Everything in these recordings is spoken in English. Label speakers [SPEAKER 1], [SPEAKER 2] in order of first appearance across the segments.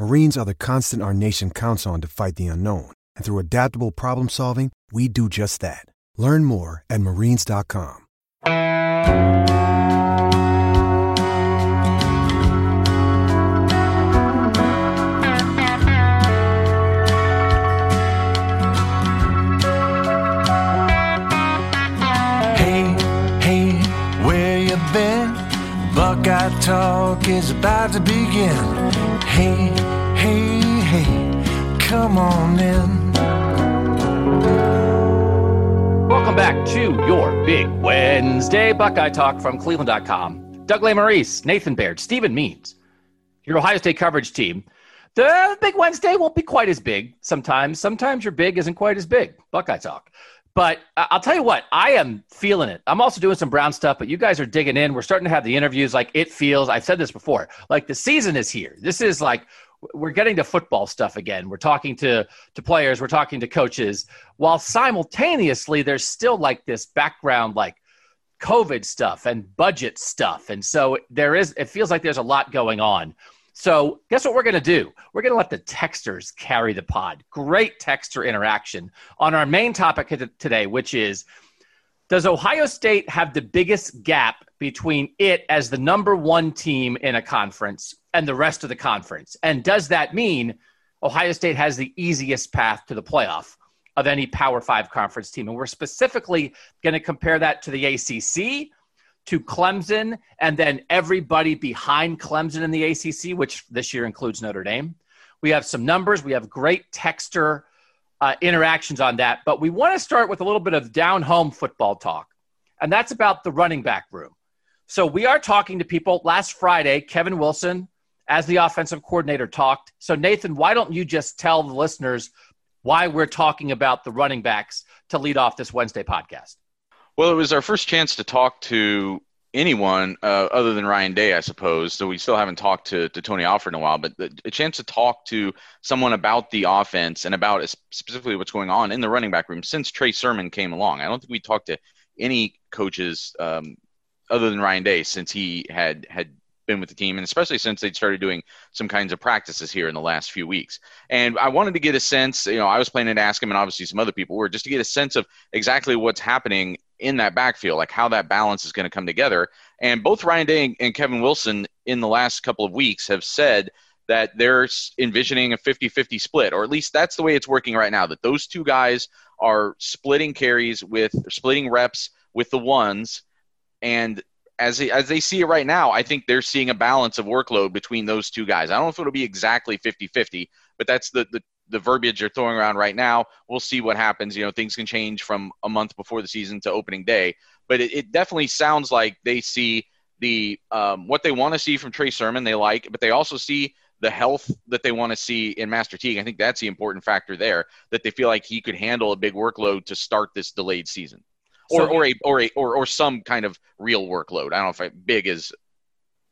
[SPEAKER 1] Marines are the constant our nation counts on to fight the unknown. And through adaptable problem solving, we do just that. Learn more at marines.com.
[SPEAKER 2] Hey, hey, where you been? Buckeye Talk is about to begin. Hey, hey, hey, come on in.
[SPEAKER 3] Welcome back to your Big Wednesday Buckeye Talk from Cleveland.com. Doug Lesmerises, Nathan Baird, Stephen Means, your Ohio State coverage team. The Big Wednesday won't be quite as big sometimes. Sometimes your big isn't quite as big. Buckeye Talk. But I'll tell you what, I am feeling it. I'm also doing some Brown stuff, but you guys are digging in. We're starting to have the interviews like it feels. I've said this before. Like the season is here. This is like we're getting to football stuff again. We're talking to to players, we're talking to coaches, while simultaneously there's still like this background like COVID stuff and budget stuff. And so there is it feels like there's a lot going on. So, guess what we're to do? We're to let the texters carry the pod. Great texter interaction on our main topic today, which is Does Ohio State have the biggest gap between it as the number one team in a conference and the rest of the conference? And does that mean Ohio State has the easiest path to the playoff of any Power Five conference team? And we're specifically going to compare that to the ACC to Clemson and then everybody behind Clemson in the ACC, which this year includes Notre Dame. We have some numbers. We have great texture uh, interactions on that. But we want to start with a little bit of down home football talk, and that's about the running back room. So we are talking to people. Last Friday, Kevin Wilson, as the offensive coordinator, talked. So, Nathan, why don't you just tell the listeners why we're talking about the running backs to lead off this Wednesday podcast?
[SPEAKER 4] Well, it was our first chance to talk to anyone uh, other than Ryan Day, I suppose. So we still haven't talked to, to Tony Alford in a while, but the, a chance to talk to someone about the offense and about specifically what's going on in the running back room since Trey Sermon came along. I don't think we talked to any coaches um, other than Ryan Day since he had had been with the team, and especially since they'd started doing some kinds of practices here in the last few weeks. And I wanted to get a sense, you know, I was planning to ask him, and obviously some other people were, just to get a sense of exactly what's happening in that backfield, like how that balance is going to come together. And both Ryan Day and Kevin Wilson in the last couple of weeks have said that they're envisioning a 50 50 split, or at least that's the way it's working right now, that those two guys are splitting carries with, splitting reps with the ones. And as they, as they see it right now, I think they're seeing a balance of workload between those two guys. I don't know if it'll be exactly 50 50, but that's the, the, the verbiage they're throwing around right now. We'll see what happens. You know, things can change from a month before the season to opening day, but it, it definitely sounds like they see the um, what they want to see from Trey Sermon. They like, but they also see the health that they want to see in Master Teague. I think that's the important factor there. That they feel like he could handle a big workload to start this delayed season or, so, or a or a or, or some kind of real workload. I don't know if I, big is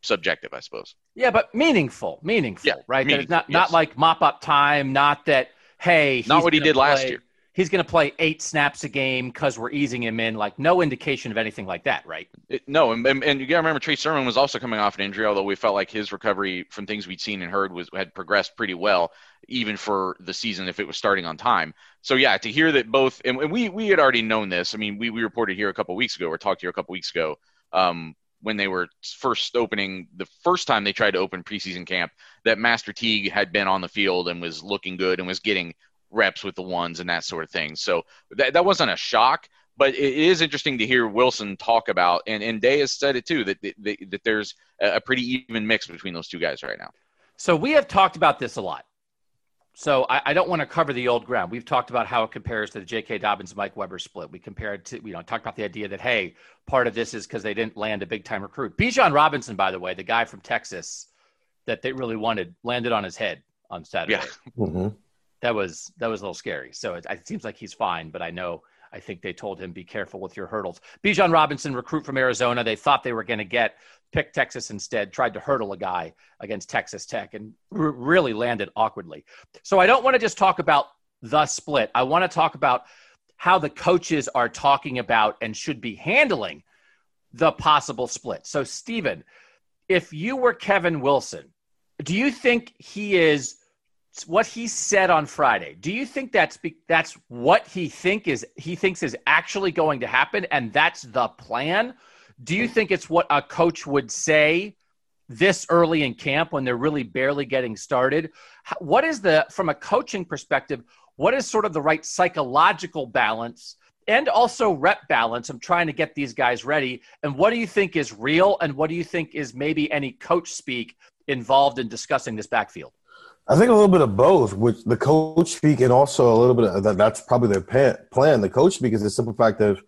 [SPEAKER 4] subjective, I suppose.
[SPEAKER 3] Yeah, but meaningful, meaningful,
[SPEAKER 4] yeah,
[SPEAKER 3] right?
[SPEAKER 4] Meaningful,
[SPEAKER 3] not
[SPEAKER 4] yes.
[SPEAKER 3] not like mop up time. Not that hey,
[SPEAKER 4] not what he did
[SPEAKER 3] play,
[SPEAKER 4] last year.
[SPEAKER 3] He's going to play eight snaps a game because we're easing him in. Like no indication of anything like that, right?
[SPEAKER 4] It, no, and, and, and you got to remember Trey Sermon was also coming off an injury, although we felt like his recovery from things we'd seen and heard was had progressed pretty well, even for the season if it was starting on time. So yeah, to hear that both, and we we had already known this. I mean, we we reported here a couple weeks ago, or talked here a couple weeks ago. Um, when they were first opening the first time they tried to open preseason camp that Master Teague had been on the field and was looking good and was getting reps with the ones and that sort of thing. So that, that wasn't a shock, but it is interesting to hear Wilson talk about, and, and Day has said it too, that, that, that there's a pretty even mix between those two guys right now.
[SPEAKER 3] So we have talked about this a lot. So I, I, don't want to cover the old ground. We've talked about how it compares to the J.K. Dobbins Mike Weber split. We compared to you know talked about the idea that hey, part of this is because they didn't land a big time recruit. Bijan Robinson, by the way, the guy from Texas that they really wanted, landed on his head on Saturday.
[SPEAKER 4] Yeah. Mm-hmm.
[SPEAKER 3] That was that was a little scary. So it, it seems like he's fine, but I know I think they told him be careful with your hurdles. Bijan Robinson, recruit from Arizona, they thought they were going to get picked Texas instead, tried to hurdle a guy against Texas Tech and r- really landed awkwardly. So I don't want to just talk about the split. I want to talk about how the coaches are talking about and should be handling the possible split. So, Stephen, if you were Kevin Wilson, do you think he is what he said on Friday? Do you think that's that's what he think is he thinks is actually going to happen and that's the plan? Do you think it's what a coach would say this early in camp when they're really barely getting started? What is the, from a coaching perspective, what is sort of the right psychological balance and also rep balance I'm trying to get these guys ready? And what do you think is real? And what do you think is maybe any coach speak involved in discussing this backfield?
[SPEAKER 5] I think a little bit of both, which the coach speak and also a little bit of that. That's probably their plan. The coach speak is the simple fact of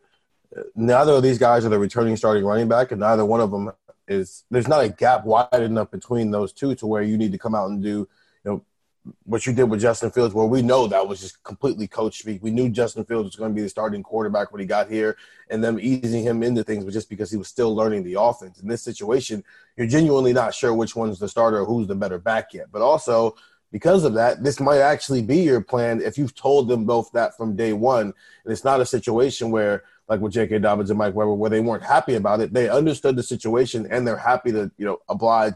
[SPEAKER 5] uh, neither of these guys are the returning starting running back, and neither one of them is. There's not a gap wide enough between those two to where you need to come out and do, you know, what you did with Justin Fields, where we know that was just completely coach speak. We knew Justin Fields was going to be the starting quarterback when he got here, and them easing him into things was just because he was still learning the offense. In this situation, you're genuinely not sure which one's the starter or who's the better back yet. But also, because of that, this might actually be your plan if you've told them both that from day one. And it's not a situation where like with J.K. Dobbins and Mike Weber, where they weren't happy about it. They understood the situation and they're happy to, you know, oblige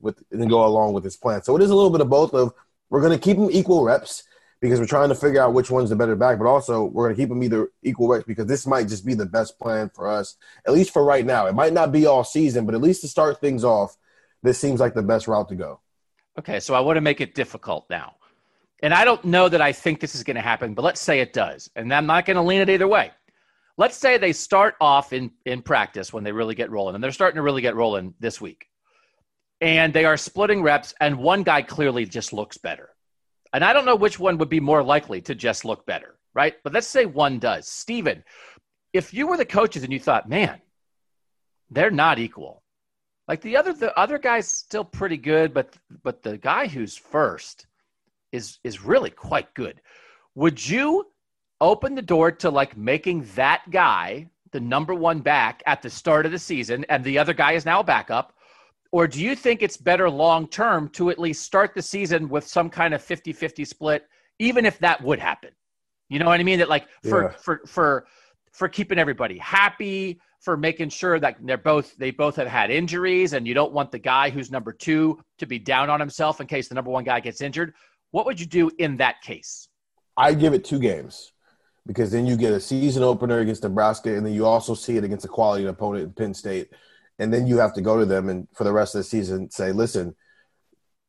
[SPEAKER 5] with and go along with his plan. So it is a little bit of both of we're going to keep them equal reps because we're trying to figure out which one's the better back, but also we're going to keep them either equal reps because this might just be the best plan for us, at least for right now. It might not be all season, but at least to start things off, this seems like the best route to go.
[SPEAKER 3] Okay, so I want to make it difficult now. And I don't know that I think this is going to happen, but let's say it does. And I'm not going to lean it either way let's say they start off in, in practice when they really get rolling, and they're starting to really get rolling this week. And they are splitting reps, and one guy clearly just looks better. And I don't know which one would be more likely to just look better, right? But let's say one does. Stephen, if you were the coaches and you thought, man, they're not equal. Like the other the other guy's still pretty good, but but the guy who's first is is really quite good. Would you open the door to like making that guy the number one back at the start of the season and the other guy is now a backup? Or do you think it's better long term to at least start the season with some kind of 50 50 split, even if that would happen? You know what I mean? That like for yeah. for for for keeping everybody happy, for making sure that they're both they both have had injuries, and you don't want the guy who's number two to be down on himself in case the number one guy gets injured. What would you do in that case?
[SPEAKER 5] I give it two games because then you get a season opener against Nebraska, and then you also see it against a quality opponent in Penn State, and then you have to go to them and for the rest of the season say, listen,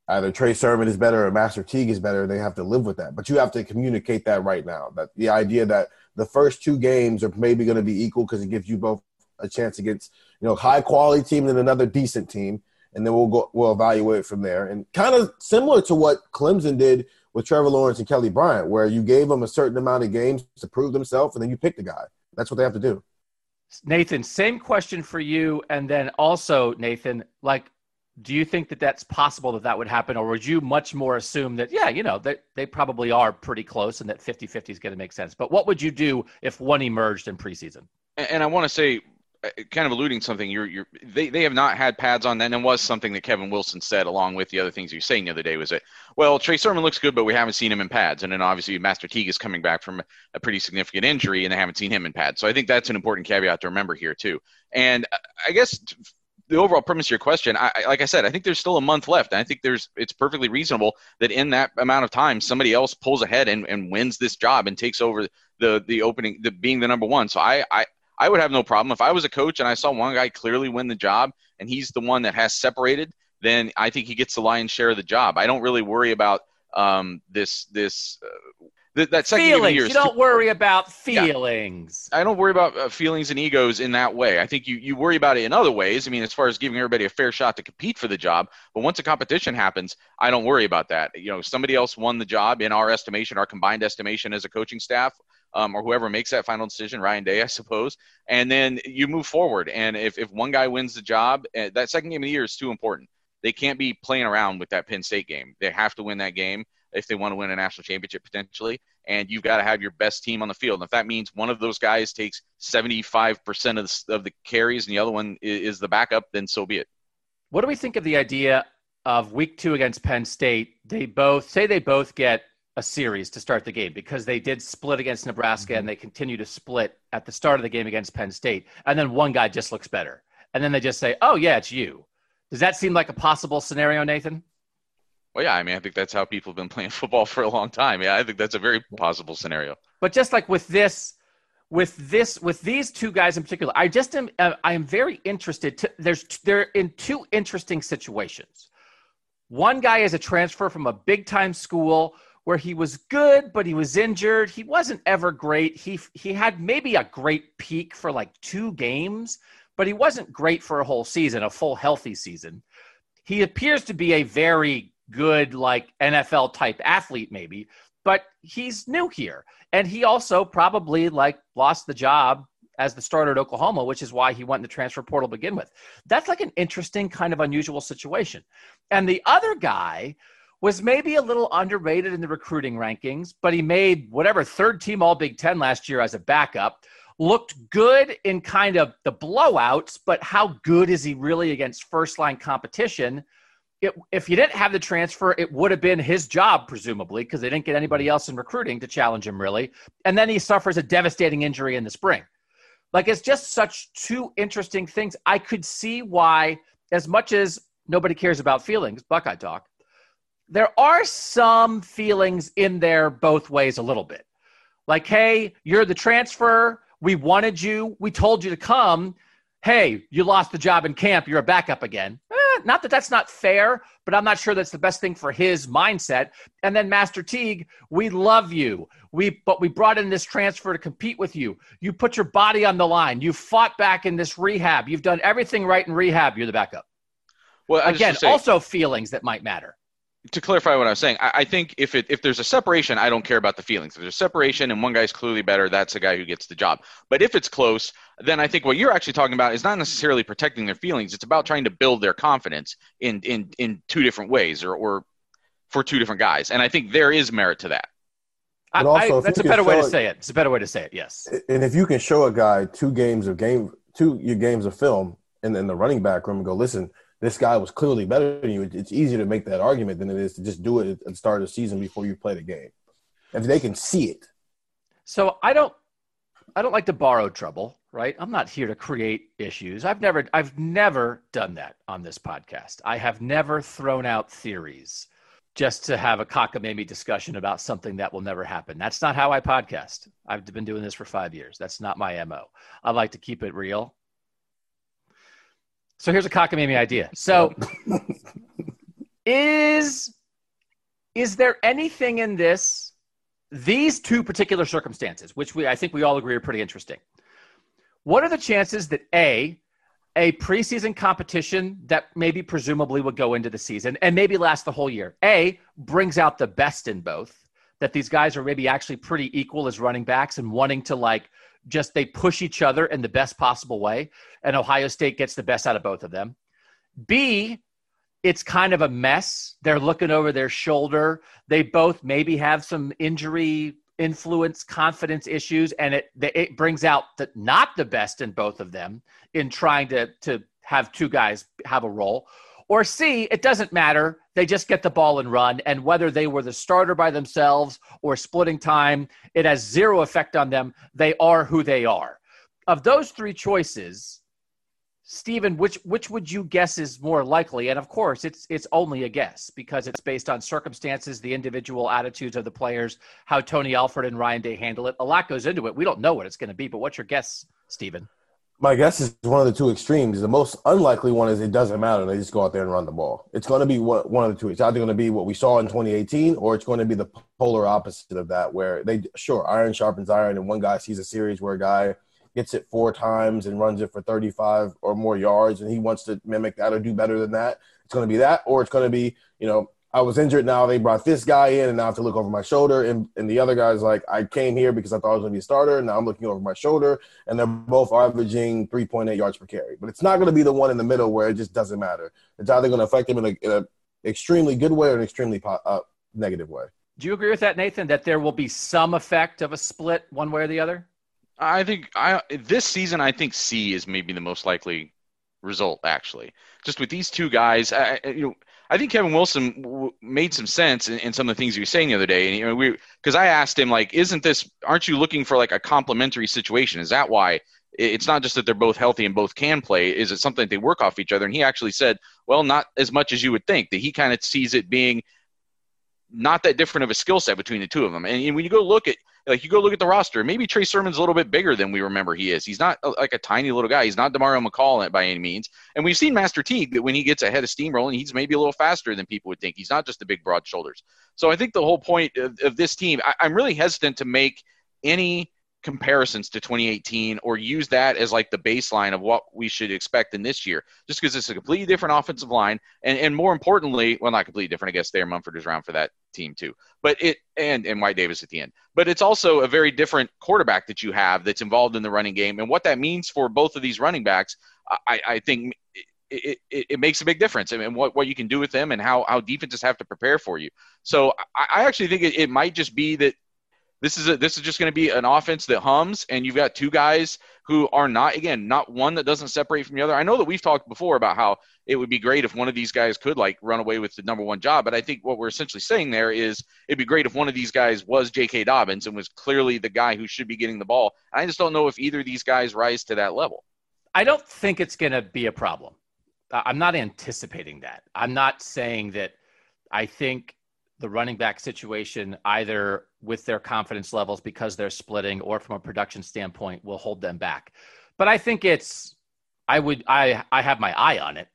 [SPEAKER 5] either Trey Sermon is better or Master Teague is better, and they have to live with that. But you have to communicate that right now. That the idea that the first two games are maybe going to be equal because it gives you both a chance against you know high quality team and another decent team, and then we'll go we'll evaluate from there. And kind of similar to what Clemson did with Trevor Lawrence and Kelly Bryant, where you gave them a certain amount of games to prove themselves, and then you pick the guy. That's what they have to do.
[SPEAKER 3] Nathan, same question for you, and then also Nathan, like, do you think that that's possible that that would happen, or would you much more assume that, yeah, you know, they they probably are pretty close, and that 50-50 is going to make sense? But what would you do if one emerged in preseason?
[SPEAKER 4] And I want to say Uh, kind of alluding something you're you're they, they have not had pads on then. And was something that Kevin Wilson said along with the other things you were saying the other day was that well Trey Sermon looks good but we haven't seen him in pads. And then obviously Master Teague is coming back from a pretty significant injury and they haven't seen him in pads. So I think that's an important caveat to remember here too. And I guess the overall premise of your question I, like I said I think there's still a month left. And I think there's it's perfectly reasonable that in that amount of time somebody else pulls ahead and, and wins this job and takes over the the opening the being the number one. So I, I I would have no problem if I was a coach and I saw one guy clearly win the job and he's the one that has separated. Then I think he gets the lion's share of the job. I don't really worry about um, this this uh, That, that second
[SPEAKER 3] feelings.
[SPEAKER 4] year
[SPEAKER 3] You don't
[SPEAKER 4] too-
[SPEAKER 3] worry about feelings.
[SPEAKER 4] I don't worry about uh, feelings and egos in that way. I think you, you worry about it in other ways. I mean, as far as giving everybody a fair shot to compete for the job. But once a competition happens, I don't worry about that. You know, somebody else won the job in our estimation, our combined estimation as a coaching staff, um, or whoever makes that final decision, Ryan Day, I suppose. And then you move forward. And if, if one guy wins the job, uh, that second game of the year is too important. They can't be playing around with that Penn State game. They have to win that game if they want to win a national championship potentially. And you've got to have your best team on the field. And if that means one of those guys takes 75% of the, of the carries and the other one is, is the backup, then so be it.
[SPEAKER 3] What do we think of the idea of week two against Penn State? They both say they both get a series to start the game because they did split against Nebraska and they continue to split at the start of the game against Penn State. And then one guy just looks better. And then they just say, oh, yeah, it's you. Does that seem like a possible scenario, Nathan?
[SPEAKER 4] Well, yeah, I mean, I think that's how people have been playing football for a long time. Yeah, I think that's a very possible scenario.
[SPEAKER 3] But just like with this, with this, with these two guys in particular, I just am, uh, I am very interested. To, there's, they're in two interesting situations. One guy is a transfer from a big time school where he was good, but he was injured. He wasn't ever great. He he had maybe a great peak for like two games, but he wasn't great for a whole season, a full healthy season. He appears to be a very good like NFL type athlete maybe, but he's new here. And he also probably like lost the job as the starter at Oklahoma, which is why he went in the transfer portal to begin with. That's like an interesting kind of unusual situation. And the other guy was maybe a little underrated in the recruiting rankings, but he made whatever third team all Big Ten last year as a backup. Looked good in kind of the blowouts, but how good is he really against first line competition? It, if you didn't have the transfer, it would have been his job, presumably, because they didn't get anybody mm-hmm. else in recruiting to challenge him, really. And then he suffers a devastating injury in the spring. Like, it's just such two interesting things. I could see why, as much as nobody cares about feelings, Buckeye talk, there are some feelings in there both ways a little bit. Like, hey, you're the transfer. We wanted you. We told you to come. Hey, you lost the job in camp. You're a backup again. Eh, not that that's not fair, but I'm not sure that's the best thing for his mindset. And then Master Teague, we love you. We but we brought in this transfer to compete with you. You put your body on the line. You fought back in this rehab. You've done everything right in rehab. You're the backup.
[SPEAKER 4] Well, I
[SPEAKER 3] Again,
[SPEAKER 4] say-
[SPEAKER 3] also feelings that might matter.
[SPEAKER 4] To clarify what I was saying, I, I think if it if there's a separation, I don't care about the feelings. If there's a separation and one guy's clearly better, that's the guy who gets the job. But if it's close, then I think what you're actually talking about is not necessarily protecting their feelings. It's about trying to build their confidence in in in two different ways, or or for two different guys. And I think there is merit to that.
[SPEAKER 3] I,
[SPEAKER 5] But also,
[SPEAKER 3] I-
[SPEAKER 5] if
[SPEAKER 3] that's a better way to
[SPEAKER 5] it-
[SPEAKER 3] say it. It's a better way to say it. Yes.
[SPEAKER 5] And if you can show a guy two games of game, two your games of film, in, in the running back room and go, listen, this guy was clearly better than you. It's easier to make that argument than it is to just do it at the start of the season before you play the game. If they can see it,
[SPEAKER 3] So I don't I don't like to borrow trouble, right? I'm not here to create issues. I've never I've never done that on this podcast. I have never thrown out theories just to have a cockamamie discussion about something that will never happen. That's not how I podcast. I've been doing this for 5 years. That's not my MO. I like to keep it real. So here's a cockamamie idea. So is is there anything in this these two particular circumstances which we i think we all agree are pretty interesting what are the chances that a a preseason competition that maybe presumably would go into the season and maybe last the whole year a brings out the best in both that these guys are maybe actually pretty equal as running backs and wanting to like just they push each other in the best possible way and ohio state gets the best out of both of them b it's kind of a mess. They're looking over their shoulder. They both maybe have some injury influence, confidence issues, and it it brings out the not the best in both of them in trying to to have two guys have a role. Or C, it doesn't matter. They just get the ball and run. And whether they were the starter by themselves or splitting time, it has zero effect on them. They are who they are. Of those three choices, Stephen, which which would you guess is more likely? And of course, it's it's only a guess because it's based on circumstances, the individual attitudes of the players, how Tony Alford and Ryan Day handle it. A lot goes into it. We don't know what it's going to be, but what's your guess, Stephen?
[SPEAKER 5] My guess is one of the two extremes. The most unlikely one is it doesn't matter. They just go out there and run the ball. It's going to be one of the two. It's either going to be what we saw in 2018 or it's going to be the polar opposite of that, where they, sure, iron sharpens iron, and one guy sees a series where a guy gets it four times and runs it for 35 or more yards, and he wants to mimic that or do better than that. It's going to be that, or it's going to be, you know, I was injured. Now they brought this guy in, and now I have to look over my shoulder. And, and the other guy's like, I came here because I thought I was going to be a starter. And now I'm looking over my shoulder, and they're both averaging 3.8 yards per carry. But it's not going to be the one in the middle where it just doesn't matter. It's either going to affect him in an extremely good way or an extremely uh, negative way.
[SPEAKER 3] Do you agree with that, Nathan? That there will be some effect of a split one way or the other?
[SPEAKER 4] I think I this season I think C is maybe the most likely result actually. Just with these two guys, I, you know, I think Kevin Wilson w- made some sense in, in, some of the things he was saying the other day. And you know, we because I asked him like, isn't this? Aren't you looking for like a complementary situation? Is that why? It's not just that they're both healthy and both can play. Is it something that they work off each other? And he actually said, well, not as much as you would think. That he kind of sees it being not that different of a skill set between the two of them. And, when you go look at like you go look at the roster, maybe Trey Sermon's a little bit bigger than we remember he is. He's not uh, like a tiny little guy. He's not Demario McCall by any means. And we've seen Master Teague that when he gets ahead of steamrolling, he's maybe a little faster than people would think. He's not just the big broad shoulders. So I think the whole point of, of this team, I, I'm really hesitant to make any comparisons to 2018 or use that as like the baseline of what we should expect in this year, just because it's a completely different offensive line. And, and more importantly, well, not completely different. I guess Thayer Munford is around for that team too, but it, and, and Wyatt Davis at the end, but it's also a very different quarterback that you have that's involved in the running game. And what that means for both of these running backs, I, I think it, it, it, makes a big difference I mean, what, what you can do with them and how, how defenses have to prepare for you. So I, I actually think it, it might just be that this is a, this is just going to be an offense that hums, and you've got two guys who are not again not one that doesn't separate from the other. I know that we've talked before about how it would be great if one of these guys could like run away with the number one job, but I think what we're essentially saying there is it'd be great if one of these guys was J.K. Dobbins and was clearly the guy who should be getting the ball. I just don't know if either of these guys rise to that level.
[SPEAKER 3] I don't think it's going to be a problem. I'm not anticipating that. I'm not saying that. I think the running back situation, either with their confidence levels because they're splitting or from a production standpoint, will hold them back. But I think it's, I would, I, I have my eye on it.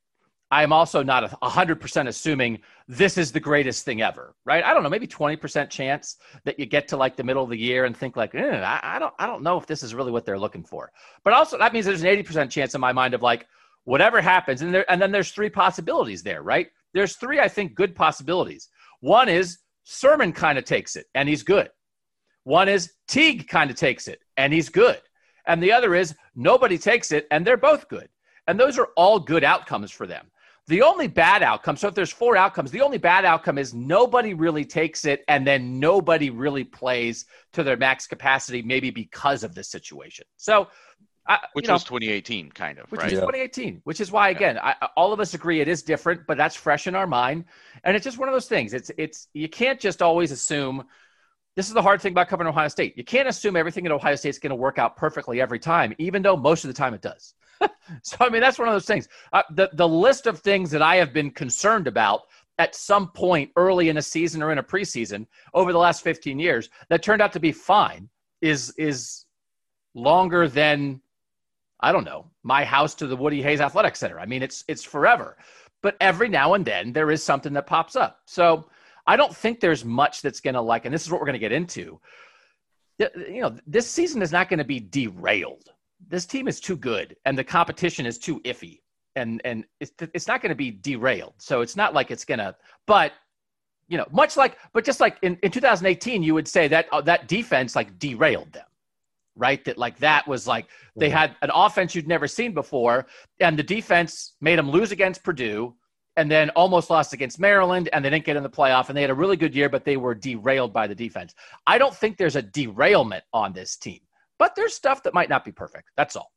[SPEAKER 3] I am also not a hundred percent assuming this is the greatest thing ever, right? I don't know, maybe 20% chance that you get to like the middle of the year and think like, eh, I, I don't, I don't know if this is really what they're looking for. But also that means there's an 80% chance in my mind of like, whatever happens. And there, and then there's three possibilities there, right? There's three, I think, good possibilities. One is Sermon kind of takes it and he's good. One is Teague kind of takes it and he's good. And the other is nobody takes it and they're both good. And those are all good outcomes for them. The only bad outcome, so if there's four outcomes, the only bad outcome is nobody really takes it and then nobody really plays to their max capacity, maybe because of the situation. So
[SPEAKER 4] I, which was 2018, kind of,
[SPEAKER 3] which
[SPEAKER 4] right?
[SPEAKER 3] was 2018, which is why, again, I, all of us agree it is different, but that's fresh in our mind, and it's just one of those things. It's it's you can't just always assume. This is the hard thing about covering Ohio State. You can't assume everything at Ohio State is going to work out perfectly every time, even though most of the time it does. so I mean, that's one of those things. Uh, the the list of things that I have been concerned about at some point early in a season or in a preseason over the last 15 years that turned out to be fine is is longer than I don't know, my house to the Woody Hayes Athletic Center. I mean, it's it's forever. But every now and then there is something that pops up. So I don't think there's much that's going to like, and this is what we're going to get into. You know, this season is not going to be derailed. This team is too good, and the competition is too iffy, and and it's it's not going to be derailed. So it's not like it's going to. But you know, much like, but just like in, in 2018, you would say that uh, that defense like derailed them right? That like that was like they had an offense you'd never seen before, and the defense made them lose against Purdue, and then almost lost against Maryland, and they didn't get in the playoff, and they had a really good year, but they were derailed by the defense. I don't think there's a derailment on this team, but there's stuff that might not be perfect. That's all.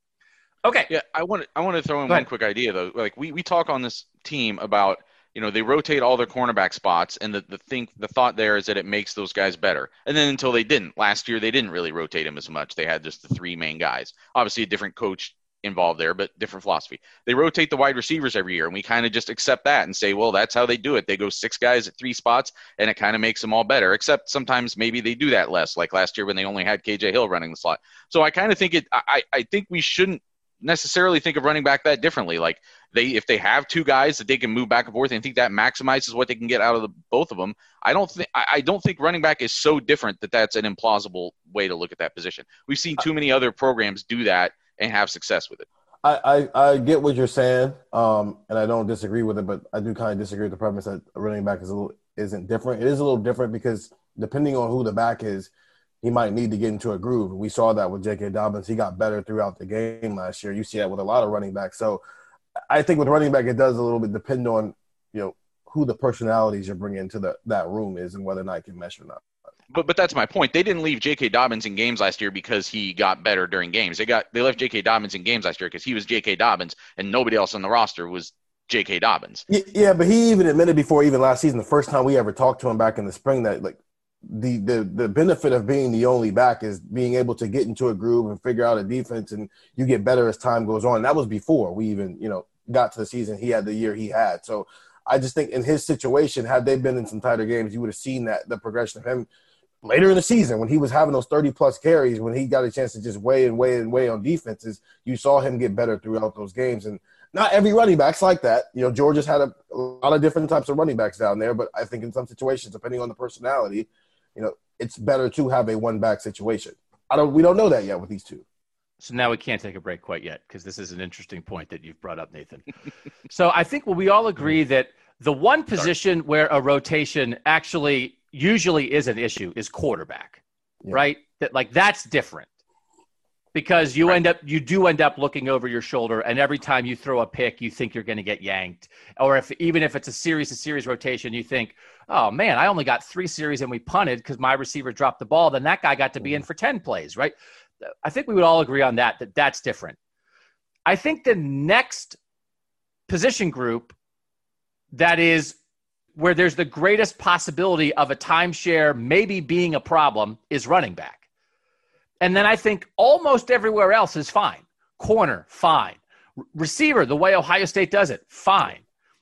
[SPEAKER 3] Okay.
[SPEAKER 4] Yeah, I want to I want to throw in one quick idea though. Like we we talk on this team about you know they rotate all their cornerback spots and the, the think the thought there is that it makes those guys better. And then until they didn't last year they didn't really rotate them as much. They had just the three main guys. Obviously a different coach involved there but different philosophy. They rotate the wide receivers every year and we kind of just accept that and say well that's how they do it. They go six guys at three spots and it kind of makes them all better except sometimes maybe they do that less like last year when they only had kj hill running the slot. So i kind of think it i, I think we shouldn't necessarily think of running back that differently. Like they, if they have two guys that they can move back and forth, and think that maximizes what they can get out of the, both of them. I don't think I don't think running back is so different that that's an implausible way to look at that position. We've seen too many other programs do that and have success with it.
[SPEAKER 5] I, I, I get what you're saying, um, and I don't disagree with it, but I do kind of disagree with the premise that running back is a little isn't different. It is a little different because depending on who the back is, he might need to get into a groove. We saw that with J.K. Dobbins. He got better throughout the game last year. You see that with a lot of running backs. So I think with running back, it does a little bit depend on you know who the personalities you're bringing into the, that room is and whether or not it can mesh or not.
[SPEAKER 4] But but that's my point. They didn't leave J.K. Dobbins in games last year because he got better during games. They got they left J.K. Dobbins in games last year because he was J.K. Dobbins and nobody else on the roster was J.K. Dobbins.
[SPEAKER 5] Yeah, but he even admitted before even last season, the first time we ever talked to him back in the spring, that like the the the benefit of being the only back is being able to get into a groove and figure out a defense, and you get better as time goes on. That was before we even you know got to the season. He had the year he had, so I just think in his situation, had they been in some tighter games, you would have seen that the progression of him later in the season when he was having those 30 plus carries, when he got a chance to just weigh and weigh and weigh on defenses, you saw him get better throughout those games. And not every running back's like that. You know, Georgia's had a, a lot of different types of running backs down there, but I think in some situations, depending on the personality, you know, it's better to have a one back situation. I don't. We don't know that yet with these two.
[SPEAKER 3] So now we can't take a break quite yet because this is an interesting point that you've brought up, Nathan. so I think well, we all agree that the one position Sorry. where a rotation actually usually is an issue is quarterback, yeah. right? That like that's different because you right. end up you do end up looking over your shoulder and every time you throw a pick you think you're going to get yanked. Or if even if it's a series to series rotation you think oh man i only got three series and we punted because my receiver dropped the ball then that guy got to be in mm-hmm. for 10 plays right? I think we would all agree on that that that's different. I think the next position group that is where there's the greatest possibility of a timeshare maybe being a problem is running back and then I think almost everywhere else is fine. Corner, fine. receiver, the way Ohio State does it, fine.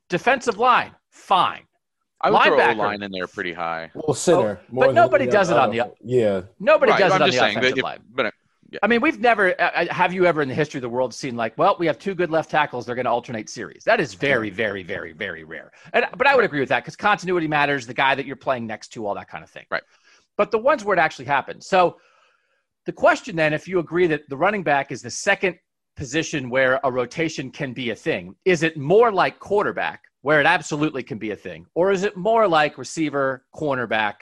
[SPEAKER 3] Defensive line, fine.
[SPEAKER 4] I would Linebacker, throw line in there pretty high.
[SPEAKER 5] Well, center,
[SPEAKER 3] oh, but nobody does it on the
[SPEAKER 5] yeah.
[SPEAKER 3] Nobody
[SPEAKER 4] right,
[SPEAKER 3] does
[SPEAKER 4] I'm
[SPEAKER 3] it on the
[SPEAKER 4] saying,
[SPEAKER 3] offensive
[SPEAKER 4] if,
[SPEAKER 3] line.
[SPEAKER 4] But yeah.
[SPEAKER 3] I mean, we've never uh, uh, have you ever in the history of the world seen like, well, we have two good left tackles, they're going to alternate series. That is very, very, very, very rare. And but I would agree with that because continuity matters. The guy that you're playing next to, all that kind of thing.
[SPEAKER 4] Right.
[SPEAKER 3] But the ones where it actually happens. So the question then, if you agree that the running back is the second position where a rotation can be a thing, is it more like quarterback, where it absolutely can be a thing, or is it more like receiver, cornerback,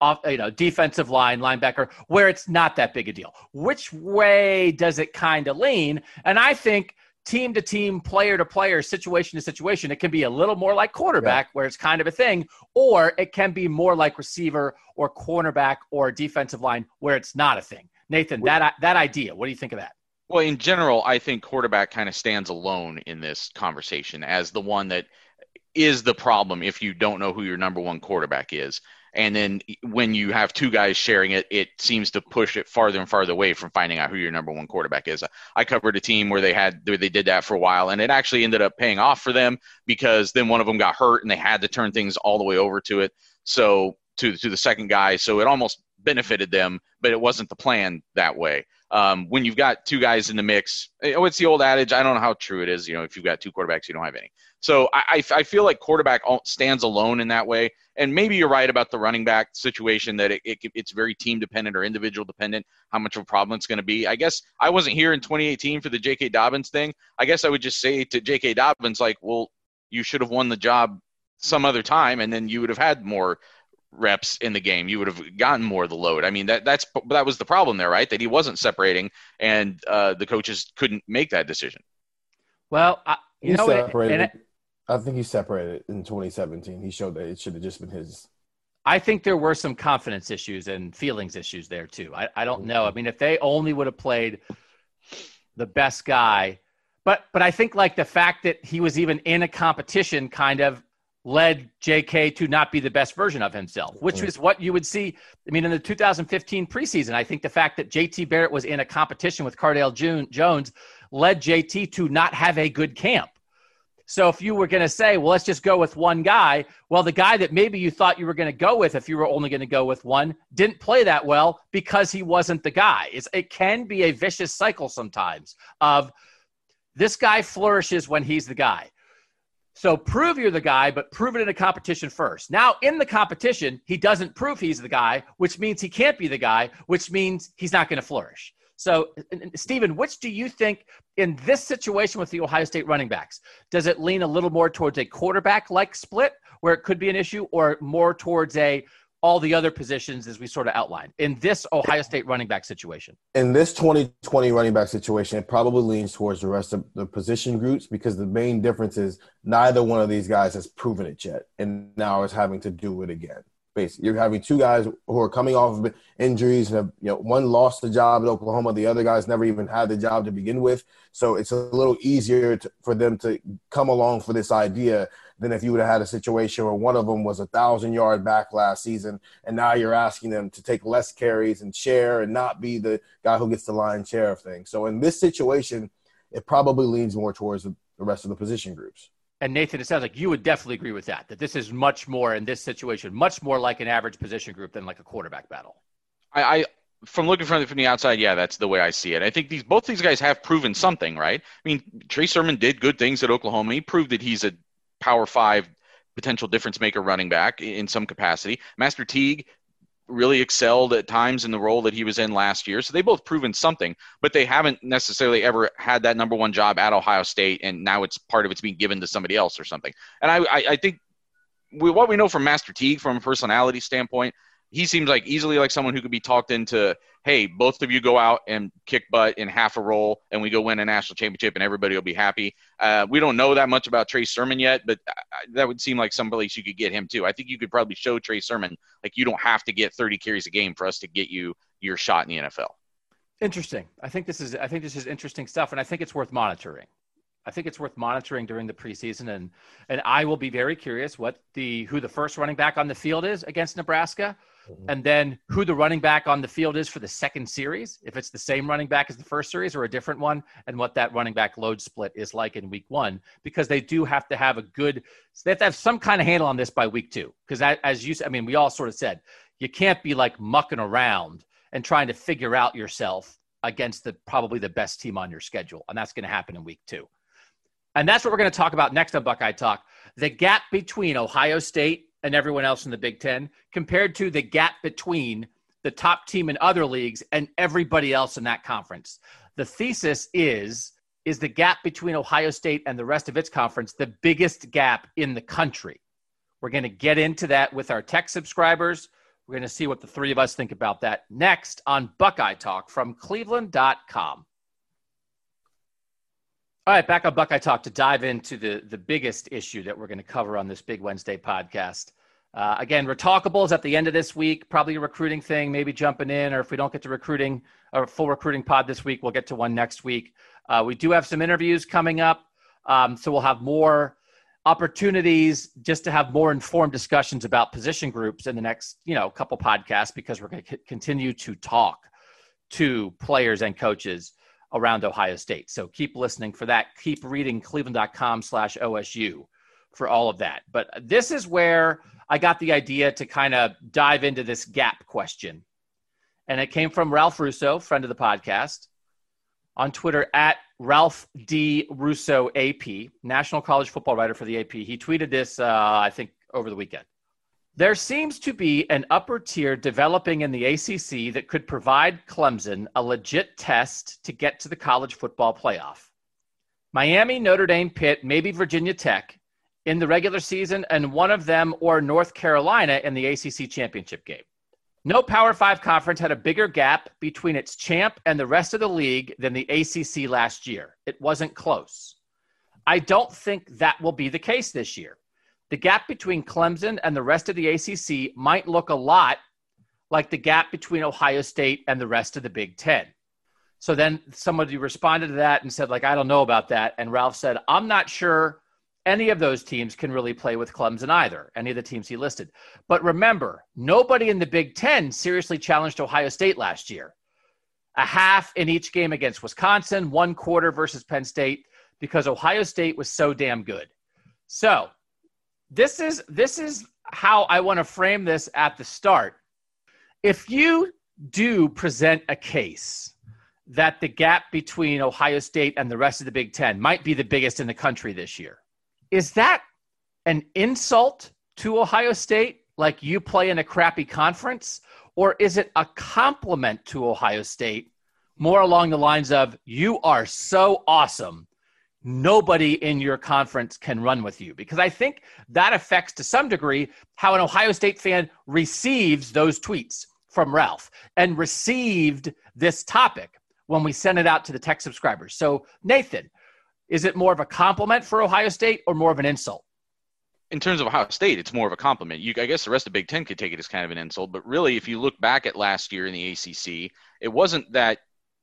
[SPEAKER 3] off, you know, defensive line, linebacker, where it's not that big a deal? Which way does it kind of lean? And I think team to team, player to player, situation to situation. It can be a little more like quarterback, yeah. where it's kind of a thing, or it can be more like receiver or cornerback or defensive line, where it's not a thing. Nathan, that that idea, what do you think of that?
[SPEAKER 4] Well, in general, I think quarterback kind of stands alone in this conversation as the one that is the problem if you don't know who your number one quarterback is. And then when you have two guys sharing it, it seems to push it farther and farther away from finding out who your number one quarterback is. I covered a team where they had where they did that for a while, and it actually ended up paying off for them because then one of them got hurt and they had to turn things all the way over to it. So to to the second guy, so it almost benefited them, but it wasn't the plan that way. Um, when you've got two guys in the mix, oh, it's the old adage. I don't know how true it is. You know, if you've got two quarterbacks, you don't have any. So I, I feel like quarterback stands alone in that way. And maybe you're right about the running back situation that it, it, it's very team dependent or individual dependent how much of a problem it's going to be. I guess I wasn't here in 2018 for the J.K. Dobbins thing. I guess I would just say to J.K. Dobbins, like, well, you should have won the job some other time, and then you would have had more reps in the game. You would have gotten more of the load. I mean, that that's that was the problem there, right? That he wasn't separating, and uh, the coaches couldn't make that decision.
[SPEAKER 3] Well, I, you he know,
[SPEAKER 5] separated. It, I think he separated in 2017. He showed that it should have just been his.
[SPEAKER 3] I think there were some confidence issues and feelings issues there too. I, I don't know. I mean, if they only would have played the best guy, but but I think like the fact that he was even in a competition kind of led JK to not be the best version of himself, which is what you would see. I mean, in the 2015 preseason, I think the fact that JT Barrett was in a competition with Cardale June, Jones led JT to not have a good camp. So if you were going to say, well, let's just go with one guy, well, the guy that maybe you thought you were going to go with if you were only going to go with one didn't play that well because he wasn't the guy. It's, it can be a vicious cycle sometimes of – This guy flourishes when he's the guy. So prove you're the guy, but prove it in a competition first. Now, in the competition, he doesn't prove he's the guy, which means he can't be the guy, which means he's not going to flourish. So, uh, uh, Stephen, which do you think in this situation with the Ohio State running backs? Does it lean a little more towards a quarterback like split where it could be an issue, or more towards a all the other positions as we sort of outlined in this Ohio State running back situation?
[SPEAKER 5] In this 2020 running back situation, it probably leans towards the rest of the position groups because the main difference is neither one of these guys has proven it yet and now is having to do it again. Basically, you're having two guys who are coming off of injuries and have, you know, one lost the job at Oklahoma, the other guy's never even had the job to begin with. So it's a little easier to, for them to come along for this idea than if you would have had a situation where one of them was a thousand yard back last season, and now you're asking them to take less carries and share and not be the guy who gets the line share of things. So in this situation, it probably leans more towards the rest of the position groups.
[SPEAKER 3] And Nathan, it sounds like you would definitely agree with that. That this is much more in this situation, much more like an average position group than like a quarterback battle.
[SPEAKER 4] I, I from looking from the, from the outside, yeah, that's the way I see it. I think these both these guys have proven something, right? I mean, Trey Sermon did good things at Oklahoma. He proved that he's a power five potential difference maker running back in some capacity. Master Teague really excelled at times in the role that he was in last year. So they both proven something, but they haven't necessarily ever had that number one job at Ohio State, and now it's part of it's being given to somebody else or something. And I, I, I think we, what we know from Master Teague from a personality standpoint he seems like easily like someone who could be talked into hey both of you go out and kick butt in half a roll and we go win a national championship and everybody will be happy uh, we don't know that much about trey sermon yet but that would seem like some place you could get him too. I think you could probably show trey sermon like you don't have to get 30 carries a game for us to get you your shot in the nfl
[SPEAKER 3] interesting. I think this is i think this is interesting stuff and i think it's worth monitoring. I think it's worth monitoring during the preseason, and and I will be very curious what the who the first running back on the field is against Nebraska. Mm-hmm. and then who the running back on the field is for the second series, if it's the same running back as the first series or a different one, and what that running back load split is like in week one, because they do have to have a good, they have to have some kind of handle on this by week two. Because as you I mean, we all sort of said, you can't be like mucking around and trying to figure out yourself against the probably the best team on your schedule. And that's going to happen in week two. And that's what we're going to talk about next on Buckeye Talk the gap between Ohio State and everyone else in the Big Ten compared to the gap between the top team in other leagues and everybody else in that conference. The thesis is is the gap between Ohio State and the rest of its conference the biggest gap in the country. We're going to get into that with our tech subscribers. We're going to see what the three of us think about that next on Buckeye Talk from cleveland.com. All right, back on Buckeye Talk to dive into the, the biggest issue that we're going to cover on this Big Wednesday podcast. Uh, again, Retalkables at the end of this week, probably a recruiting thing, maybe jumping in, or if we don't get to recruiting or full recruiting pod this week, we'll get to one next week. Uh, we do have some interviews coming up, um, so we'll have more opportunities just to have more informed discussions about position groups in the next, you know, couple podcasts because we're going to c- continue to talk to players and coaches around Ohio State. So keep listening for that. Keep reading cleveland.com slash OSU for all of that. But this is where I got the idea to kind of dive into this gap question. And it came from Ralph Russo, friend of the podcast, on Twitter at Ralph D. Russo AP, national college football writer for the AP. He tweeted this, uh, I think, over the weekend. There seems to be an upper tier developing in the ACC that could provide Clemson a legit test to get to the college football playoff. Miami, Notre Dame, Pitt, maybe Virginia Tech in the regular season, and one of them or North Carolina in the ACC championship game. No Power Five conference had a bigger gap between its champ and the rest of the league than the ACC last year. It wasn't close. I don't think that will be the case this year the gap between Clemson and the rest of the ACC might look a lot like the gap between Ohio State and the rest of the Big Ten. So then somebody responded to that and said, like, I don't know about that. And Ralph said, I'm not sure any of those teams can really play with Clemson either, any of the teams he listed. But remember, nobody in the Big Ten seriously challenged Ohio State last year. A half in each game against Wisconsin, one quarter versus Penn State, because Ohio State was so damn good. So this is this is how I want to frame this at the start. If you do present a case that the gap between Ohio State and the rest of the Big Ten might be the biggest in the country this year. Is that an insult to Ohio State, like you play in a crappy conference? Or is it a compliment to Ohio State, more along the lines of, you are so awesome nobody in your conference can run with you because I think that affects to some degree how an Ohio State fan receives those tweets from Ralph and received this topic when we sent it out to the tech subscribers. So, Nathan, is it more of a compliment for Ohio State or more of an insult?
[SPEAKER 4] In terms of Ohio State, it's more of a compliment. You, I guess the rest of Big Ten could take it as kind of an insult, but really, if you look back at last year in the ACC, it wasn't that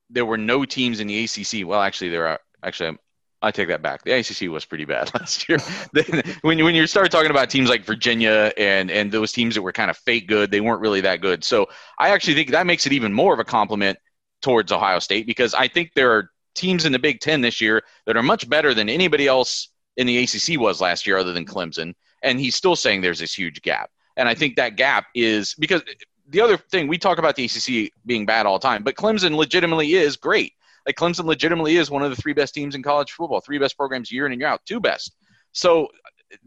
[SPEAKER 4] there were no teams in the ACC. Well, actually, there are. Actually, I take that back. The ACC was pretty bad last year. when when you start talking about teams like Virginia and and those teams that were kind of fake good, they weren't really that good. So I actually think that makes it even more of a compliment towards Ohio State because I think there are teams in the Big Ten this year that are much better than anybody else in the ACC was last year, other than Clemson. And he's still saying there's this huge gap. And I think that gap is because the other thing we talk about the ACC being bad all the time, but Clemson legitimately is great. Like Clemson legitimately is one of the three best teams in college football, three best programs year in and year out, two best. So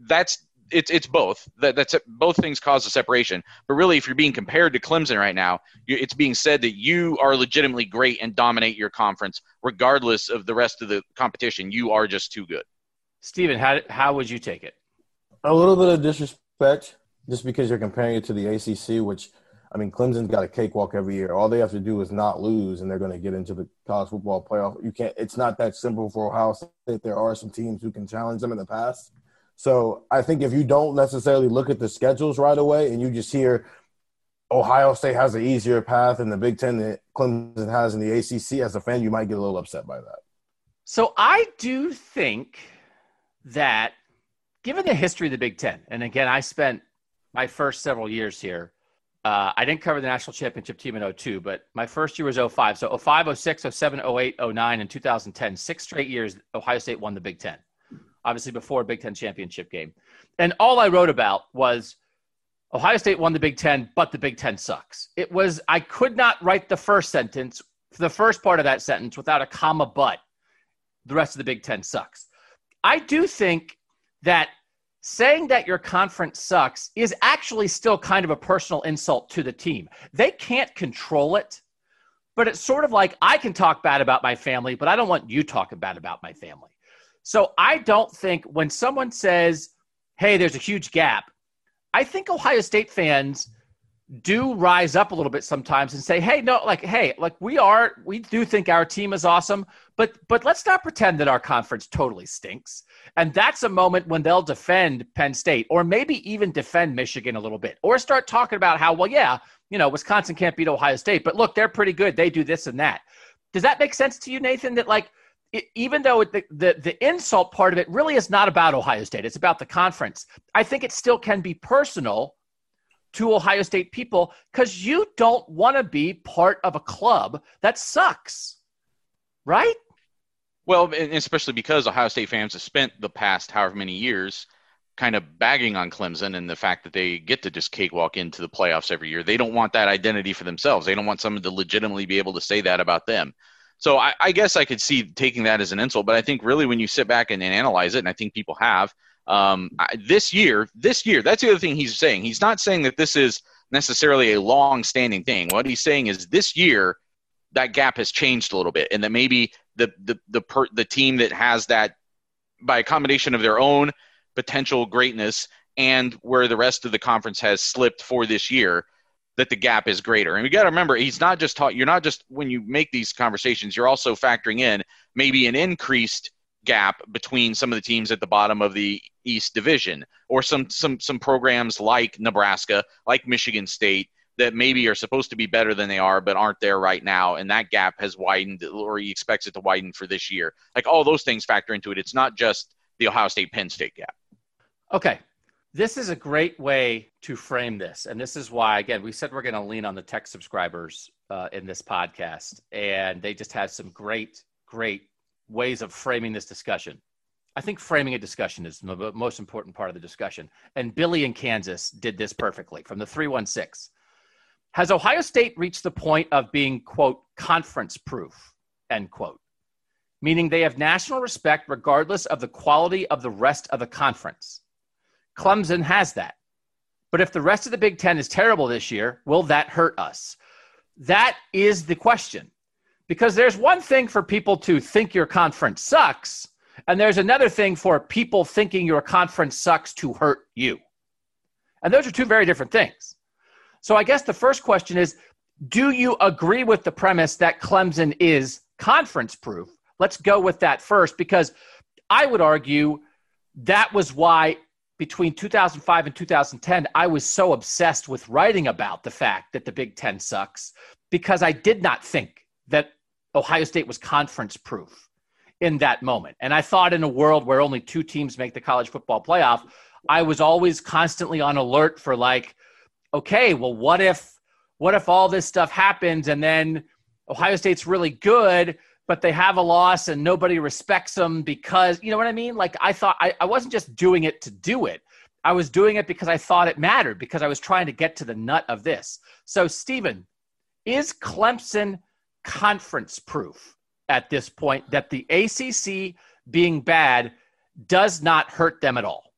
[SPEAKER 4] that's it's it's both. That that's both things cause a separation. But really, if you're being compared to Clemson right now, it's being said that you are legitimately great and dominate your conference, regardless of the rest of the competition. You are just too good.
[SPEAKER 3] Stephen, how how would you take it?
[SPEAKER 5] A little bit of disrespect, just because you're comparing it to the ACC, which I mean, Clemson's got a cakewalk every year. All they have to do is not lose, and they're going to get into the college football playoff. You can't. It's not that simple for Ohio State. There are some teams who can challenge them in the past. So I think if you don't necessarily look at the schedules right away, and you just hear Ohio State has an easier path in the Big Ten than Clemson has in the ACC, as a fan, you might get a little upset by that.
[SPEAKER 3] So I do think that, given the history of the Big Ten, and again, I spent my first several years here uh, I didn't cover the national championship team in 02, but my first year was 05. So 05, 06, 07, 08, 09, and 2010, six straight years, Ohio State won the Big Ten, obviously before a Big Ten championship game. And all I wrote about was Ohio State won the Big Ten, but the Big Ten sucks. It was, I could not write the first sentence, the first part of that sentence without a comma, but the rest of the Big Ten sucks. I do think that saying that your conference sucks is actually still kind of a personal insult to the team. They can't control it, but it's sort of like I can talk bad about my family, but I don't want you talking bad about my family. So I don't think when someone says, hey, there's a huge gap, I think Ohio State fans do rise up a little bit sometimes and say, "Hey, no, like, hey, like we are, we do think our team is awesome, but but let's not pretend that our conference totally stinks." And that's a moment when they'll defend Penn State, or maybe even defend Michigan a little bit, or start talking about how, well, yeah, you know, Wisconsin can't beat Ohio State, but look, they're pretty good. They do this and that. Does that make sense to you, Nathan? That like, it, even though the, the the insult part of it really is not about Ohio State, it's about the conference. I think it still can be personal to Ohio State people because you don't want to be part of a club that sucks, right?
[SPEAKER 4] Well, especially because Ohio State fans have spent the past however many years kind of bagging on Clemson and the fact that they get to just cakewalk into the playoffs every year. They don't want that identity for themselves. They don't want someone to legitimately be able to say that about them. So I, I guess I could see taking that as an insult, but I think really when you sit back and, and analyze it, and I think people have, um, this year, this year, that's the other thing he's saying. He's not saying that this is necessarily a long-standing thing. What he's saying is this year, that gap has changed a little bit, and that maybe the the the per, the team that has that by a combination of their own potential greatness and where the rest of the conference has slipped for this year that the gap is greater. And we got to remember, he's not just taught. You're not just when you make these conversations, you're also factoring in maybe an increased gap between some of the teams at the bottom of the East Division, or some some some programs like Nebraska, like Michigan State, that maybe are supposed to be better than they are, but aren't there right now, and that gap has widened, or he expects it to widen for this year. Like all those things factor into it. It's not just the Ohio State Penn State gap.
[SPEAKER 3] Okay. This is a great way to frame this. And this is why, again, we said we're going to lean on the tech subscribers uh, in this podcast. And they just had some great, great ways of framing this discussion. I think framing a discussion is the most important part of the discussion. And Billy in Kansas did this perfectly from the 316. Has Ohio State reached the point of being, quote, conference proof? end quote. Meaning they have national respect regardless of the quality of the rest of the conference. Clemson has that. But if the rest of the Big Ten is terrible this year, will that hurt us? That is the question. Because there's one thing for people to think your conference sucks, and there's another thing for people thinking your conference sucks to hurt you. And those are two very different things. So I guess the first question is do you agree with the premise that Clemson is conference proof? Let's go with that first because I would argue that was why between 2005 and 2010 I was so obsessed with writing about the fact that the Big 10 sucks because I did not think that Ohio State was conference proof in that moment. And I thought in a world where only two teams make the college football playoff, I was always constantly on alert for like, okay, well, what if, what if all this stuff happens and then Ohio State's really good, but they have a loss and nobody respects them because, you know what I mean? Like I thought I, I wasn't just doing it to do it. I was doing it because I thought it mattered because I was trying to get to the nut of this. So, Stephen, is Clemson conference proof at this point that the ACC being bad does not hurt them at all?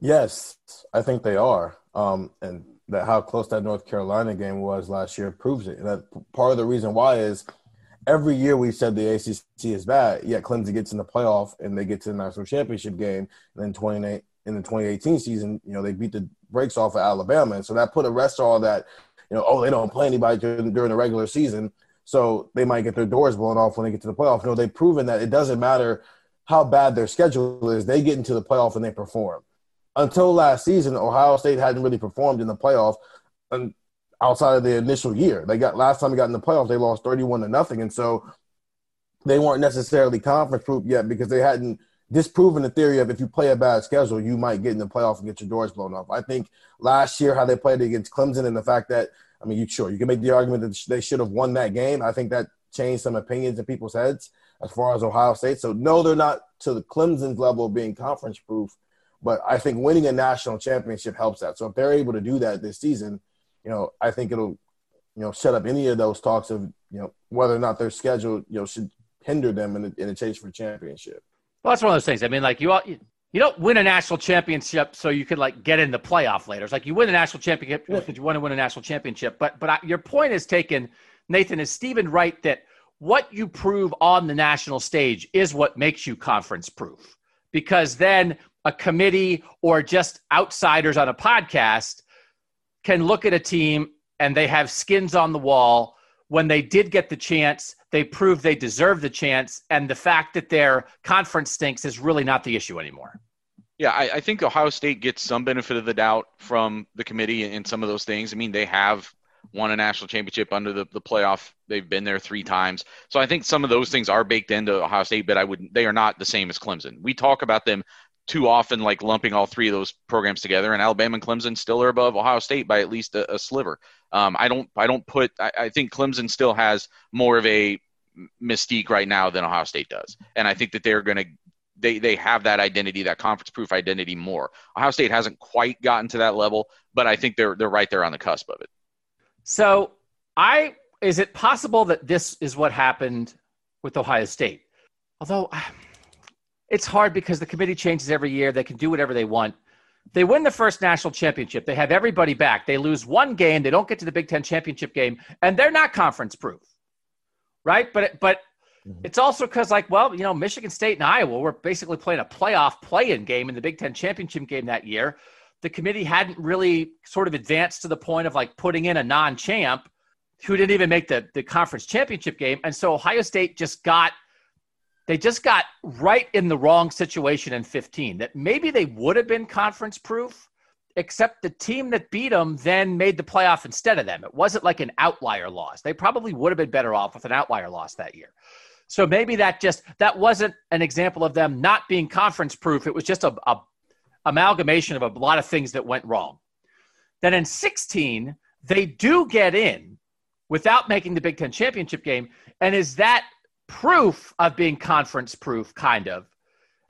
[SPEAKER 5] Yes, I think they are. Um, and that how close that North Carolina game was last year proves it. And that part of the reason why is every year we said the ACC is bad, yet Clemson gets in the playoff and they get to the national championship game. And then 28 in the 2018 season, you know, they beat the brakes off of Alabama, and so that put a rest to all that. You know, oh, they don't play anybody during, during the regular season, so they might get their doors blown off when they get to the playoff. No, they've proven that it doesn't matter how bad their schedule is; they get into the playoff and they perform until last season, Ohio State hadn't really performed in the playoff outside of the initial year. They got last time they got in the playoff, they lost thirty-one to nothing, and so they weren't necessarily conference proof yet because they hadn't disproven the theory of if you play a bad schedule, you might get in the playoff and get your doors blown off. I think last year how they played against Clemson and the fact that I mean, you sure you can make the argument that they should have won that game. I think that changed some opinions in people's heads as far as Ohio State. So no, they're not to the Clemson's level of being conference proof but I think winning a national championship helps that. So if they're able to do that this season, you know, I think it'll, you know, shut up any of those talks of, you know, whether or not their schedule, you know, should hinder them in a, in a chase for championship.
[SPEAKER 3] Well, that's one of those things. I mean, like you all, you don't win a national championship so you can like get in the playoff later. It's like you win a national championship because you want to win a national championship. But but I, your point is taken, Nathan. Is Stephen right that what you prove on the national stage is what makes you conference proof? Because then a committee or just outsiders on a podcast can look at a team and they have skins on the wall. When they did get the chance, they proved they deserve the chance. And the fact that their conference stinks is really not the issue anymore.
[SPEAKER 4] Yeah, I, I think Ohio State gets some benefit of the doubt from the committee in some of those things. I mean, they have won a national championship under the, the playoff. They've been there three times. So I think some of those things are baked into Ohio State, but I would they are not the same as Clemson. We talk about them too often like lumping all three of those programs together. And Alabama and Clemson still are above Ohio State by at least a, a sliver. Um, I don't I don't put I, I, think Clemson still has more of a mystique right now than Ohio State does, and I think that they're going to. They, they have that identity, that conference proof identity more. Ohio State hasn't quite gotten to that level, but I think they're they're right there on the cusp of it.
[SPEAKER 3] So, I is it possible that this is what happened with Ohio State? Although it's hard because the committee changes every year. They can do whatever they want. They win the first national championship. They have everybody back. They lose one game. They don't get to the Big Ten championship game, and they're not conference proof, right? But but mm-hmm. it's also because like well, you know, Michigan State and Iowa were basically playing a playoff play-in game in the Big Ten championship game that year. The committee hadn't really sort of advanced to the point of like putting in a non-champ who didn't even make the the conference championship game, and so Ohio State just got – they just got right in the wrong situation in 15 that maybe they would have been conference proof except the team that beat them then made the playoff instead of them. It wasn't like an outlier loss. They probably would have been better off with an outlier loss that year. So maybe that just that wasn't an example of them not being conference proof. It was just a, a amalgamation of a lot of things that went wrong. Then in 16 they do get in without making the big ten championship game. And is that proof of being conference proof, kind of,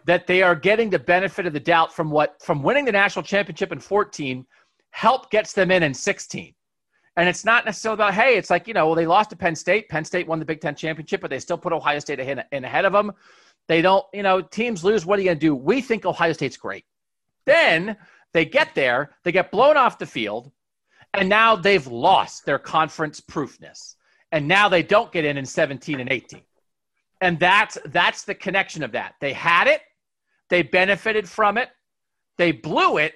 [SPEAKER 3] that they are getting the benefit of the doubt from what from winning the national championship in 14 help gets them in in 16 And it's not necessarily about, hey, it's like, you know, well, they lost to Penn State. Penn State won the Big Ten championship, but they still put Ohio State ahead, in ahead of them. They don't, you know, teams lose. What are you going to do? We think Ohio State's great. Then they get there, they get blown off the field, and now they've lost their conference proofness. And now they don't get in in 17 and 18. And that's that's the connection of that. They had it, they benefited from it, they blew it,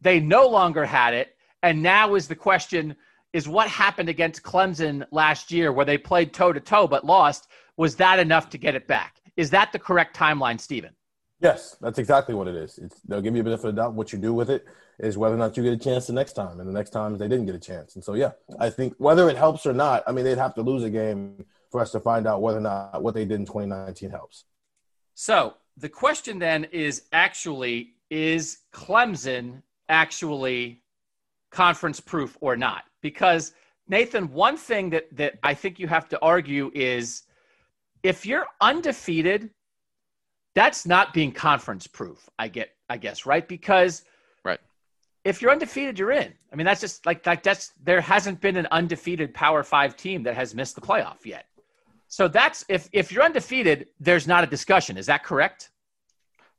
[SPEAKER 3] they no longer had it, and now is the question is what happened against Clemson last year where they played toe to toe but lost, was that enough to get it back? Is that the correct timeline, Stephen?
[SPEAKER 5] Yes, that's exactly what it is. It's, they'll give you a benefit of the doubt. What you do with it is whether or not you get a chance the next time, and the next time they didn't get a chance. And so, yeah, I think whether it helps or not, I mean, they'd have to lose a game for us to find out whether or not what they did in 2019 helps.
[SPEAKER 3] So the question then is actually is Clemson actually conference proof or not? Because Nathan, one thing that that I think you have to argue is if you're undefeated that's not being conference proof. I get, I guess, right? Because
[SPEAKER 4] right,
[SPEAKER 3] if you're undefeated, you're in. I mean, that's just like like that's there hasn't been an undefeated Power Five team that has missed the playoff yet. So that's if if you're undefeated, there's not a discussion. Is that correct?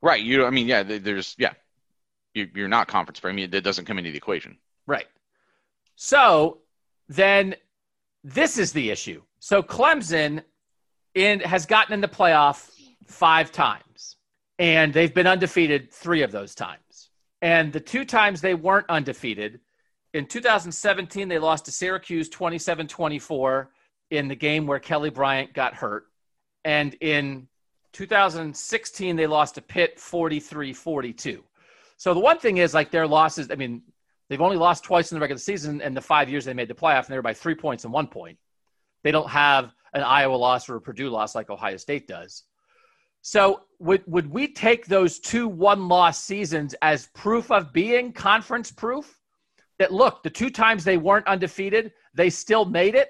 [SPEAKER 4] Right. You. I mean, yeah. There's yeah. You, you're not conference. I mean, it doesn't come into the equation.
[SPEAKER 3] Right. So then this is the issue. So Clemson in has gotten in the playoff five times, and they've been undefeated three of those times. And the two times they weren't undefeated, in 2017, they lost to Syracuse 27 24 in the game where Kelly Bryant got hurt. And in 2016, they lost to Pitt 43 42. So the one thing is, like, their losses, I mean, they've only lost twice in the regular season, and the five years they made the playoff, and they were by three points and one point. They don't have an Iowa loss or a Purdue loss like Ohio State does. So would would we take those two one loss seasons as proof of being conference proof? That look, the two times they weren't undefeated, they still made it,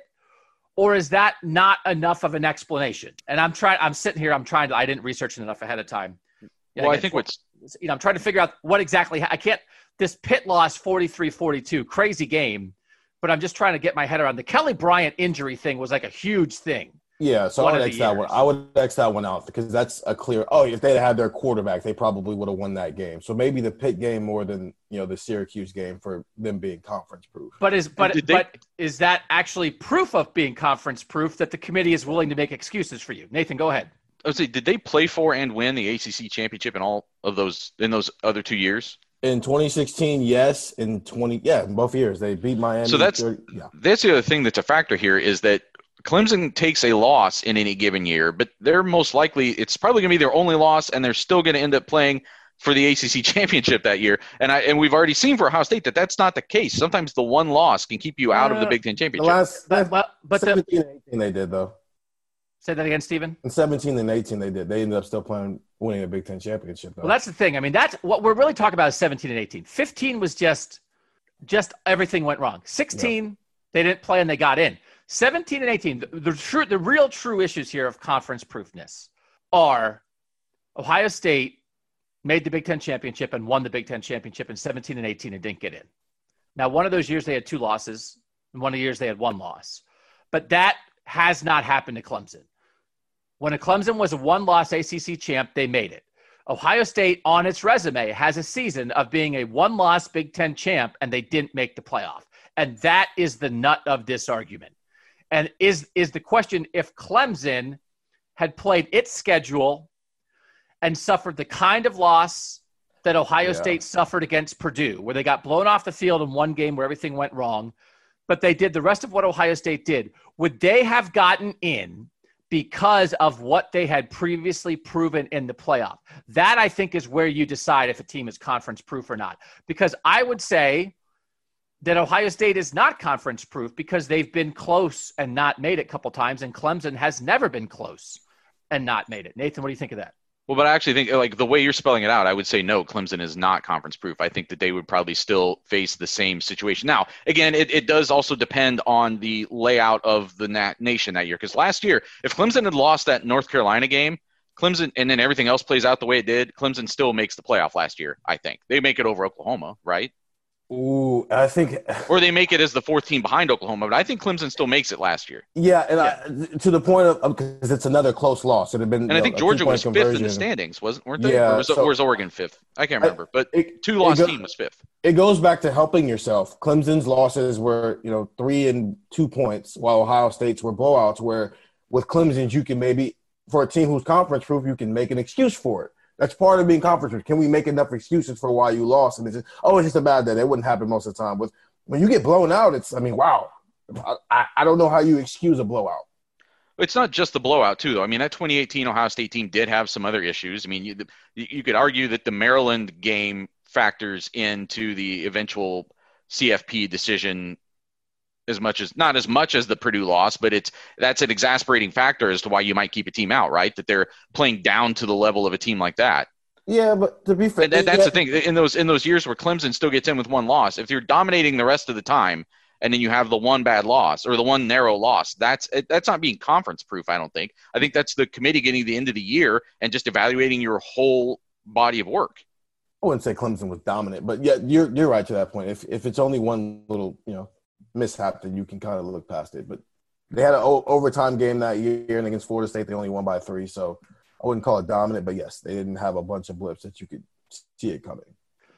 [SPEAKER 3] or is that not enough of an explanation? And I'm trying. I'm sitting here. I'm trying to. I didn't research it enough ahead of time.
[SPEAKER 4] well, I think what's
[SPEAKER 3] you know, I'm trying to figure out what exactly I can't. This Pitt loss 43-42, crazy game, but I'm just trying to get my head around the Kelly Bryant injury thing was like a huge thing.
[SPEAKER 5] Yeah, so I would X that one. I would X that one out because that's a clear. Oh, if they had their quarterback, they probably would have won that game. So maybe the Pitt game more than you know the Syracuse game for them being conference proof.
[SPEAKER 3] But is but they, but is that actually proof of being conference proof that the committee is willing to make excuses for you? Nathan, go ahead.
[SPEAKER 4] I would say, did they play for and win the ACC championship in all of those in those other two years?
[SPEAKER 5] In 2016, yes. In 20, yeah, in both years they beat Miami.
[SPEAKER 4] So that's
[SPEAKER 5] 30,
[SPEAKER 4] yeah. that's the other thing that's a factor here is that Clemson takes a loss in any given year, but they're most likely it's probably going to be their only loss, and they're still going to end up playing for the ACC championship that year. And I and we've already seen for Ohio State that that's not the case. Sometimes the one loss can keep you out uh, of the uh, Big Ten championship.
[SPEAKER 5] The last, but, but, but 17 the, and 18 they did though.
[SPEAKER 3] Say that again, Stephen.
[SPEAKER 5] In 17 and 18 they did. They ended up still playing winning a Big Ten championship. Though.
[SPEAKER 3] Well, that's the thing. I mean, that's what we're really talking about is 17 and 18. 15 was just just everything went wrong. 16 yeah. they didn't play and they got in. 17 and 18, the, the, true, the real true issues here of conference proofness are Ohio State made the Big Ten championship and won the Big Ten championship in 17 and 18 and didn't get in. Now, one of those years they had two losses, and one of the years they had one loss. But that has not happened to Clemson. When a Clemson was a one loss ACC champ, they made it. Ohio State on its resume has a season of being a one loss Big Ten champ, and they didn't make the playoff. And that is the nut of this argument. And is is the question if Clemson had played its schedule and suffered the kind of loss that Ohio yeah. State suffered against Purdue, where they got blown off the field in one game where everything went wrong, but they did the rest of what Ohio State did, would they have gotten in because of what they had previously proven in the playoff? That I think is where you decide if a team is conference proof or not. Because I would say that Ohio State is not conference proof because they've been close and not made it a couple times, and Clemson has never been close and not made it. Nathan, what do you think of that?
[SPEAKER 4] Well, but I actually think like the way you're spelling it out, I would say no, Clemson is not conference proof. I think that they would probably still face the same situation. Now, again, it, it does also depend on the layout of the nat- nation that year. Because last year, if Clemson had lost that North Carolina game, Clemson, and then everything else plays out the way it did, Clemson still makes the playoff last year. I think they make it over Oklahoma, right?
[SPEAKER 5] Ooh, I think,
[SPEAKER 4] or they make it as the fourth team behind Oklahoma. But I think Clemson still makes it last year.
[SPEAKER 5] yeah, and I, to the point of because it's another close loss. It had been,
[SPEAKER 4] And I think Georgia was fifth in the standings, wasn't weren't they?
[SPEAKER 5] Yeah,
[SPEAKER 4] or, was,
[SPEAKER 5] so-
[SPEAKER 4] or was Oregon fifth? I can't remember. But
[SPEAKER 5] It,
[SPEAKER 4] two loss team was fifth.
[SPEAKER 5] it goes back to helping yourself. Clemson's losses were, you know, three and two points, while Ohio State's were blowouts. Where with Clemson's, you can maybe for a team who's conference proof, you can make an excuse for it. That's part of being conference. Can we make enough excuses for why you lost? And it's just, oh, it's just a bad day. That wouldn't happen most of the time. With when you get blown out, it's, I mean, wow. I, I, I don't know how you excuse a blowout.
[SPEAKER 4] It's not just the blowout, too. Though. I mean, that 2018 Ohio State team did have some other issues. I mean, you, you could argue that the Maryland game factors into the eventual CFP decision as much as not as much as the Purdue loss, but it's that's an exasperating factor as to why you might keep a team out, right? That they're playing down to the level of a team like that.
[SPEAKER 5] Yeah, but to be fair,
[SPEAKER 4] And that, that's
[SPEAKER 5] yeah,
[SPEAKER 4] the thing. In those in those years where Clemson still gets in with one loss, if you're dominating the rest of the time, and then you have the one bad loss or the one narrow loss, that's that's not being conference proof. I don't think. I think that's the committee getting to the end of the year and just evaluating your whole body of work.
[SPEAKER 5] I wouldn't say Clemson was dominant, but yeah, you're you're right to that point. If if it's only one little you know mishap, then you can kind of look past it. But they had an o- overtime game that year, and against Florida State, they only won by three. So I wouldn't call it dominant, but yes, they didn't have a bunch of blips that you could see it coming.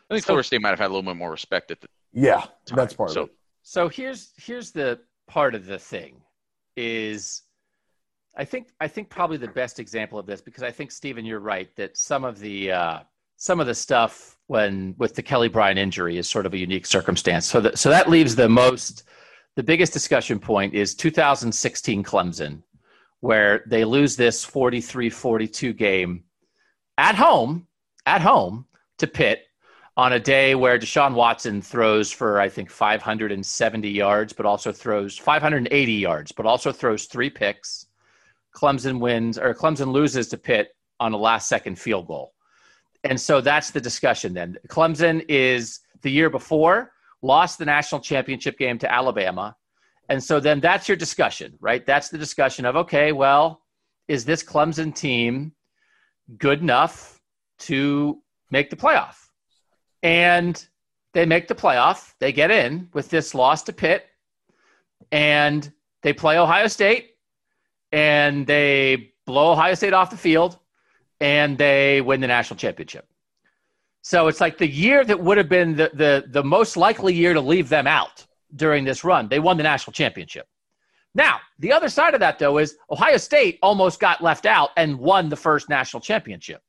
[SPEAKER 4] I think
[SPEAKER 3] So-
[SPEAKER 4] Florida State might have had a little bit more respect at the
[SPEAKER 5] Yeah,
[SPEAKER 4] time.
[SPEAKER 5] that's part
[SPEAKER 4] so,
[SPEAKER 5] of it.
[SPEAKER 3] So here's here's the part of the thing is I think I think probably the best example of this because I think Stephen you're right that some of the uh, some of the stuff when with the Kelly Bryant injury is sort of a unique circumstance. So that so that leaves the most the biggest discussion point is 2016 Clemson where they lose this 43-42 game at home at home to Pitt on a day where Deshaun Watson throws for, I think, 570 yards, but also throws 580 yards, but also throws three picks. Clemson wins or Clemson loses to Pitt on a last second field goal. And so that's the discussion then. Clemson is the year before lost the national championship game to Alabama. And so then that's your discussion, right? That's the discussion of, okay, well, is this Clemson team good enough to make the playoff? and they make the playoff. They get in with this loss to Pitt, and they play Ohio State, and they blow Ohio State off the field, and they win the national championship. So it's like the year that would have been the, the, the most likely year to leave them out during this run. They won the national championship. Now, the other side of that, though, is Ohio State almost got left out and won the first national championship.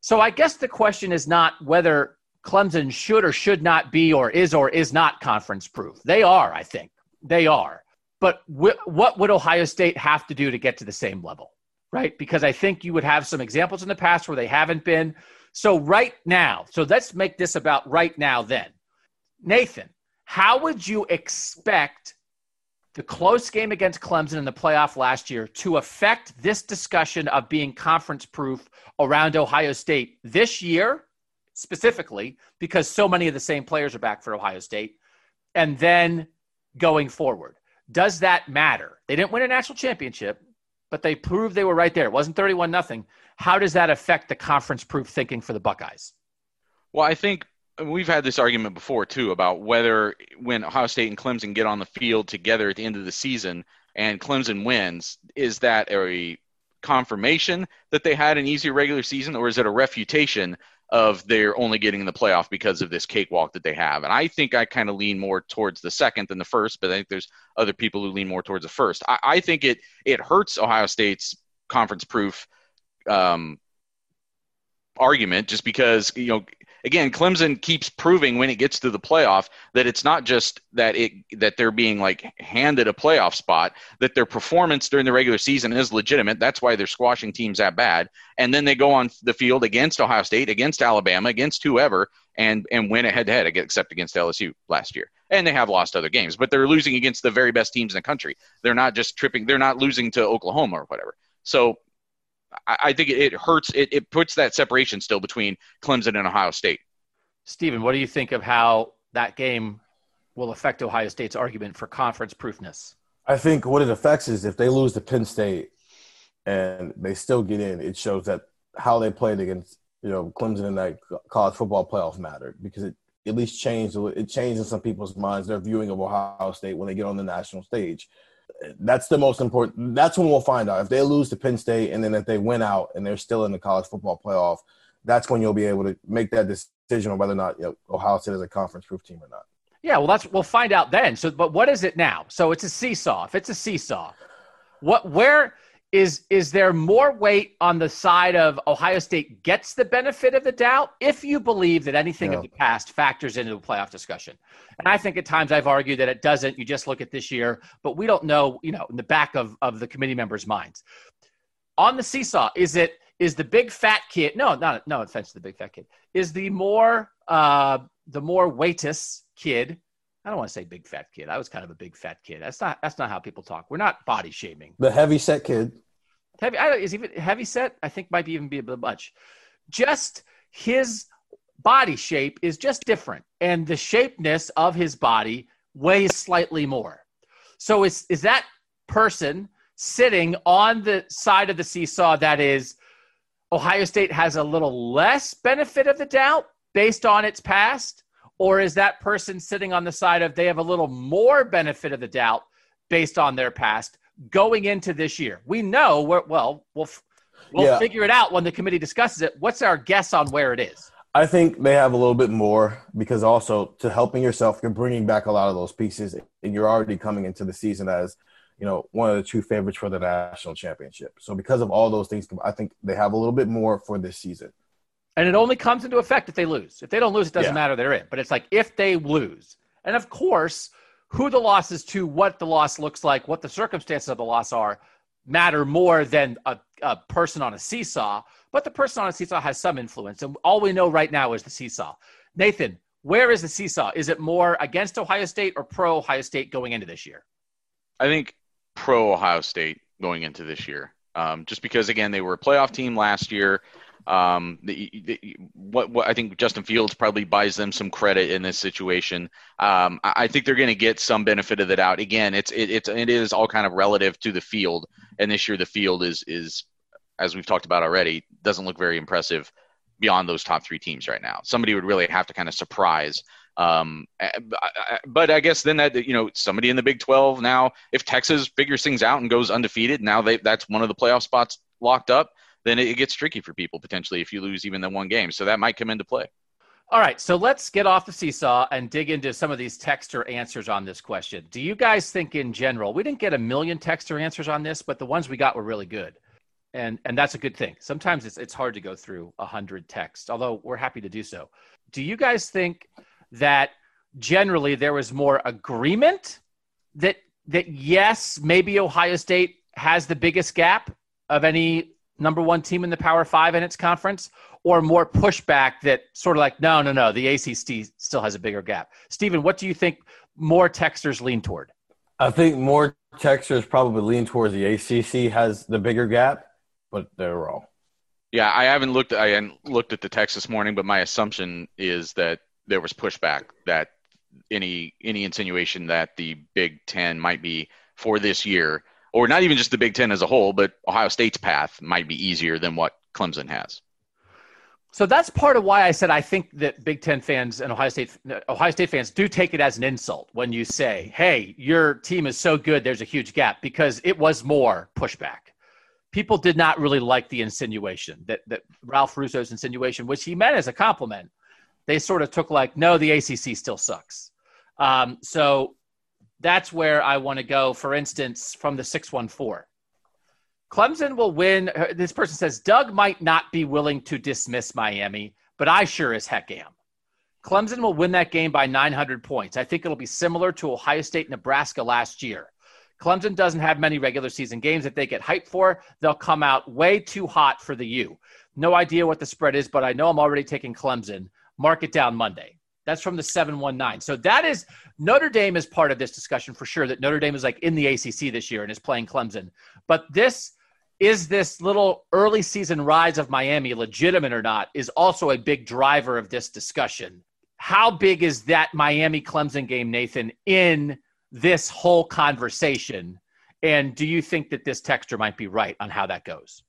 [SPEAKER 3] So I guess the question is not whether Clemson should or should not be or is or is not conference proof. They are, I think. They are. But wh- what would Ohio State have to do to get to the same level? Right? Because I think you would have some examples in the past where they haven't been. So, right now, so let's make this about right now then. Nathan, how would you expect the close game against Clemson in the playoff last year to affect this discussion of being conference proof around Ohio State this year, specifically, because so many of the same players are back for Ohio State, and then going forward? Does that matter? They didn't win a national championship, but they proved they were right there. It wasn't 31 nothing. How does that affect the conference proof thinking for the Buckeyes?
[SPEAKER 4] Well, I think we've had this argument before too about whether when Ohio State and Clemson get on the field together at the end of the season and Clemson wins, is that a confirmation that they had an easier regular season, or is it a refutation of they're only getting in the playoff because of this cakewalk that they have? And I think I kind of lean more towards the second than the first, but I think there's other people who lean more towards the first. I, I think it it hurts Ohio State's conference proof um, argument just because you know again Clemson keeps proving when it gets to the playoff that it's not just that it that they're being like handed a playoff spot that their performance during the regular season is legitimate. That's why they're squashing teams that bad. And then they go on the field against Ohio State against Alabama against whoever and and win a head to head except against LSU last year. And they have lost other games but they're losing against the very best teams in the country. They're not just tripping they're not losing to Oklahoma or whatever. So I, I think it, it hurts. It, it puts that separation still between Clemson and Ohio State.
[SPEAKER 3] Stephen, what do you think of how that game will affect Ohio State's argument for conference proofness?
[SPEAKER 5] I think what it affects is if they lose to Penn State and they still get in, it shows that how they played against you know Clemson in that college football playoff mattered because it at least changed. It changed in some people's minds their viewing of Ohio State when they get on the national stage. That's the most important. That's when we'll find out if they lose to Penn State, and then if they win out and they're still in the college football playoff. That's when you'll be able to make that decision on whether or not you know, Ohio State is a conference-proof team or not.
[SPEAKER 3] Yeah, well, that's we'll find out then. So, but what is it now? So it's a seesaw. If it's a seesaw, what where is is there more weight on the side of Ohio State gets the benefit of the doubt if you believe that anything yeah. of the past factors into the playoff discussion? And I think at times I've argued that it doesn't. You just look at this year, but we don't know, you know, in the back of, of the committee members' minds. On the seesaw, is it is the big fat kid? No, not no offense to the big fat kid. Is the more uh, the more weightus kid I don't want to say big fat kid. I was kind of a big fat kid. That's not that's not how people talk. We're not body shaming.
[SPEAKER 5] The heavy set kid.
[SPEAKER 3] Heavy I, is even heavy set. I think might even be a bit much. Just his body shape is just different, and the shapeness of his body weighs slightly more. So is is that person sitting on the side of the seesaw that is Ohio State has a little less benefit of the doubt based on its past? Or is that person sitting on the side of they have a little more benefit of the doubt based on their past going into this year? We know, where, well, we'll, we'll yeah. figure it out when the committee discusses it. What's our guess on where it is?
[SPEAKER 5] I think they have a little bit more because also to helping yourself, you're bringing back a lot of those pieces, and you're already coming into the season as you know one of the two favorites for the national championship. So because of all those things, I think they have a little bit more for this season.
[SPEAKER 3] And it only comes into effect if they lose. If they don't lose, it doesn't yeah. matter. They're in. But it's like if they lose. And of course, who the loss is to, what the loss looks like, what the circumstances of the loss are, matter more than a, a person on a seesaw. But the person on a seesaw has some influence. And all we know right now is the seesaw. Nathan, where is the seesaw? Is it more against Ohio State or pro Ohio State going into this year?
[SPEAKER 4] I think pro Ohio State going into this year. Um, just because, again, they were a playoff team last year. Um, the, the, what, what I think Justin Fields probably buys them some credit in this situation. Um, I, I, think they're going to get some benefit of the doubt. Again, it's it, it's it is all kind of relative to the field, and this year the field is is as we've talked about already doesn't look very impressive beyond those top three teams right now. Somebody would really have to kind of surprise. Um, but I guess then that you know somebody in the Big 12 now, if Texas figures things out and goes undefeated, now they that's one of the playoff spots locked up then it gets tricky for people potentially if you lose even the one game. So that might come into play.
[SPEAKER 3] All right, so let's get off the seesaw and dig into some of these texter answers on this question. Do you guys think, in general, we didn't get a million texter answers on this, but the ones we got were really good, and and that's a good thing. Sometimes it's it's hard to go through a hundred texts, although we're happy to do so. Do you guys think that generally there was more agreement that that yes, maybe Ohio State has the biggest gap of any number one team in the Power Five in its conference, or more pushback that sort of like, no, no, no, the ACC still has a bigger gap? Stephen, what do you think more texters lean toward?
[SPEAKER 5] I think more texters probably lean towards the ACC has the bigger gap, but they're wrong.
[SPEAKER 4] Yeah, I haven't looked. I haven't looked at the text this morning, but my assumption is that there was pushback that any any insinuation that the Big Ten might be for this year or not even just the Big Ten as a whole, but Ohio State's path might be easier than what Clemson has.
[SPEAKER 3] So that's part of why I said I think that Big Ten fans and Ohio State Ohio State fans do take it as an insult when you say, "Hey, your team is so good, there's a huge gap," because it was more pushback. People did not really like the insinuation that that Ralph Russo's insinuation, which he meant as a compliment. They sort of took like, "No, the ACC still sucks." Um, so that's where I want to go. For instance, from the 614. Clemson will win. Uh, this person says Doug might not be willing to dismiss Miami, but I sure as heck am. Clemson will win that game by 900 points. I think it'll be similar to Ohio State Nebraska last year. Clemson doesn't have many regular season games that they get hyped for. They'll come out way too hot for the U. No idea what the spread is, but I know I'm already taking Clemson. Mark it down Monday. That's from the 719. So that is Notre Dame is part of this discussion for sure that Notre Dame is like in the ACC this year and is playing Clemson. But this is this little early season rise of Miami legitimate or not is also a big driver of this discussion. How big is that Miami Clemson game, Nathan, in this whole conversation? And do you think that this texture might be right on how that goes?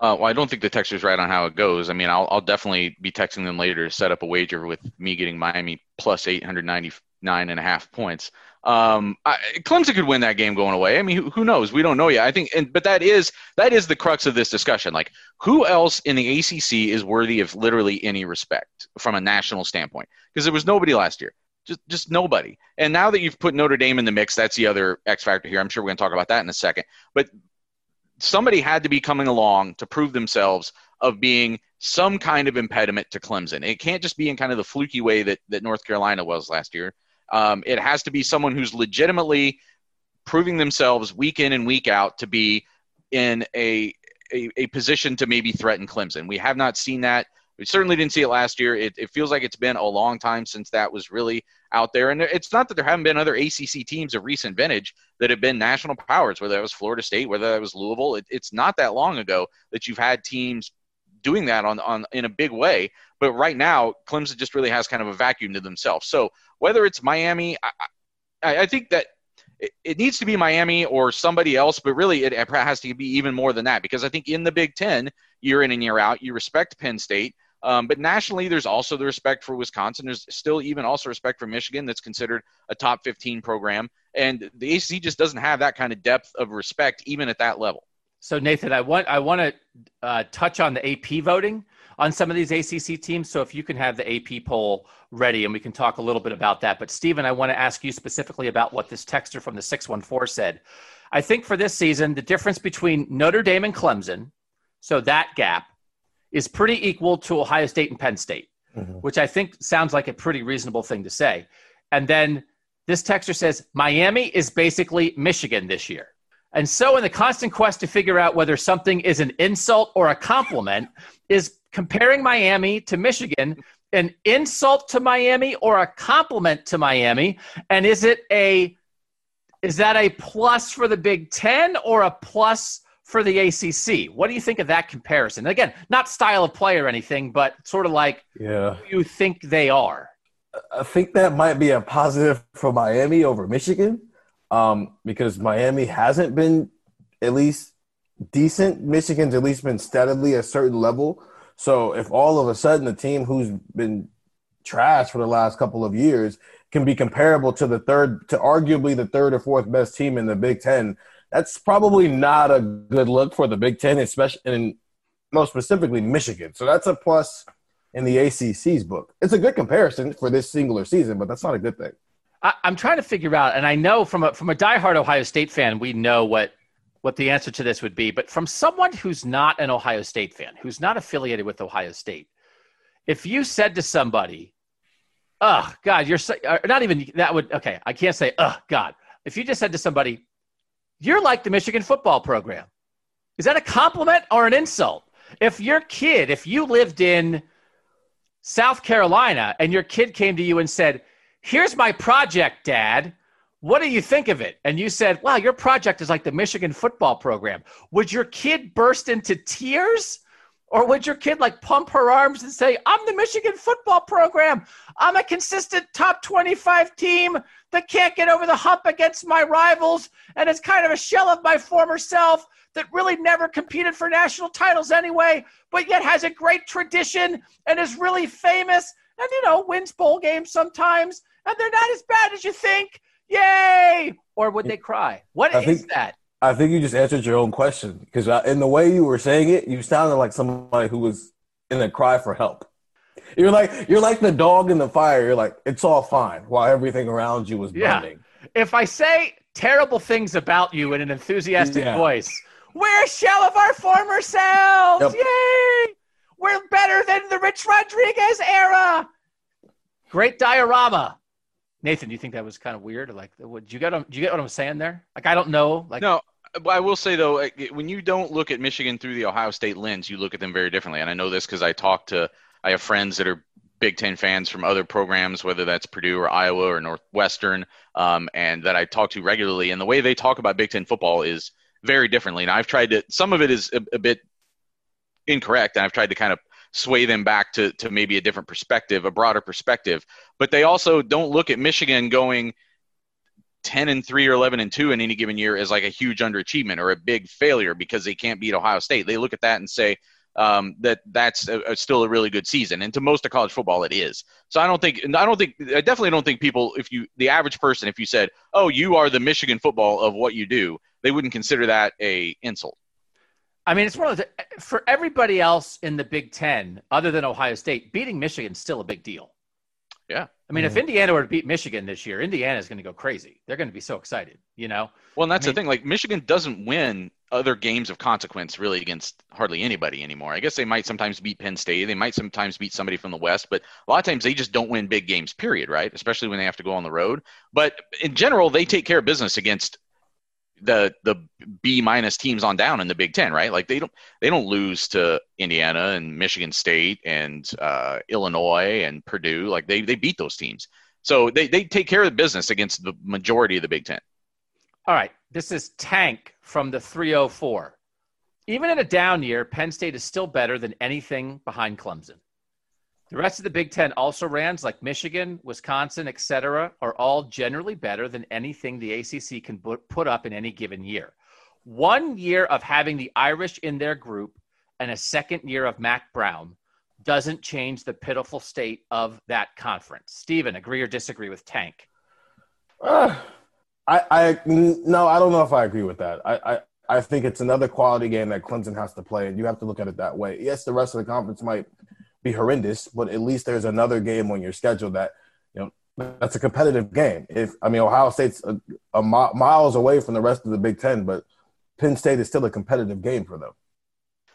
[SPEAKER 4] Uh, well, I don't think the texter's right on how it goes. I mean, I'll, I'll definitely be texting them later to set up a wager with me getting Miami plus 899 and a half points. Um, I, Clemson could win that game going away. I mean, who, who, knows? We don't know yet. I think, and but that is that is the crux of this discussion. Like, who else in the ACC is worthy of literally any respect from a national standpoint? Because there was nobody last year, just just nobody. And now that you've put Notre Dame in the mix, that's the other X factor here. I'm sure we're going to talk about that in a second. But somebody had to be coming along to prove themselves of being some kind of impediment to Clemson. It can't just be in kind of the fluky way that that North Carolina was last year. Um, it has to be someone who's legitimately proving themselves week in and week out to be in a, a, a position to maybe threaten Clemson. We have not seen that. We certainly didn't see it last year. It, it, feels like it's been a long time since that was really out there. And it's not that there haven't been other ACC teams of recent vintage that have been national powers, whether that was Florida State, whether that was Louisville. It, it's not that long ago that you've had teams doing that on, on in a big way. But right now, Clemson just really has kind of a vacuum to themselves. So whether it's Miami, I, I, I think that it, it, needs to be Miami or somebody else, but really it has to be even more than that because I think in the Big Ten, year in and year out, you respect Penn State. Um, but nationally, there's also the respect for Wisconsin. There's still even also respect for Michigan, that's considered a top 15 program. And the ACC just doesn't have that kind of depth of respect, even at that level.
[SPEAKER 3] So Nathan, I want I want to uh, touch on the AP voting on some of these ACC teams. So if you can have the AP poll ready, and we can talk a little bit about that. But Stephen, I want to ask you specifically about what this texter from the six one four said. I think for this season, the difference between Notre Dame and Clemson, so that gap, is pretty equal to Ohio State and Penn State, mm-hmm. which I think sounds like a pretty reasonable thing to say. And then this texter says Miami is basically Michigan this year. And so, in the constant quest to figure out whether something is an insult or a compliment, is comparing Miami to Michigan an insult to Miami or a compliment to Miami? And is it a is that a plus for the Big Ten or a plus for the ACC? What do you think of that comparison? Again, not style of play or anything, but sort of like yeah. you think they are.
[SPEAKER 5] I think that might be a positive for Miami over Michigan um, because Miami hasn't been at least decent. Michigan's at least been steadily a certain level. So if all of a sudden a team who's been trash for the last couple of years can be comparable to the third, to arguably the third or fourth best team in the Big Ten, that's probably not a good look for the Big Ten, especially and most specifically Michigan. So that's a plus in the ACC's book. It's a good comparison for this singular season, but that's not a good thing.
[SPEAKER 3] I, am trying to figure out, and I know from a from a diehard Ohio State fan, we know what what the answer to this would be. But from someone who's not an Ohio State fan, who's not affiliated with Ohio State, if you said to somebody, "Oh God, you're so, uh, not even that would okay," I can't say, "Oh God." If you just said to somebody, "You're like the Michigan football program," is that a compliment or an insult? If your kid, if you lived in South Carolina and your kid came to you and said, Here's my project, Dad. What do you think of it? And you said, Wow, your project is like the Michigan football program. Would your kid burst into tears? Or would your kid like pump her arms and say, I'm the Michigan football program. I'm a consistent top 25 team that can't get over the hump against my rivals. And it's kind of a shell of my former self that really never competed for national titles anyway, but yet has a great tradition and is really famous and, you know, wins bowl games sometimes. And they're not as bad as you think. Yay! Or would they cry? What I is
[SPEAKER 5] think,
[SPEAKER 3] that?
[SPEAKER 5] I think you just answered your own question because in the way you were saying it, you sounded like somebody who was in a cry for help. You're like you're like the dog in the fire. You're like it's all fine while everything around you was burning.
[SPEAKER 3] Yeah. If I say terrible things about you in an enthusiastic yeah. voice, we're a shell of our former selves. Yep. Yay! We're better than the Rich Rodriguez era. Great diorama. Nathan, do you think that was kind of weird? Like, what, do you get? Do you get what I'm saying there? Like, I don't know. Like,
[SPEAKER 4] no, I will say though, when you don't look at Michigan through the Ohio State lens, you look at them very differently. And I know this because I talk to, I have friends that are Big Ten fans from other programs, whether that's Purdue or Iowa or Northwestern, um, and that I talk to regularly. And the way they talk about Big Ten football is very differently. And I've tried to. Some of it is a, a bit incorrect, and I've tried to kind of sway them back to, to maybe a different perspective, a broader perspective. But they also don't look at Michigan going 10 and 3 or 11 and 2 in any given year as like a huge underachievement or a big failure because they can't beat Ohio State. They look at that and say um, that that's a, a, still a really good season. And to most of college football, it is. So I don't think, I don't think, I definitely don't think people, if you, the average person, if you said, oh, you are the Michigan football of what you do, they wouldn't consider that a insult.
[SPEAKER 3] I mean, it's one of the, for everybody else in the Big Ten, other than Ohio State, beating Michigan is still a big deal.
[SPEAKER 4] Yeah.
[SPEAKER 3] I mean, mm-hmm. if Indiana were to beat Michigan this year, Indiana is going to go crazy. They're going to be so excited, you know?
[SPEAKER 4] Well, and that's
[SPEAKER 3] I mean,
[SPEAKER 4] the thing. Like, Michigan doesn't win other games of consequence really against hardly anybody anymore. I guess they might sometimes beat Penn State. They might sometimes beat somebody from the West, but a lot of times they just don't win big games, period, right? Especially when they have to go on the road. But in general, they take care of business against the the B minus teams on down in the Big Ten, right? Like they don't they don't lose to Indiana and Michigan State and uh, Illinois and Purdue. Like they they beat those teams, so they they take care of the business against the majority of the Big Ten.
[SPEAKER 3] All right, this is Tank from the 304. Even in a down year, Penn State is still better than anything behind Clemson. The rest of the Big Ten also rans like Michigan, Wisconsin, etc., are all generally better than anything the ACC can put up in any given year. One year of having the Irish in their group and a second year of Mack Brown doesn't change the pitiful state of that conference. Stephen, agree or disagree with Tank?
[SPEAKER 5] Uh, I, I no, I don't know if I agree with that. I, I, I think it's another quality game that Clemson has to play, and you have to look at it that way. Yes, the rest of the conference might be horrendous, but at least there's another game on your schedule that you know that's a competitive game. If I mean Ohio State's a, a miles away from the rest of the Big Ten, but Penn State is still a competitive game for them.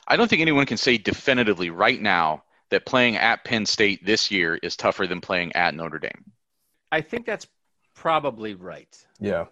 [SPEAKER 4] I don't think anyone can say definitively right now that playing at Penn State this year is tougher than playing at Notre Dame.
[SPEAKER 3] I think that's probably right.
[SPEAKER 5] Yeah.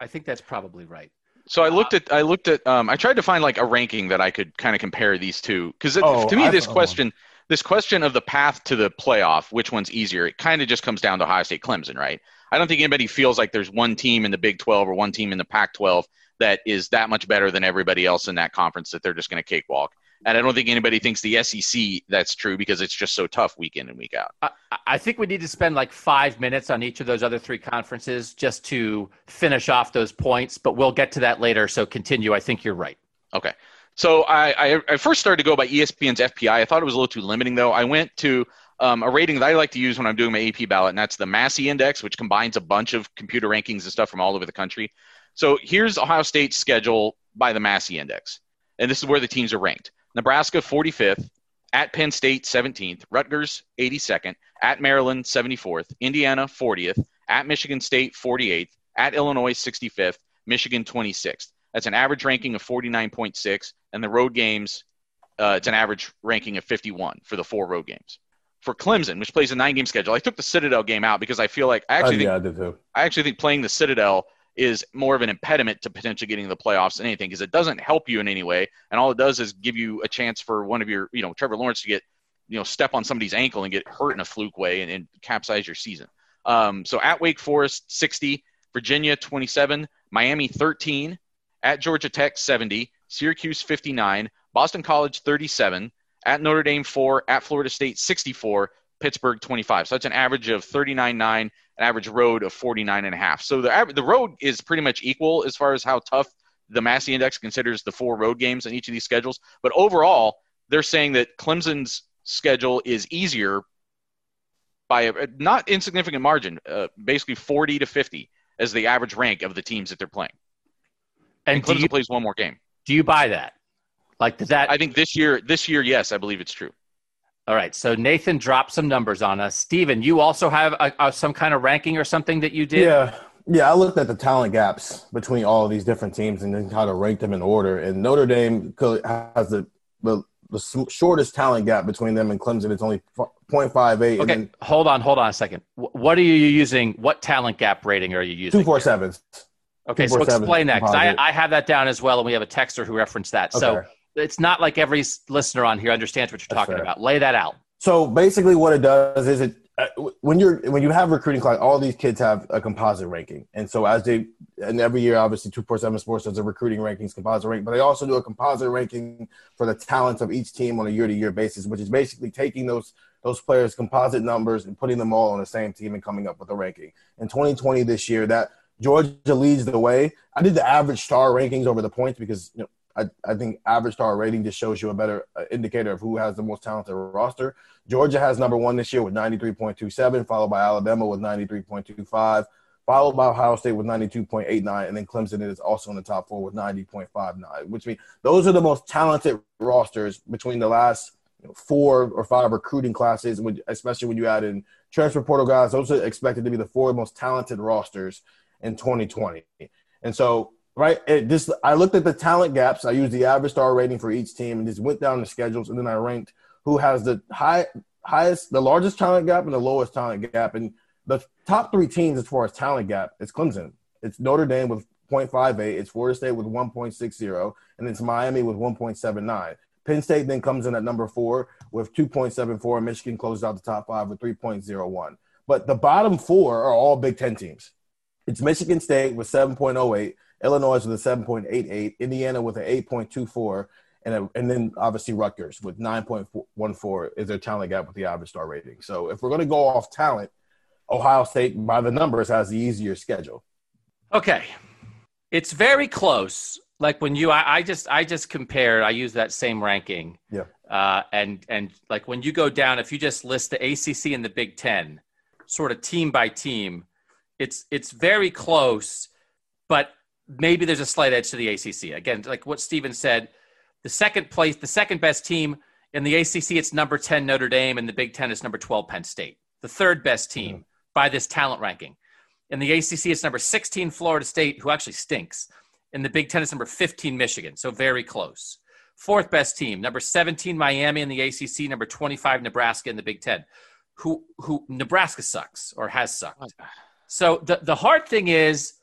[SPEAKER 3] I think that's probably right.
[SPEAKER 4] So I looked at I looked at um, I tried to find like a ranking that I could kind of compare these two because oh, to me this question this question of the path to the playoff, which one's easier, it kind of just comes down to Ohio State Clemson, right? I don't think anybody feels like there's one team in the Big 12 or one team in the Pac 12 that is that much better than everybody else in that conference that they're just going to cakewalk. And I don't think anybody thinks the SEC that's true because it's just so tough week in and week out.
[SPEAKER 3] I, I, think we need to spend like five minutes on each of those other three conferences just to finish off those points, but we'll get to that later. So continue. I think you're right.
[SPEAKER 4] Okay. So I, I, I, first started to go by ESPN's FPI. I thought it was a little too limiting, though. I went to um, a rating that I like to use when I'm doing my AP ballot, and that's the Massey Index, which combines a bunch of computer rankings and stuff from all over the country. So here's Ohio State's schedule by the Massey Index, and this is where the teams are ranked: Nebraska 45th, at Penn State 17th, Rutgers 82nd, at Maryland 74th, Indiana 40th, at Michigan State 48th, at Illinois 65th, Michigan 26th. That's an average ranking of 49.6, and the road games, uh, it's an average ranking of 51 for the four road games. For Clemson, which plays a nine-game schedule, I took the Citadel game out because I feel like I actually
[SPEAKER 5] uh,
[SPEAKER 4] think,
[SPEAKER 5] yeah,
[SPEAKER 4] I, I actually think playing the Citadel is more of an impediment to potentially getting the playoffs than anything because it doesn't help you in any way, and all it does is give you a chance for one of your, you know, Trevor Lawrence to get, you know, step on somebody's ankle and get hurt in a fluke way and, and capsize your season. Um, so at Wake Forest, 60, Virginia, 27, Miami, 13, at Georgia Tech 70, Syracuse 59, Boston College 37, at Notre Dame 4, at Florida State 64, Pittsburgh 25. So that's an average of 39.9, an average road of 49.5. So the the road is pretty much equal as far as how tough the Massey Index considers the four road games in each of these schedules. But overall, they're saying that Clemson's schedule is easier by a not insignificant margin, uh, basically 40 to 50 as the average rank of the teams that they're playing. And, and Clemson you, plays one more game.
[SPEAKER 3] Do you buy that? Like does that?
[SPEAKER 4] I think this year, this year, yes, I believe it's true.
[SPEAKER 3] All right. So Nathan dropped some numbers on us. Stephen, you also have a, a, some kind of ranking or something that you did.
[SPEAKER 5] Yeah. Yeah, I looked at the talent gaps between all of these different teams and then kind of ranked them in order. And Notre Dame has the the, the shortest talent gap between them and Clemson. It's only 0.58.
[SPEAKER 3] Okay, then, hold on, hold on a second. What are you using? What talent gap rating are you using?
[SPEAKER 5] Two four sevens.
[SPEAKER 3] Okay, so explain that because I, I have that down as well, and we have a texter who referenced that. Okay. So it's not like every listener on here understands what you're That's talking fair. about. Lay that out.
[SPEAKER 5] So basically, what it does is it uh, when you're when you have recruiting class, all these kids have a composite ranking, and so as they and every year, obviously, two four seven Sports does a recruiting rankings composite rank, but they also do a composite ranking for the talents of each team on a year to year basis, which is basically taking those those players' composite numbers and putting them all on the same team and coming up with a ranking. In 2020, this year, that Georgia leads the way. I did the average star rankings over the points because you know, I, I think average star rating just shows you a better uh, indicator of who has the most talented roster. Georgia has number one this year with 93.27, followed by Alabama with 93.25, followed by Ohio State with 92.89, and then Clemson is also in the top four with 90.59, which means those are the most talented rosters between the last four or five recruiting classes, especially when you add in transfer portal guys. Those are expected to be the four most talented rosters in 2020. And so right? It just I looked at the talent gaps. I used the average star rating for each team and just went down the schedules, and then I ranked who has the high highest, the largest talent gap and the lowest talent gap. And the top three teams as far as talent gap, it's Clemson, it's Notre Dame with 0.58, it's Florida State with 1.60, and it's Miami with 1.79. Penn State then comes in at number four with 2.74, and Michigan closes out the top five with 3.01. But the bottom four are all Big Ten teams. It's Michigan State with 7.08, Illinois with a 7.88, Indiana with an 8.24, and, a, and then obviously Rutgers with 9.14 is their talent gap with the average star rating. So if we're going to go off talent, Ohio State, by the numbers, has the easier schedule.
[SPEAKER 3] Okay. It's very close. Like when you, I, I just, I just compared. I use that same ranking.
[SPEAKER 5] Yeah.
[SPEAKER 3] Uh, and and like when you go down, if you just list the ACC and the Big Ten, sort of team by team, it's it's very close. But maybe there's a slight edge to the ACC. Again, like what Stephen said, the second place, the second best team in the ACC, it's number 10 Notre Dame, and the Big Ten is number 12 Penn State. The third best team mm-hmm. by this talent ranking. In the ACC, it's number 16 Florida State, who actually stinks. In the Big Ten, it's number 15 Michigan, so very close. Fourth best team, number 17 Miami in the ACC, number 25 Nebraska in the Big Ten. Who who Nebraska sucks or has sucked. So the the hard thing is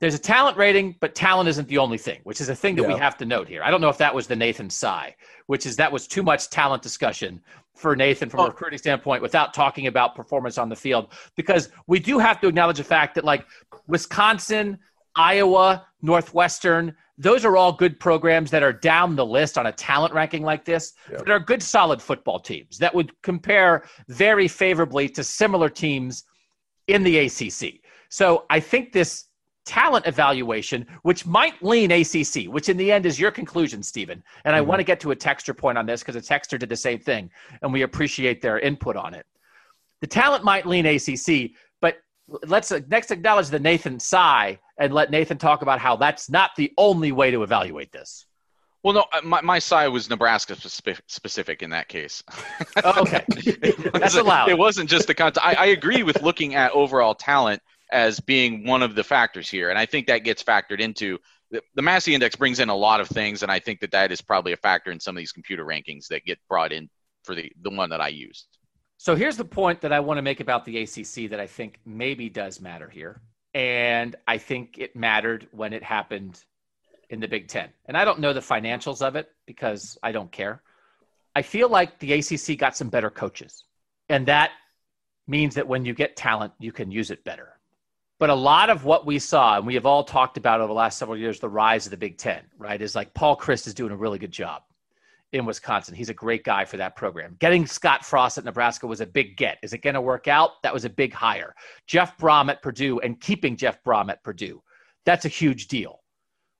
[SPEAKER 3] there's a talent rating, but talent isn't the only thing, which is a thing that yeah. we have to note here. I don't know if that was the Nathan sigh, which is that was too much talent discussion for Nathan from oh. a recruiting standpoint without talking about performance on the field, because we do have to acknowledge the fact that like Wisconsin, Iowa, Northwestern, those are all good programs that are down the list on a talent ranking like this yep. that are good, solid football teams that would compare very favorably to similar teams in the ACC. So I think this talent evaluation, which might lean ACC, which in the end is your conclusion, Stephen. And I mm-hmm. want to get to a texture point on this because a texter did the same thing, and we appreciate their input on it. The talent might lean ACC, but let's next acknowledge the Nathan sigh and let Nathan talk about how that's not the only way to evaluate this.
[SPEAKER 4] Well, no, uh, my, my side was Nebraska specific in that case.
[SPEAKER 3] Oh, okay, that's allowed.
[SPEAKER 4] It wasn't just the content. I, I agree with looking at overall talent as being one of the factors here. And I think that gets factored into the, the Massey Index brings in a lot of things, and I think that that is probably a factor in some of these computer rankings that get brought in for the the one that I used.
[SPEAKER 3] So here's the point that I want to make about the ACC that I think maybe does matter here, and I think it mattered when it happened in the Big Ten. And I don't know the financials of it because I don't care. I feel like the ACC got some better coaches, and that means that when you get talent, you can use it better. But a lot of what we saw, and we have all talked about over the last several years, the rise of the Big Ten, right? Is like Paul Chryst is doing a really good job in Wisconsin. He's a great guy for that program. Getting Scott Frost at Nebraska was a big get. Is it going to work out? That was a big hire. Jeff Brohm at Purdue and keeping Jeff Brohm at Purdue, that's a huge deal,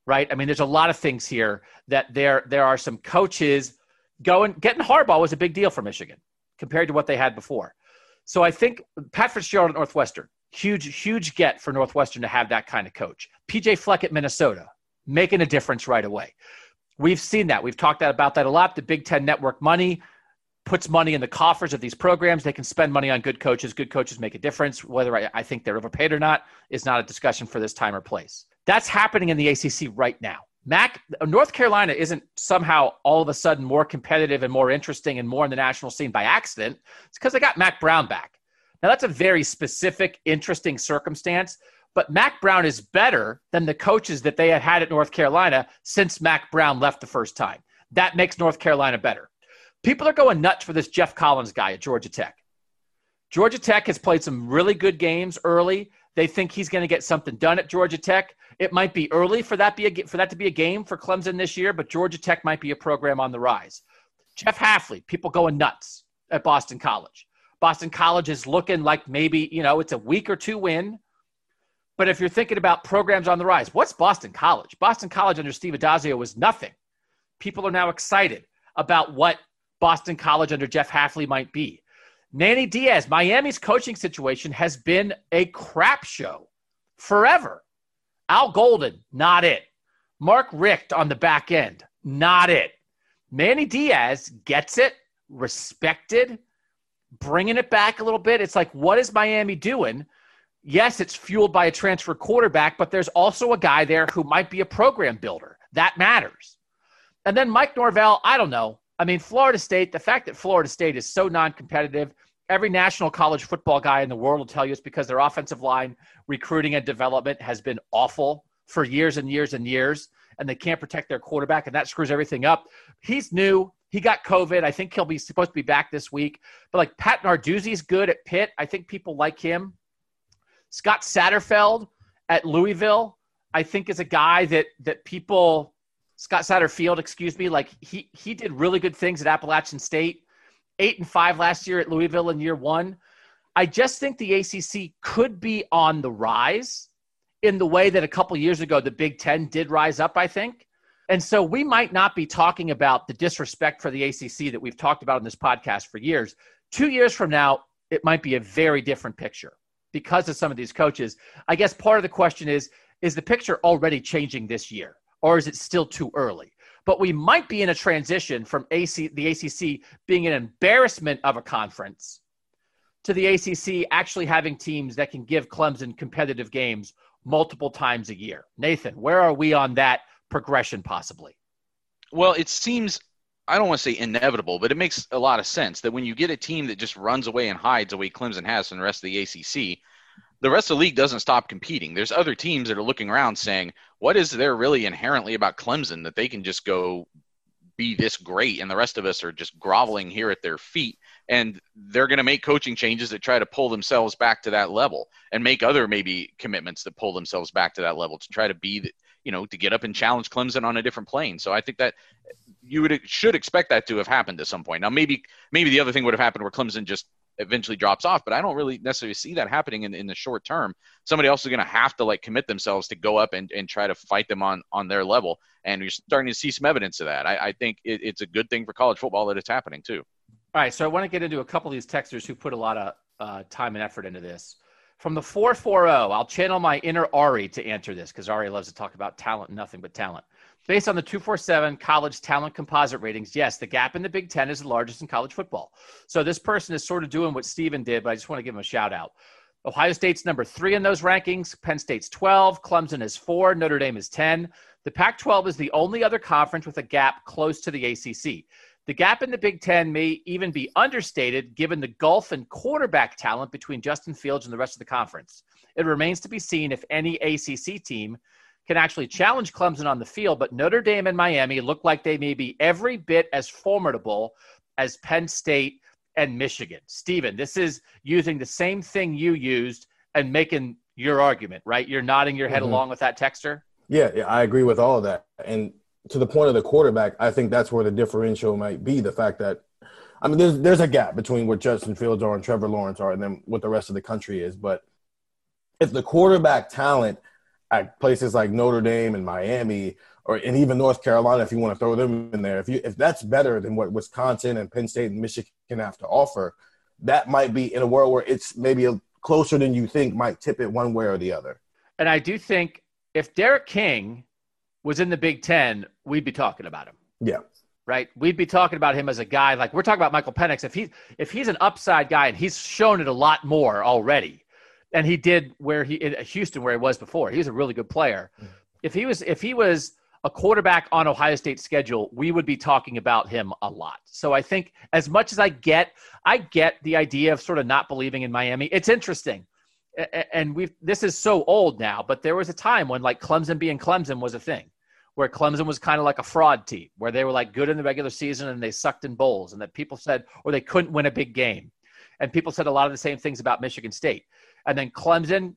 [SPEAKER 3] right? I mean, there's a lot of things here that there there are some coaches going. Getting Harbaugh was a big deal for Michigan compared to what they had before. So I think Pat Fitzgerald at Northwestern, Huge, huge get for Northwestern to have that kind of coach. PJ Fleck at Minnesota, making a difference right away. We've seen that. We've talked about that a lot. The Big Ten network money puts money in the coffers of these programs. They can spend money on good coaches. Good coaches make a difference. Whether I, I think they're overpaid or not is not a discussion for this time or place. That's happening in the ACC right now. Mac, North Carolina isn't somehow all of a sudden more competitive and more interesting and more in the national scene by accident. It's because they got Mack Brown back. Now, that's a very specific, interesting circumstance, but Mack Brown is better than the coaches that they had had at North Carolina since Mack Brown left the first time. That makes North Carolina better. People are going nuts for this Geoff Collins guy at Georgia Tech. Georgia Tech has played some really good games early. They think he's going to get something done at Georgia Tech. It might be early for that be a, for that to be a game for Clemson this year, but Georgia Tech might be a program on the rise. Jeff Hafley, people going nuts at Boston College. Boston College is looking like maybe, you know, it's a week or two win. But if you're thinking about programs on the rise, what's Boston College? Boston College under Steve Addazio was nothing. People are now excited about what Boston College under Jeff Hafley might be. Manny Diaz, Miami's coaching situation has been a crap show forever. Al Golden, not it. Mark Richt on the back end, not it. Manny Diaz gets it, respected, bringing it back a little bit. It's like, what is Miami doing? Yes, it's fueled by a transfer quarterback, but there's also a guy there who might be a program builder. That matters. And then Mike Norvell, I don't know. I mean, Florida State, the fact that Florida State is so non competitive, every national college football guy in the world will tell you it's because their offensive line recruiting and development has been awful for years and years and years, and they can't protect their quarterback, and that screws everything up. He's new. He got COVID. I think he'll be supposed to be back this week. But like Pat Narduzzi's good at Pitt. I think people like him. Scott Satterfield at Louisville, I think is a guy that that people Scott Satterfield, excuse me, like he he did really good things at Appalachian State. Eight and five last year at Louisville in year one. I just think the ACC could be on the rise in the way that a couple years ago the Big Ten did rise up. I think. And so we might not be talking about the disrespect for the ACC that we've talked about in this podcast for years. Two years from now, it might be a very different picture because of some of these coaches. I guess part of the question is is the picture already changing this year or is it still too early? But we might be in a transition from AC, the ACC being an embarrassment of a conference to the ACC actually having teams that can give Clemson competitive games multiple times a year. Nathan, where are we on that progression possibly?
[SPEAKER 4] Well, it seems I don't want to say inevitable, but it makes a lot of sense that when you get a team that just runs away and hides the way Clemson has from the rest of the ACC, the rest of the league doesn't stop competing. There's other teams that are looking around saying, what is there really inherently about Clemson that they can just go be this great and the rest of us are just groveling here at their feet and they're going to make coaching changes that try to pull themselves back to that level and make other maybe commitments that pull themselves back to that level to try to be the, you know to get up and challenge Clemson on a different plane. So I think that you would should expect that to have happened at some point. Now maybe maybe the other thing would have happened where Clemson just eventually drops off, but I don't really necessarily see that happening in, in the short term. Somebody else is going to have to like commit themselves to go up and, and try to fight them on on their level, and you're starting to see some evidence of that. I, I think it, it's a good thing for college football that it's happening too.
[SPEAKER 3] All right, so I want to get into a couple of these texters who put a lot of uh, time and effort into this. From the 440, I'll channel my inner Ari to answer this because Ari loves to talk about talent, nothing but talent. Based on the 247 college talent composite ratings, yes, the gap in the Big Ten is the largest in college football. So this person is sort of doing what Stephen did, but I just want to give him a shout out. Ohio State's number three in those rankings. Penn State's 12. Clemson is four. Notre Dame is 10. The Pac 12 is the only other conference with a gap close to the ACC. The gap in the Big Ten may even be understated given the gulf and quarterback talent between Justin Fields and the rest of the conference. It remains to be seen if any ACC team can actually challenge Clemson on the field, but Notre Dame and Miami look like they may be every bit as formidable as Penn State and Michigan. Stephen, this is using the same thing you used and making your argument, right? You're nodding your head mm-hmm. along with that texter?
[SPEAKER 5] Yeah, yeah, I agree with all of that. And to the point of the quarterback, I think that's where the differential might be. The fact that, I mean, there's there's a gap between what Justin Fields are and Trevor Lawrence are, and then what the rest of the country is. But if the quarterback talent – at places like Notre Dame and Miami, or and even North Carolina, if you want to throw them in there, if you if that's better than what Wisconsin and Penn State and Michigan have to offer, that might be in a world where it's maybe a, closer than you think might tip it one way or the other.
[SPEAKER 3] And I do think if D'Eriq King was in the Big Ten, we'd be talking about him.
[SPEAKER 5] Yeah.
[SPEAKER 3] Right. We'd be talking about him as a guy like we're talking about Michael Penix. If he's if he's an upside guy and he's shown it a lot more already, and he did where he in Houston where he was before. He was a really good player. Mm-hmm. If he was if he was a quarterback on Ohio State's schedule, we would be talking about him a lot. So I think as much as I get, I get the idea of sort of not believing in Miami. It's interesting. And we've this is so old now, but there was a time when like Clemson being Clemson was a thing, where Clemson was kind of like a fraud team, where they were like good in the regular season and they sucked in bowls, and that people said, or they couldn't win a big game. And people said a lot of the same things about Michigan State. And then Clemson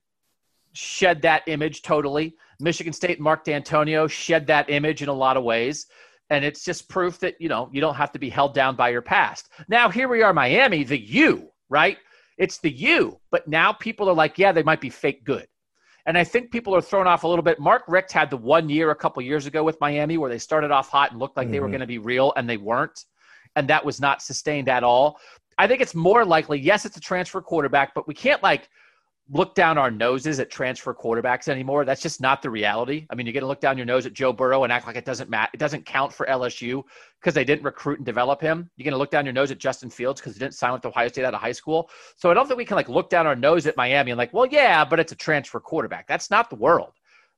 [SPEAKER 3] shed that image totally. Michigan State, Mark Dantonio shed that image in a lot of ways. And it's just proof that, you know, you don't have to be held down by your past. Now, here we are, Miami, the U, right? It's the U. But now people are like, yeah, they might be fake good. And I think people are thrown off a little bit. Mark Richt had the one year a couple years ago with Miami where they started off hot and looked like mm-hmm. they were mm-hmm. going to be real, and they weren't. And that was not sustained at all. I think it's more likely, yes, it's a transfer quarterback, but we can't like look down our noses at transfer quarterbacks anymore. That's just not the reality. I mean, you're going to look down your nose at Joe Burrow and act like it doesn't matter. It doesn't count for LSU because they didn't recruit and develop him. You're going to look down your nose at Justin Fields because he didn't sign with Ohio State out of high school. So I don't think we can like look down our nose at Miami and like, well, yeah, but it's a transfer quarterback. That's not the world.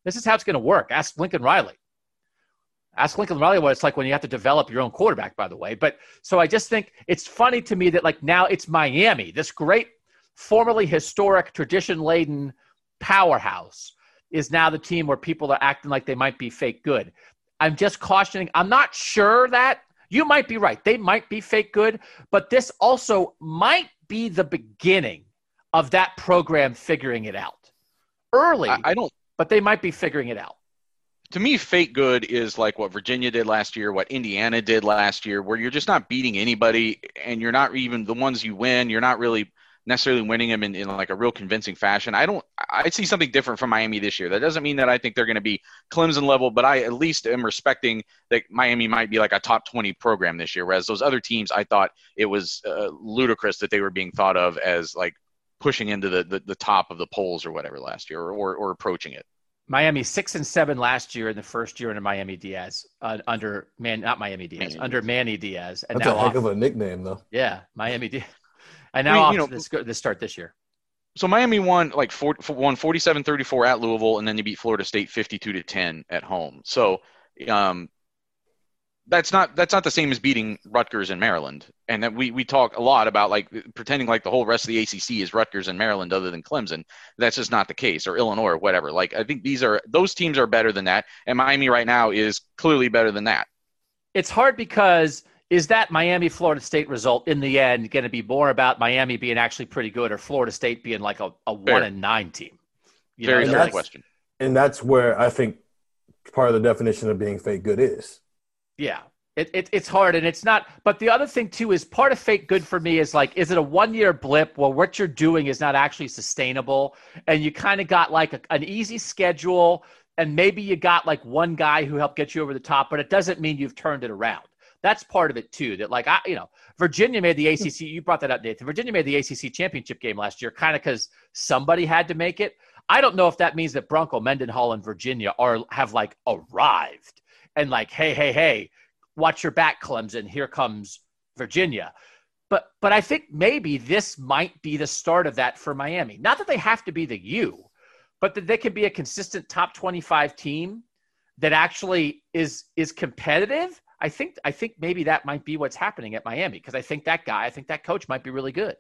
[SPEAKER 3] This is how it's going to work. Ask Lincoln Riley. Ask Lincoln Riley what it's like when you have to develop your own quarterback, by the way. But so I just think it's funny to me that like now it's Miami, this great formerly historic, tradition laden powerhouse is now the team where people are acting like they might be fake good. I'm just cautioning. I'm not sure that you might be right. They might be fake good, but this also might be the beginning of that program figuring it out early.
[SPEAKER 4] I, I don't,
[SPEAKER 3] but they might be figuring it out.
[SPEAKER 4] To me, fake good is like what Virginia did last year, what Indiana did last year, where you're just not beating anybody and you're not even the ones you win. You're not really necessarily winning them in, in like a real convincing fashion. I don't. I see something different from Miami this year. That doesn't mean that I think they're going to be Clemson level, but I at least am respecting that Miami might be like a top 20 program this year. Whereas those other teams, I thought it was uh, ludicrous that they were being thought of as like pushing into the, the, the top of the polls or whatever last year, or, or, or approaching it.
[SPEAKER 3] Miami six and seven last year in the first year under Miami Diaz, uh, under man, not Miami Diaz, Manny under Manny Diaz.
[SPEAKER 5] And That's now a heck off, of a nickname, though.
[SPEAKER 3] Yeah, Miami Diaz. And now I mean, you know, this, this start this year.
[SPEAKER 4] So Miami won like four, won 47-34 at Louisville, and then they beat Florida State 52 to 10 at home. So um, that's not that's not the same as beating Rutgers and Maryland. And that we we talk a lot about like pretending like the whole rest of the ACC is Rutgers and Maryland other than Clemson. That's just not the case, or Illinois or whatever. Like I think these are those teams are better than that, and Miami right now is clearly better than that.
[SPEAKER 3] It's hard because is that Miami Florida State result in the end going to be more about Miami being actually pretty good or Florida State being like a, a one and nine team?
[SPEAKER 4] You Very fair question.
[SPEAKER 5] And that's where I think part of the definition of being fake good is.
[SPEAKER 3] Yeah. It, it, it's hard and it's not but the other thing too is part of fake good for me is like is it a one year blip where what you're doing is not actually sustainable and you kind of got like a, an easy schedule and maybe you got like one guy who helped get you over the top but it doesn't mean you've turned it around that's part of it too. That like I, you know, Virginia made the ACC. You brought that up, Nathan. Virginia made the ACC championship game last year, kind of because somebody had to make it. I don't know if that means that Bronco Mendenhall and Virginia are have like arrived and like, hey, hey, hey, watch your back, Clemson. Here comes Virginia. But but I think maybe this might be the start of that for Miami. Not that they have to be the U, but that they can be a consistent top 25 team that actually is is competitive I think I think maybe that might be what's happening at Miami because I think that guy, I think that coach might be really good.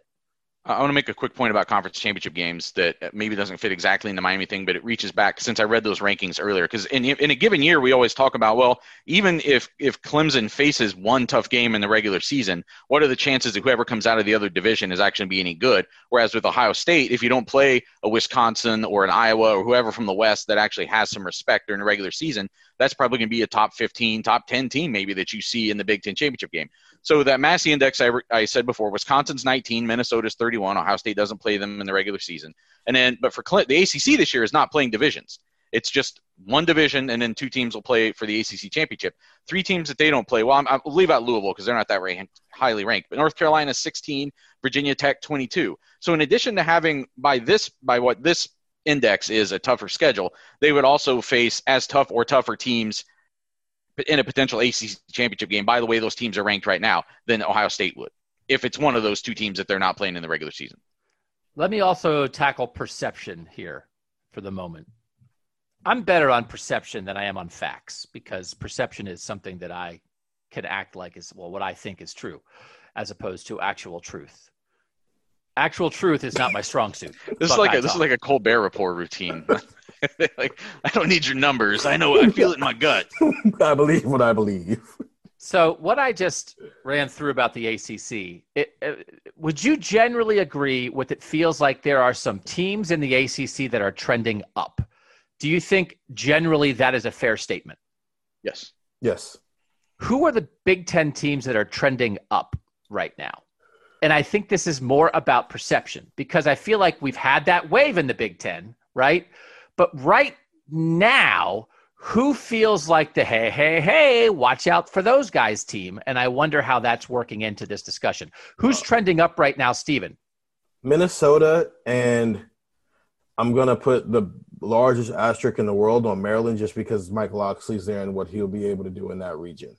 [SPEAKER 4] I want to make a quick point about conference championship games that uh, maybe doesn't fit exactly in the Miami thing, but it reaches back since I read those rankings earlier. Because in, in a given year, we always talk about, well, even if if Clemson faces one tough game in the regular season, what are the chances that whoever comes out of the other division is actually be any good? Whereas with Ohio State, if you don't play a Wisconsin or an Iowa or whoever from the West that actually has some respect during the regular season, that's probably going to be a top 15, top 10 team maybe that you see in the Big Ten championship game. So that Massey index I, I said before, Wisconsin's 19, Minnesota's 31. Ohio State doesn't play them in the regular season. And then, but for Clint, the ACC this year is not playing divisions. It's just one division, and then two teams will play for the ACC championship. Three teams that they don't play. Well, I'm, I'll leave out Louisville because they're not that highly ranked. But North Carolina 16, Virginia Tech 22. So in addition to having by this by what this index is a tougher schedule, they would also face as tough or tougher teams in a potential ACC championship game, by the way those teams are ranked right now, than Ohio State would if it's one of those two teams that they're not playing in the regular season.
[SPEAKER 3] Let me also tackle perception here for the moment. I'm better on perception than I am on facts because perception is something that I can act like is well what I think is true as opposed to actual truth. Actual truth is not my strong suit.
[SPEAKER 4] this is like a, this is like a Colbert Report routine. like I don't need your numbers. I know I feel it in my gut.
[SPEAKER 5] I believe what I believe.
[SPEAKER 3] So what I just ran through about the ACC, it, it, would you generally agree with it feels like there are some teams in the ACC that are trending up? Do you think generally that is a fair statement?
[SPEAKER 4] Yes.
[SPEAKER 5] Yes.
[SPEAKER 3] Who are the Big 10 teams that are trending up right now? And I think this is more about perception because I feel like we've had that wave in the Big 10, right? But right now, who feels like the hey, hey, hey, watch out for those guys team? And I wonder how that's working into this discussion. Who's uh, trending up right now, Stephen?
[SPEAKER 5] Minnesota, and I'm going to put the largest asterisk in the world on Maryland just because Mike Locksley's there and what he'll be able to do in that region.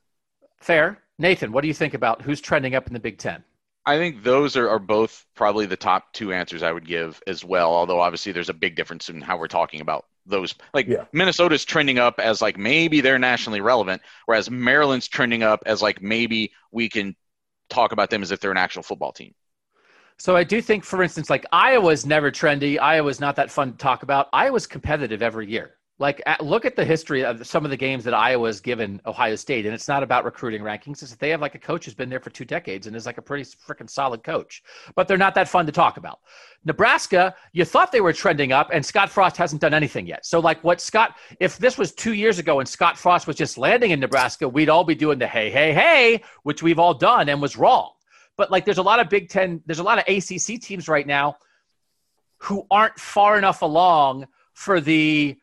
[SPEAKER 3] Fair. Nathan, what do you think about who's trending up in the Big Ten?
[SPEAKER 4] I think those are, are both probably the top two answers I would give as well. Although obviously there's a big difference in how we're talking about those. Like yeah. Minnesota's trending up as like maybe they're nationally relevant, whereas Maryland's trending up as like maybe we can talk about them as if they're an actual football team.
[SPEAKER 3] So I do think, for instance, like Iowa's never trendy. Iowa's not that fun to talk about. Iowa's competitive every year. Like, look at the history of some of the games that Iowa's given Ohio State, and it's not about recruiting rankings. It's that they have like a coach who's been there for two decades and is like a pretty freaking solid coach, but they're not that fun to talk about. Nebraska, you thought they were trending up, and Scott Frost hasn't done anything yet. So, like, what Scott, if this was two years ago and Scott Frost was just landing in Nebraska, we'd all be doing the hey, hey, hey, which we've all done and was wrong. But like, there's a lot of Big Ten, there's a lot of ACC teams right now who aren't far enough along for the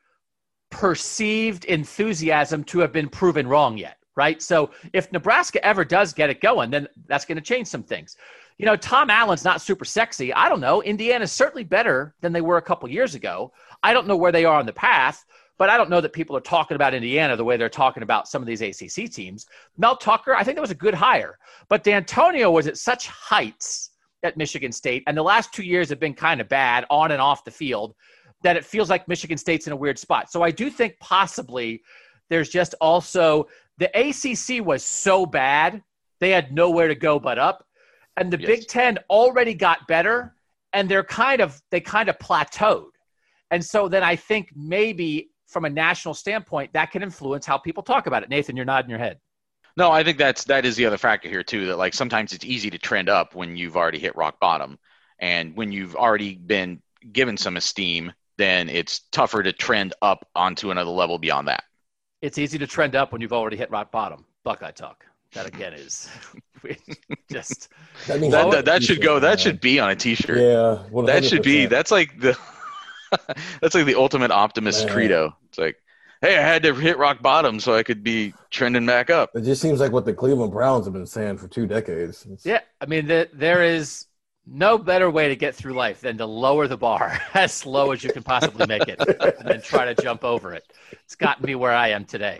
[SPEAKER 3] perceived enthusiasm to have been proven wrong yet, right? So if Nebraska ever does get it going, then that's going to change some things. You know, Tom Allen's not super sexy. I don't know. Indiana's certainly better than they were a couple years ago. I don't know where they are on the path, but I don't know that people are talking about Indiana the way they're talking about some of these ACC teams. Mel Tucker, I think that was a good hire, but Dantonio was at such heights at Michigan State, and the last two years have been kind of bad on and off the field that it feels like Michigan State's in a weird spot. So I do think possibly there's just also the ACC was so bad, they had nowhere to go but up. And the yes. Big 10 already got better and they're kind of they kind of plateaued. And so then I think maybe from a national standpoint that can influence how people talk about it. Nathan, you're nodding your head.
[SPEAKER 4] No, I think that's that is the other factor here too. That like sometimes it's easy to trend up when you've already hit rock bottom, and when you've already been given some esteem, then it's tougher to trend up onto another level beyond that.
[SPEAKER 3] It's easy to trend up when you've already hit rock bottom. Buckeye talk. That again is just
[SPEAKER 4] that, that, that, that should go. That man. should be on a T-shirt.
[SPEAKER 5] Yeah,
[SPEAKER 4] 100%. that should be. That's like the that's like the ultimate optimist man. credo. It's like, hey, I had to hit rock bottom so I could be trending back up.
[SPEAKER 5] It just seems like what the Cleveland Browns have been saying for two decades.
[SPEAKER 3] It's... Yeah, I mean, the, there is no better way to get through life than to lower the bar as low as you can possibly make it and then try to jump over it. It's gotten me where I am today.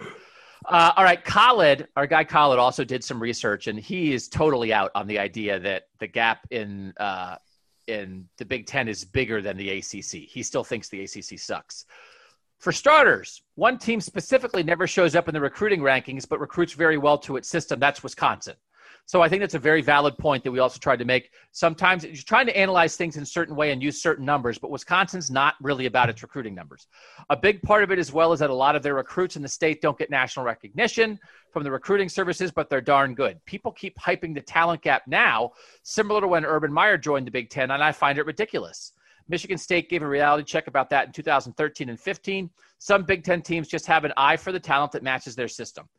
[SPEAKER 3] Uh, all right, Khaled, our guy Khaled also did some research, and he is totally out on the idea that the gap in uh, in the Big Ten is bigger than the ACC. He still thinks the ACC sucks. For starters, one team specifically never shows up in the recruiting rankings, but recruits very well to its system. That's Wisconsin. So I think that's a very valid point that we also tried to make. Sometimes you're trying to analyze things in a certain way and use certain numbers, but Wisconsin's not really about its recruiting numbers. A big part of it as well is that a lot of their recruits in the state don't get national recognition from the recruiting services, but they're darn good. People keep hyping the talent gap now, similar to when Urban Meyer joined the Big Ten, and I find it ridiculous. Michigan State gave a reality check about that in 2013 and 15. Some Big Ten teams just have an eye for the talent that matches their system.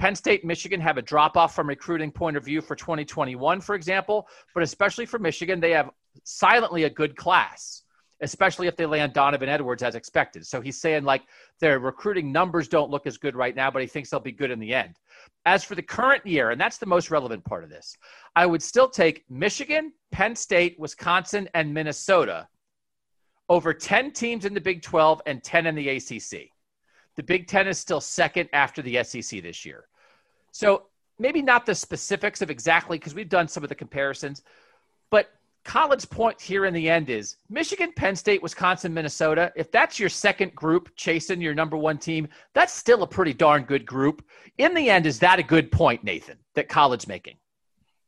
[SPEAKER 3] Penn State, Michigan have a drop off from recruiting point of view for 2021, for example, but especially for Michigan, they have silently a good class, especially if they land Donovan Edwards as expected. So he's saying like their recruiting numbers don't look as good right now, but he thinks they'll be good in the end. As for the current year, and that's the most relevant part of this, I would still take Michigan, Penn State, Wisconsin, and Minnesota over 10 teams in the Big 12 and 10 in the ACC. The Big Ten is still second after the SEC this year. So maybe not the specifics of exactly because we've done some of the comparisons, but Khaled's point here in the end is Michigan, Penn State, Wisconsin, Minnesota. If that's your second group chasing your number one team, that's still a pretty darn good group. In the end, is that a good point, Nathan, that Khaled's making?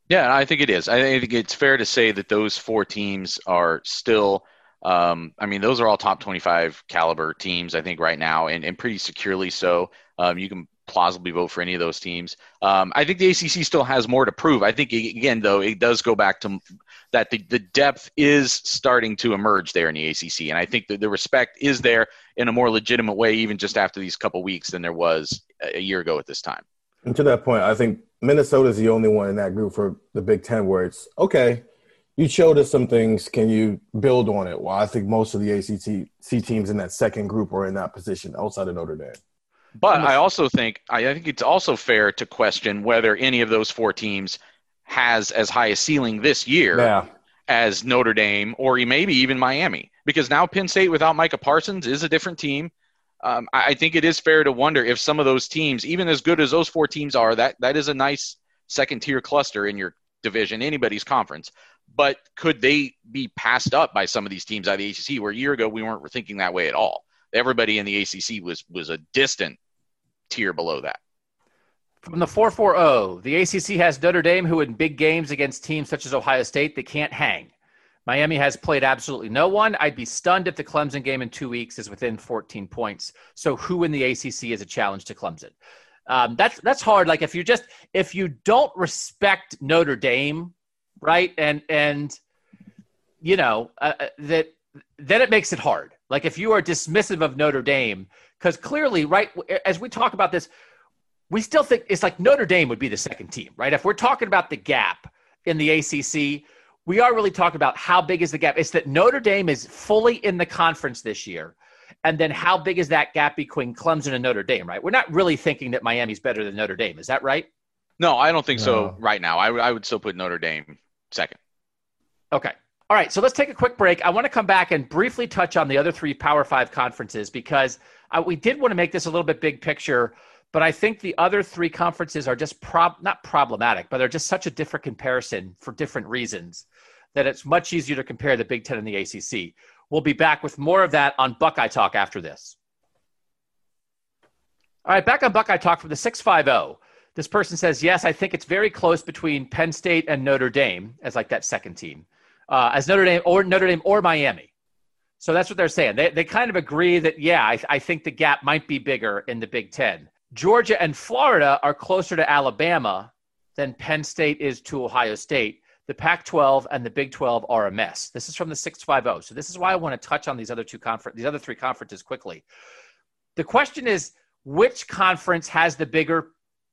[SPEAKER 4] Yeah, I think it is. I think it's fair to say that those four teams are still. Um, I mean, those are all top 25 caliber teams, I think, right now, and, and pretty securely so. Um, you can plausibly vote for any of those teams. Um, I think the ACC still has more to prove. I think again, though, it does go back to that the, the depth is starting to emerge there in the ACC, and I think that the respect is there in a more legitimate way, even just after these couple weeks, than there was a year ago at this time.
[SPEAKER 5] And to that point, I think Minnesota is the only one in that group for the Big Ten where it's okay. you showed us some things. Can you build on it? Well, I think most of the ACC teams in that second group are in that position outside of Notre Dame.
[SPEAKER 4] But I also think I think it's also fair to question whether any of those four teams has as high a ceiling this year
[SPEAKER 5] Yeah.
[SPEAKER 4] as Notre Dame or maybe even Miami, because now Penn State without Micah Parsons is a different team. Um, I, I think it is fair to wonder if some of those teams, even as good as those four teams are, that that is a nice second tier cluster in your division, anybody's conference. But could they be passed up by some of these teams out of the ACC? Where a year ago we weren't thinking that way at all. Everybody in the ACC was was a distant tier below that.
[SPEAKER 3] From the 440, the ACC has Notre Dame, who in big games against teams such as Ohio State, they can't hang. Miami has played absolutely no one. I'd be stunned if the Clemson game in two weeks is within 14 points. So, who in the ACC is a challenge to Clemson? Um, that's that's hard. Like if you just if you don't respect Notre Dame, right, and and you know uh, uh that then it makes it hard. Like if you are dismissive of Notre Dame, because clearly, right, as we talk about this, we still think it's like Notre Dame would be the second team, right? If we're talking about the gap in the ACC, we are really talking about how big is the gap. It's that Notre Dame is fully in the conference this year. And then how big is that gap between Clemson and Notre Dame, right? We're not really thinking that Miami's better than Notre Dame. Is that right?
[SPEAKER 4] No, I don't think
[SPEAKER 5] No.
[SPEAKER 4] so right now. I, I would still put Notre Dame second.
[SPEAKER 3] Okay. All right. So let's take a quick break. I want to come back and briefly touch on the other three Power Five conferences because uh, we did want to make this a little bit big picture, but I think the other three conferences are just prob not problematic, but they're just such a different comparison for different reasons that it's much easier to compare the Big Ten and the ACC. We'll be back with more of that on Buckeye Talk after this. All right, back on Buckeye Talk from the 650. This person says, Yes, I think it's very close between Penn State and Notre Dame as like that second team, uh, as Notre Dame or Notre Dame or Miami. So that's what they're saying. They, they kind of agree that, yeah, I, I think the gap might be bigger in the Big Ten. Georgia and Florida are closer to Alabama than Penn State is to Ohio State. The Pac 12 and the Big 12 are a mess. This is from the 650. So this is why I want to touch on these other two confer- these other three conferences quickly. The question is which conference has the bigger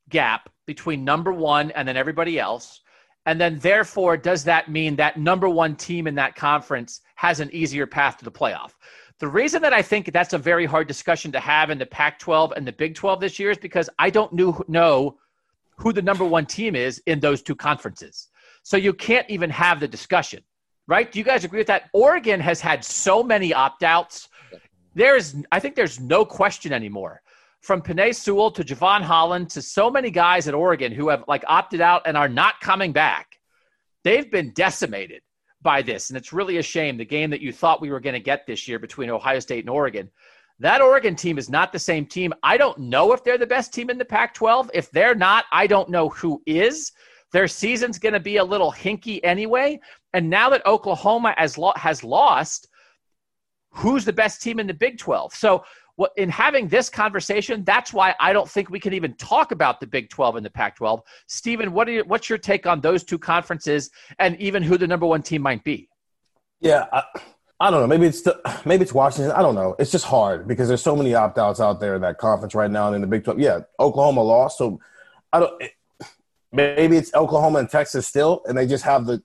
[SPEAKER 3] gap between number one and then everybody else? And then, therefore, does that mean that number one team in that conference has an easier path to the playoff? The reason that I think that's a very hard discussion to have in the Pac 12 and the Big 12 this year is because I don't knew, know who the number one team is in those two conferences. So you can't even have the discussion, right? Do you guys agree with that? Oregon has had so many opt outs. There's, I think there's no question anymore from Penei Sewell to Jevon Holland to so many guys at Oregon who have like opted out and are not coming back. They've been decimated by this. And it's really a shame. The game that you thought we were going to get this year between Ohio State and Oregon, that Oregon team is not the same team. I don't know if they're the best team in the Pac 12. If they're not, I don't know who is. Their season's going to be a little hinky anyway. And now that Oklahoma has, lo- has lost, who's the best team in the Big 12? So, what, in having this conversation, that's why I don't think we can even talk about the Big 12 and the Pac 12. Stephen, what you, what's your take on those two conferences and even who the number one team might be?
[SPEAKER 5] Yeah, I, I don't know. Maybe it's the, maybe it's Washington. I don't know. It's just hard because there's so many opt outs out there in that conference right now and in the Big Twelve. Yeah, Oklahoma lost, so I don't. It, maybe it's Oklahoma and Texas still, and they just have the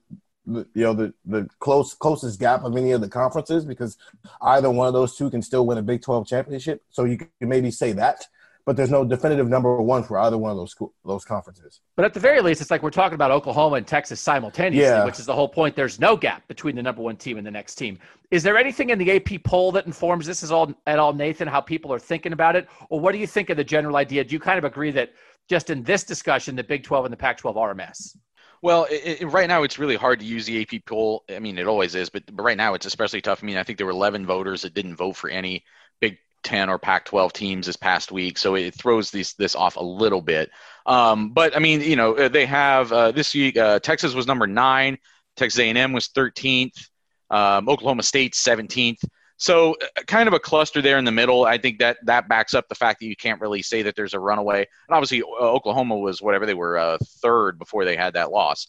[SPEAKER 5] you know the the close closest gap of any of the conferences because either one of those two can still win a Big Twelve championship. So you can maybe say that, but there's no definitive number one for either one of those school, those conferences.
[SPEAKER 3] But at the very least, it's like we're talking about Oklahoma and Texas simultaneously,
[SPEAKER 5] Yeah.
[SPEAKER 3] which is the whole point. There's no gap between the number one team and the next team. Is there anything in the AP poll that informs this is all at all, Nathan, how people are thinking about it? Or what do you think of the general idea? Do you kind of agree that just in this discussion, the Big 12 and the Pac 12 are a mess?
[SPEAKER 4] Well, it, it, right now it's really hard to use the AP poll. I mean, it always is, but, but right now it's especially tough. I mean, I think there were 11 voters that didn't vote for any Big 10 or Pac 12 teams this past week, so it throws these, this off a little bit. Um, but I mean, you know, uh, they have uh, this week. Uh, Texas was number nine. Texas A&M was 13th. Um, Oklahoma State 17th. So uh, kind of a cluster there in the middle. I think that that backs up the fact that you can't really say that there's a runaway. And obviously, uh, Oklahoma was whatever they were uh, third before they had that loss.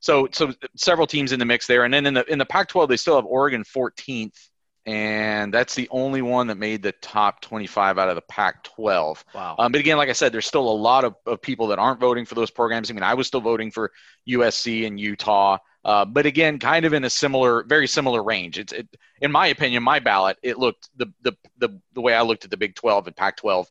[SPEAKER 4] So so several teams in the mix there. And then in the in the Pac-12, they still have Oregon 14th, and that's the only one that made the top 25 out of the Pac-12.
[SPEAKER 3] Wow.
[SPEAKER 4] Um, but again, like I said, there's still a lot of, of people that aren't voting for those programs. I mean, I was still voting for USC and Utah. Uh, but again, kind of in a similar, very similar range. It's, it, in my opinion, my ballot, it looked the, the the the way I looked at the Big 12 and Pac-12,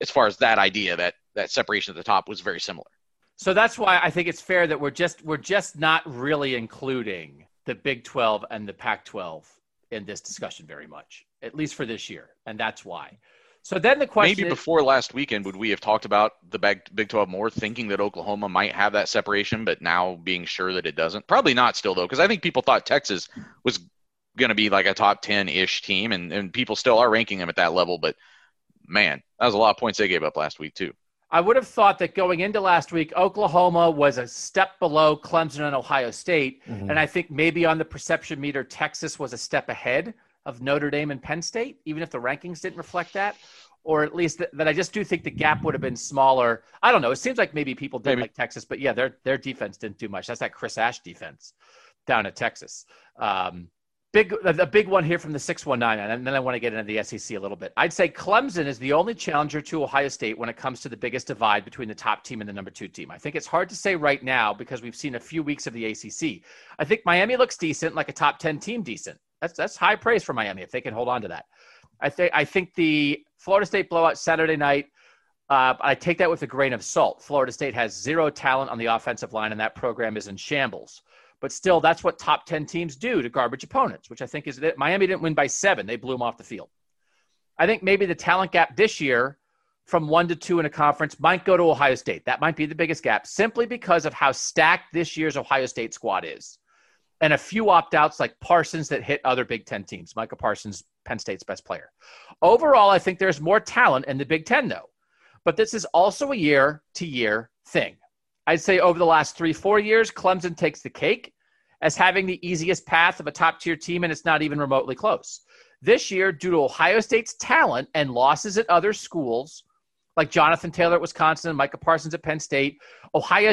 [SPEAKER 4] as far as that idea that that separation at the top was very similar.
[SPEAKER 3] So that's why I think it's fair that we're just we're just not really including the Big 12 and the Pac-12 in this discussion very much, at least for this year, and that's why. So then the question
[SPEAKER 4] maybe
[SPEAKER 3] is,
[SPEAKER 4] before last weekend would we have talked about the Big, Big 12 more, thinking that Oklahoma might have that separation, but now being sure that it doesn't? Probably not still though, because I think people thought Texas was going to be like a top 10 ish team, and, and people still are ranking them at that level. But man, that was a lot of points they gave up last week too.
[SPEAKER 3] I would have thought that going into last week, Oklahoma was a step below Clemson and Ohio State.
[SPEAKER 5] Mhm.
[SPEAKER 3] And I think maybe on the perception meter, Texas was a step ahead of Notre Dame and Penn State, even if the rankings didn't reflect that. Or at least that, that I just do think the gap would have been smaller. I don't know. It seems like maybe people did
[SPEAKER 4] Maybe.
[SPEAKER 3] like Texas, but yeah, their their defense didn't do much. That's that Chris Ash defense down at Texas. Um, big the big one here from the 619 and then i want to get into the sec a little bit i'd say clemson is the only challenger to ohio state when it comes to the biggest divide between the top team and the number two team i think it's hard to say right now because we've seen a few weeks of the acc i think miami looks decent like a top 10 team decent that's that's high praise for miami if they can hold on to that i think i think the florida state blowout saturday night uh, I take that with a grain of salt. Florida State has zero talent on the offensive line, and that program is in shambles. But still, that's what top 10 teams do to garbage opponents, which I think is that Miami didn't win by seven. They blew them off the field. I think maybe the talent gap this year from one to two in a conference might go to Ohio State. That might be the biggest gap simply because of how stacked this year's Ohio State squad is. And a few opt outs like Parsons that hit other Big Ten teams. Micah Parsons, Penn State's best player. Overall, I think there's more talent in the Big Ten, though. But this is also a year to year thing. I'd say over the last three, four years, Clemson takes the cake as having the easiest path of a top tier team, and it's not even remotely close. This year, due to Ohio State's talent and losses at other schools, like Jonathan Taylor at Wisconsin, Micah Parsons at Penn State, Ohio,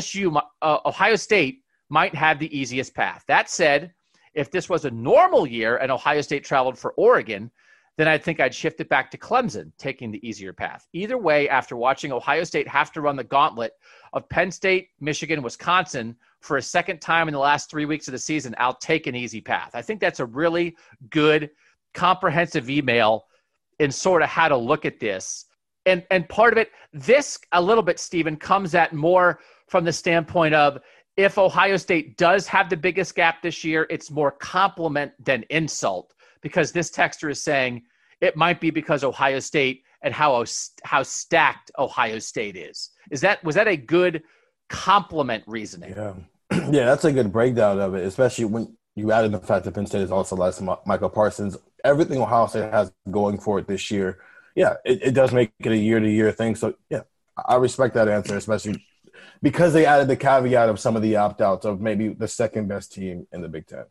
[SPEAKER 3] uh, Ohio State might have the easiest path. That said, if this was a normal year and Ohio State traveled for Oregon, then I think I'd shift it back to Clemson, taking the easier path. Either way, after watching Ohio State have to run the gauntlet of Penn State, Michigan, Wisconsin for a second time in the last three weeks of the season, I'll take an easy path. I think that's a really good, comprehensive email in sort of how to look at this. And, and part of it, this a little bit, Stephen, comes at more from the standpoint of if Ohio State does have the biggest gap this year, it's more compliment than insult because this texter is saying it might be because Ohio State and how how stacked Ohio State is. Is that was that a good compliment reasoning?
[SPEAKER 5] Yeah, yeah, that's a good breakdown of it, especially when you added the fact that Penn State is also less Micah Parsons. Everything Ohio State has going for it this year, yeah, it, it does make it a year to year thing. So yeah, I respect that answer, especially because they added the caveat of some of the opt outs of maybe the second best team in the Big Ten.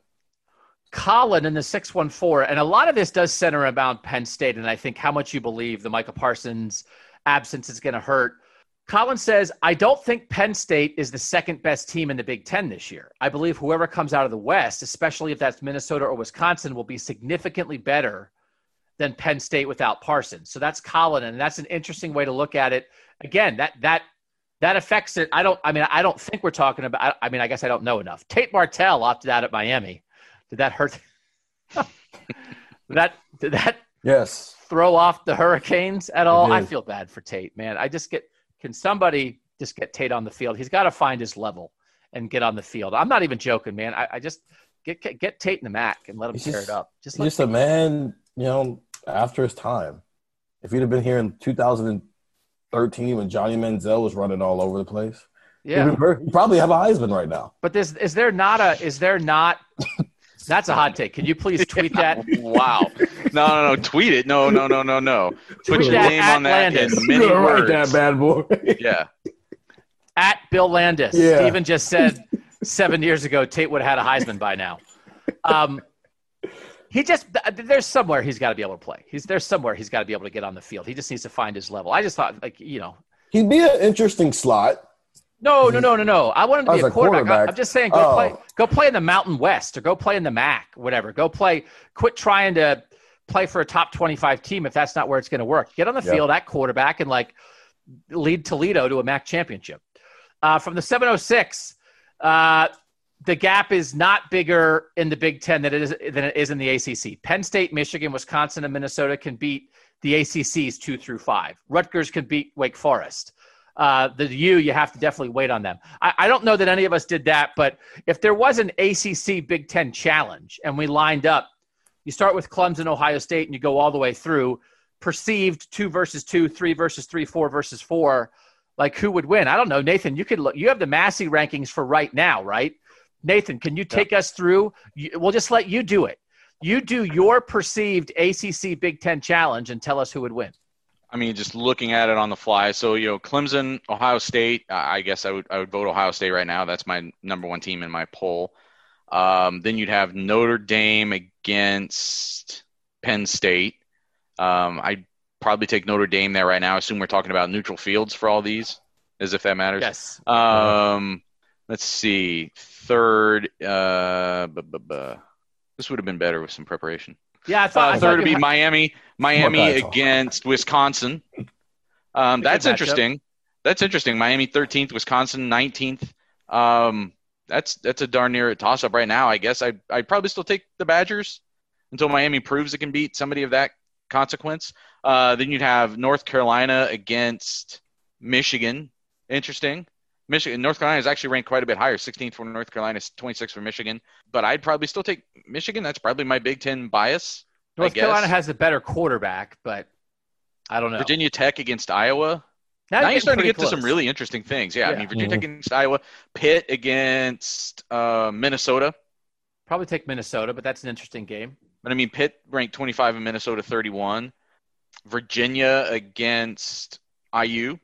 [SPEAKER 3] Colin in the 614, and a lot of this does center around Penn State, and I think how much you believe the Micah Parsons absence is going to hurt. Colin says, I don't think Penn State is the second best team in the Big Ten this year. I believe whoever comes out of the West, especially if that's Minnesota or Wisconsin, will be significantly better than Penn State without Parsons. So that's Colin, and that's an interesting way to look at it. Again, that that that affects it. I don't. I mean, I don't think we're talking about. I mean, I guess I don't know enough. Tate Martell opted out at Miami. Did that hurt? that did that
[SPEAKER 5] yes
[SPEAKER 3] throw off the Hurricanes at all? I feel bad for Tate, man. I just get can somebody just get Tate on the field? He's got to find his level and get on the field. I'm not even joking, man. I, I just get, get, get Tate in the Mac and let him
[SPEAKER 5] He's
[SPEAKER 3] tear
[SPEAKER 5] just-
[SPEAKER 3] it up. Just
[SPEAKER 5] just a man, you know, after his time. If he'd have been here in 2013 when Johnny Manziel was running all over the place,
[SPEAKER 3] yeah.
[SPEAKER 5] he'd, be- he'd probably have a Heisman right now.
[SPEAKER 3] But this is there not a is there not? That's a hot take. Can you please tweet that?
[SPEAKER 4] wow. No, no, no. Tweet it. No, no, no, no, no. Put
[SPEAKER 3] Tweet
[SPEAKER 4] your name on that
[SPEAKER 3] Landis.
[SPEAKER 4] in many
[SPEAKER 5] You're
[SPEAKER 4] words.
[SPEAKER 5] that bad boy.
[SPEAKER 4] Yeah.
[SPEAKER 3] At Bill Landis.
[SPEAKER 5] Yeah.
[SPEAKER 3] Stephen just said seven years ago Tate would have had a Heisman by now. Um, he just there's somewhere he's got to be able to play. He's there's somewhere he's got to be able to get on the field. He just needs to find his level. I just thought like you know
[SPEAKER 5] He'd be an interesting slot.
[SPEAKER 3] No, no, no, no, no. I want him to be a
[SPEAKER 5] a
[SPEAKER 3] quarterback. I-
[SPEAKER 5] quarterback.
[SPEAKER 3] I'm just saying, go
[SPEAKER 5] Oh.
[SPEAKER 3] play, go play in the Mountain West, or go play in the MAC, whatever. Go play. Quit trying to play for a top 25 team if that's not where it's going to work. Get on the
[SPEAKER 5] Yeah.
[SPEAKER 3] field at quarterback and like lead Toledo to a MAC championship. Uh, from the 706, uh, the gap is not bigger in the Big Ten than it is than it is in the ACC. Penn State, Michigan, Wisconsin, and Minnesota can beat the ACC's two through five. Rutgers can beat Wake Forest. Uh, the U, you have to definitely wait on them. I, I don't know that any of us did that, but if there was an ACC Big Ten challenge and we lined up, you start with Clemson, Ohio State, and you go all the way through perceived two versus two, three versus three, four versus four. Like who would win? I don't know, Nathan. You could look. You have the Massey rankings for right now, right? Nathan, can you take us through? We'll just let you do it. You do your perceived ACC Big Ten challenge and tell us who would win.
[SPEAKER 4] I mean, just looking at it on the fly. So you know, Clemson, Ohio State. I guess I would I would vote Ohio State right now. That's my number one team in my poll. Um, then you'd have Notre Dame against Penn State. Um, I'd probably take Notre Dame there right now. I assume we're talking about neutral fields for all these, as if that matters.
[SPEAKER 3] Yes.
[SPEAKER 4] Um, let's see. Third, uh, bu- bu- bu- this would have been better with some preparation.
[SPEAKER 3] Yeah, I thought.
[SPEAKER 4] Uh,
[SPEAKER 3] I
[SPEAKER 4] third would be Miami. Miami against Wisconsin. Um, that's interesting. That's interesting. Miami 13th, Wisconsin 19th. Um, that's that's a darn near toss up right now. I guess I I probably still take the Badgers until Miami proves it can beat somebody of that consequence. Uh, then you'd have North Carolina against Michigan. Interesting. Michigan, North Carolina is actually ranked quite a bit higher. 16th for North Carolina, 26th for Michigan. But I'd probably still take Michigan. That's probably my Big Ten bias. I
[SPEAKER 3] North. Carolina has a better quarterback, but I don't know.
[SPEAKER 4] Virginia Tech against Iowa.
[SPEAKER 3] Now
[SPEAKER 4] now
[SPEAKER 3] you're
[SPEAKER 4] you're starting to get
[SPEAKER 3] pretty
[SPEAKER 4] to some really interesting things. Yeah,
[SPEAKER 3] Yeah.
[SPEAKER 4] I mean Virginia
[SPEAKER 5] Mhm.
[SPEAKER 4] Tech against Iowa, Pitt against uh, Minnesota.
[SPEAKER 3] Probably take Minnesota, but that's an interesting game.
[SPEAKER 4] But I mean Pitt ranked 25 and Minnesota 31. Virginia against IU.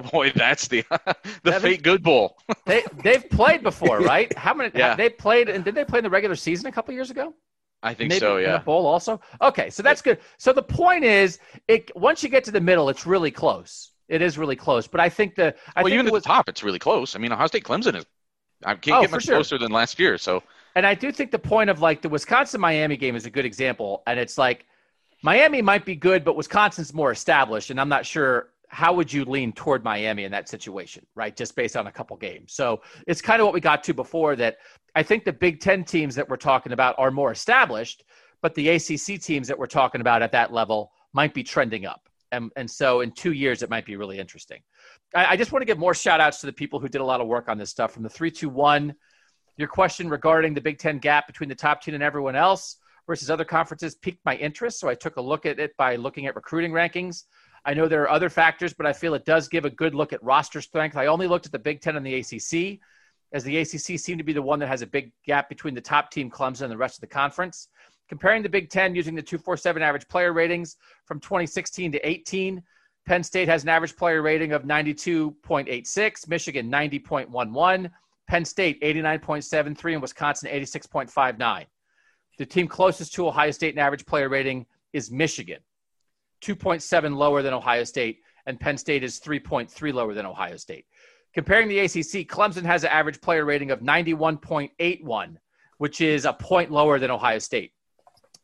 [SPEAKER 4] Oh boy, that's the the
[SPEAKER 3] That
[SPEAKER 4] fake good bowl.
[SPEAKER 3] They they've played before, right? How many?
[SPEAKER 4] Yeah.
[SPEAKER 3] They played, and did they play in the regular season a couple years ago?
[SPEAKER 4] I think
[SPEAKER 3] Maybe
[SPEAKER 4] so. Yeah.
[SPEAKER 3] bowl also. Okay, so that's good. So the point is, it once you get to the middle, it's really close. It is really close. But I think the I
[SPEAKER 4] well,
[SPEAKER 3] think
[SPEAKER 4] even at
[SPEAKER 3] was,
[SPEAKER 4] the top, it's really close. I mean, Ohio State Clemson is. I can't
[SPEAKER 3] Oh,
[SPEAKER 4] get much
[SPEAKER 3] sure.
[SPEAKER 4] closer than last year. So
[SPEAKER 3] and I do think the point of like the Wisconsin Miami game is a good example. And it's like Miami might be good, but Wisconsin's more established, and I'm not sure how would you lean toward Miami in that situation, right? Just based on a couple games. So it's kind of what we got to before that. I think the Big Ten teams that we're talking about are more established, but the ACC teams that we're talking about at that level might be trending up. And, and so in two years, it might be really interesting. I, I just want to give more shout outs to the people who did a lot of work on this stuff from the 321. Your question regarding the Big Ten gap between the top 10 and everyone else versus other conferences piqued my interest. So I took a look at it by looking at recruiting rankings. I know there are other factors, but I feel it does give a good look at roster strength. I only looked at the Big Ten and the ACC, as the ACC seemed to be the one that has a big gap between the top team, Clemson, and the rest of the conference. Comparing the Big Ten using the 247 average player ratings from 2016 to 18, Penn State has an average player rating of 92.86, Michigan 90.11, Penn State 89.73, and Wisconsin 86.59. The team closest to Ohio State in average player rating is Michigan, 2.7 lower than Ohio State, and Penn State is 3.3 lower than Ohio State. Comparing the ACC, Clemson has an average player rating of 91.81, which is a point lower than Ohio State.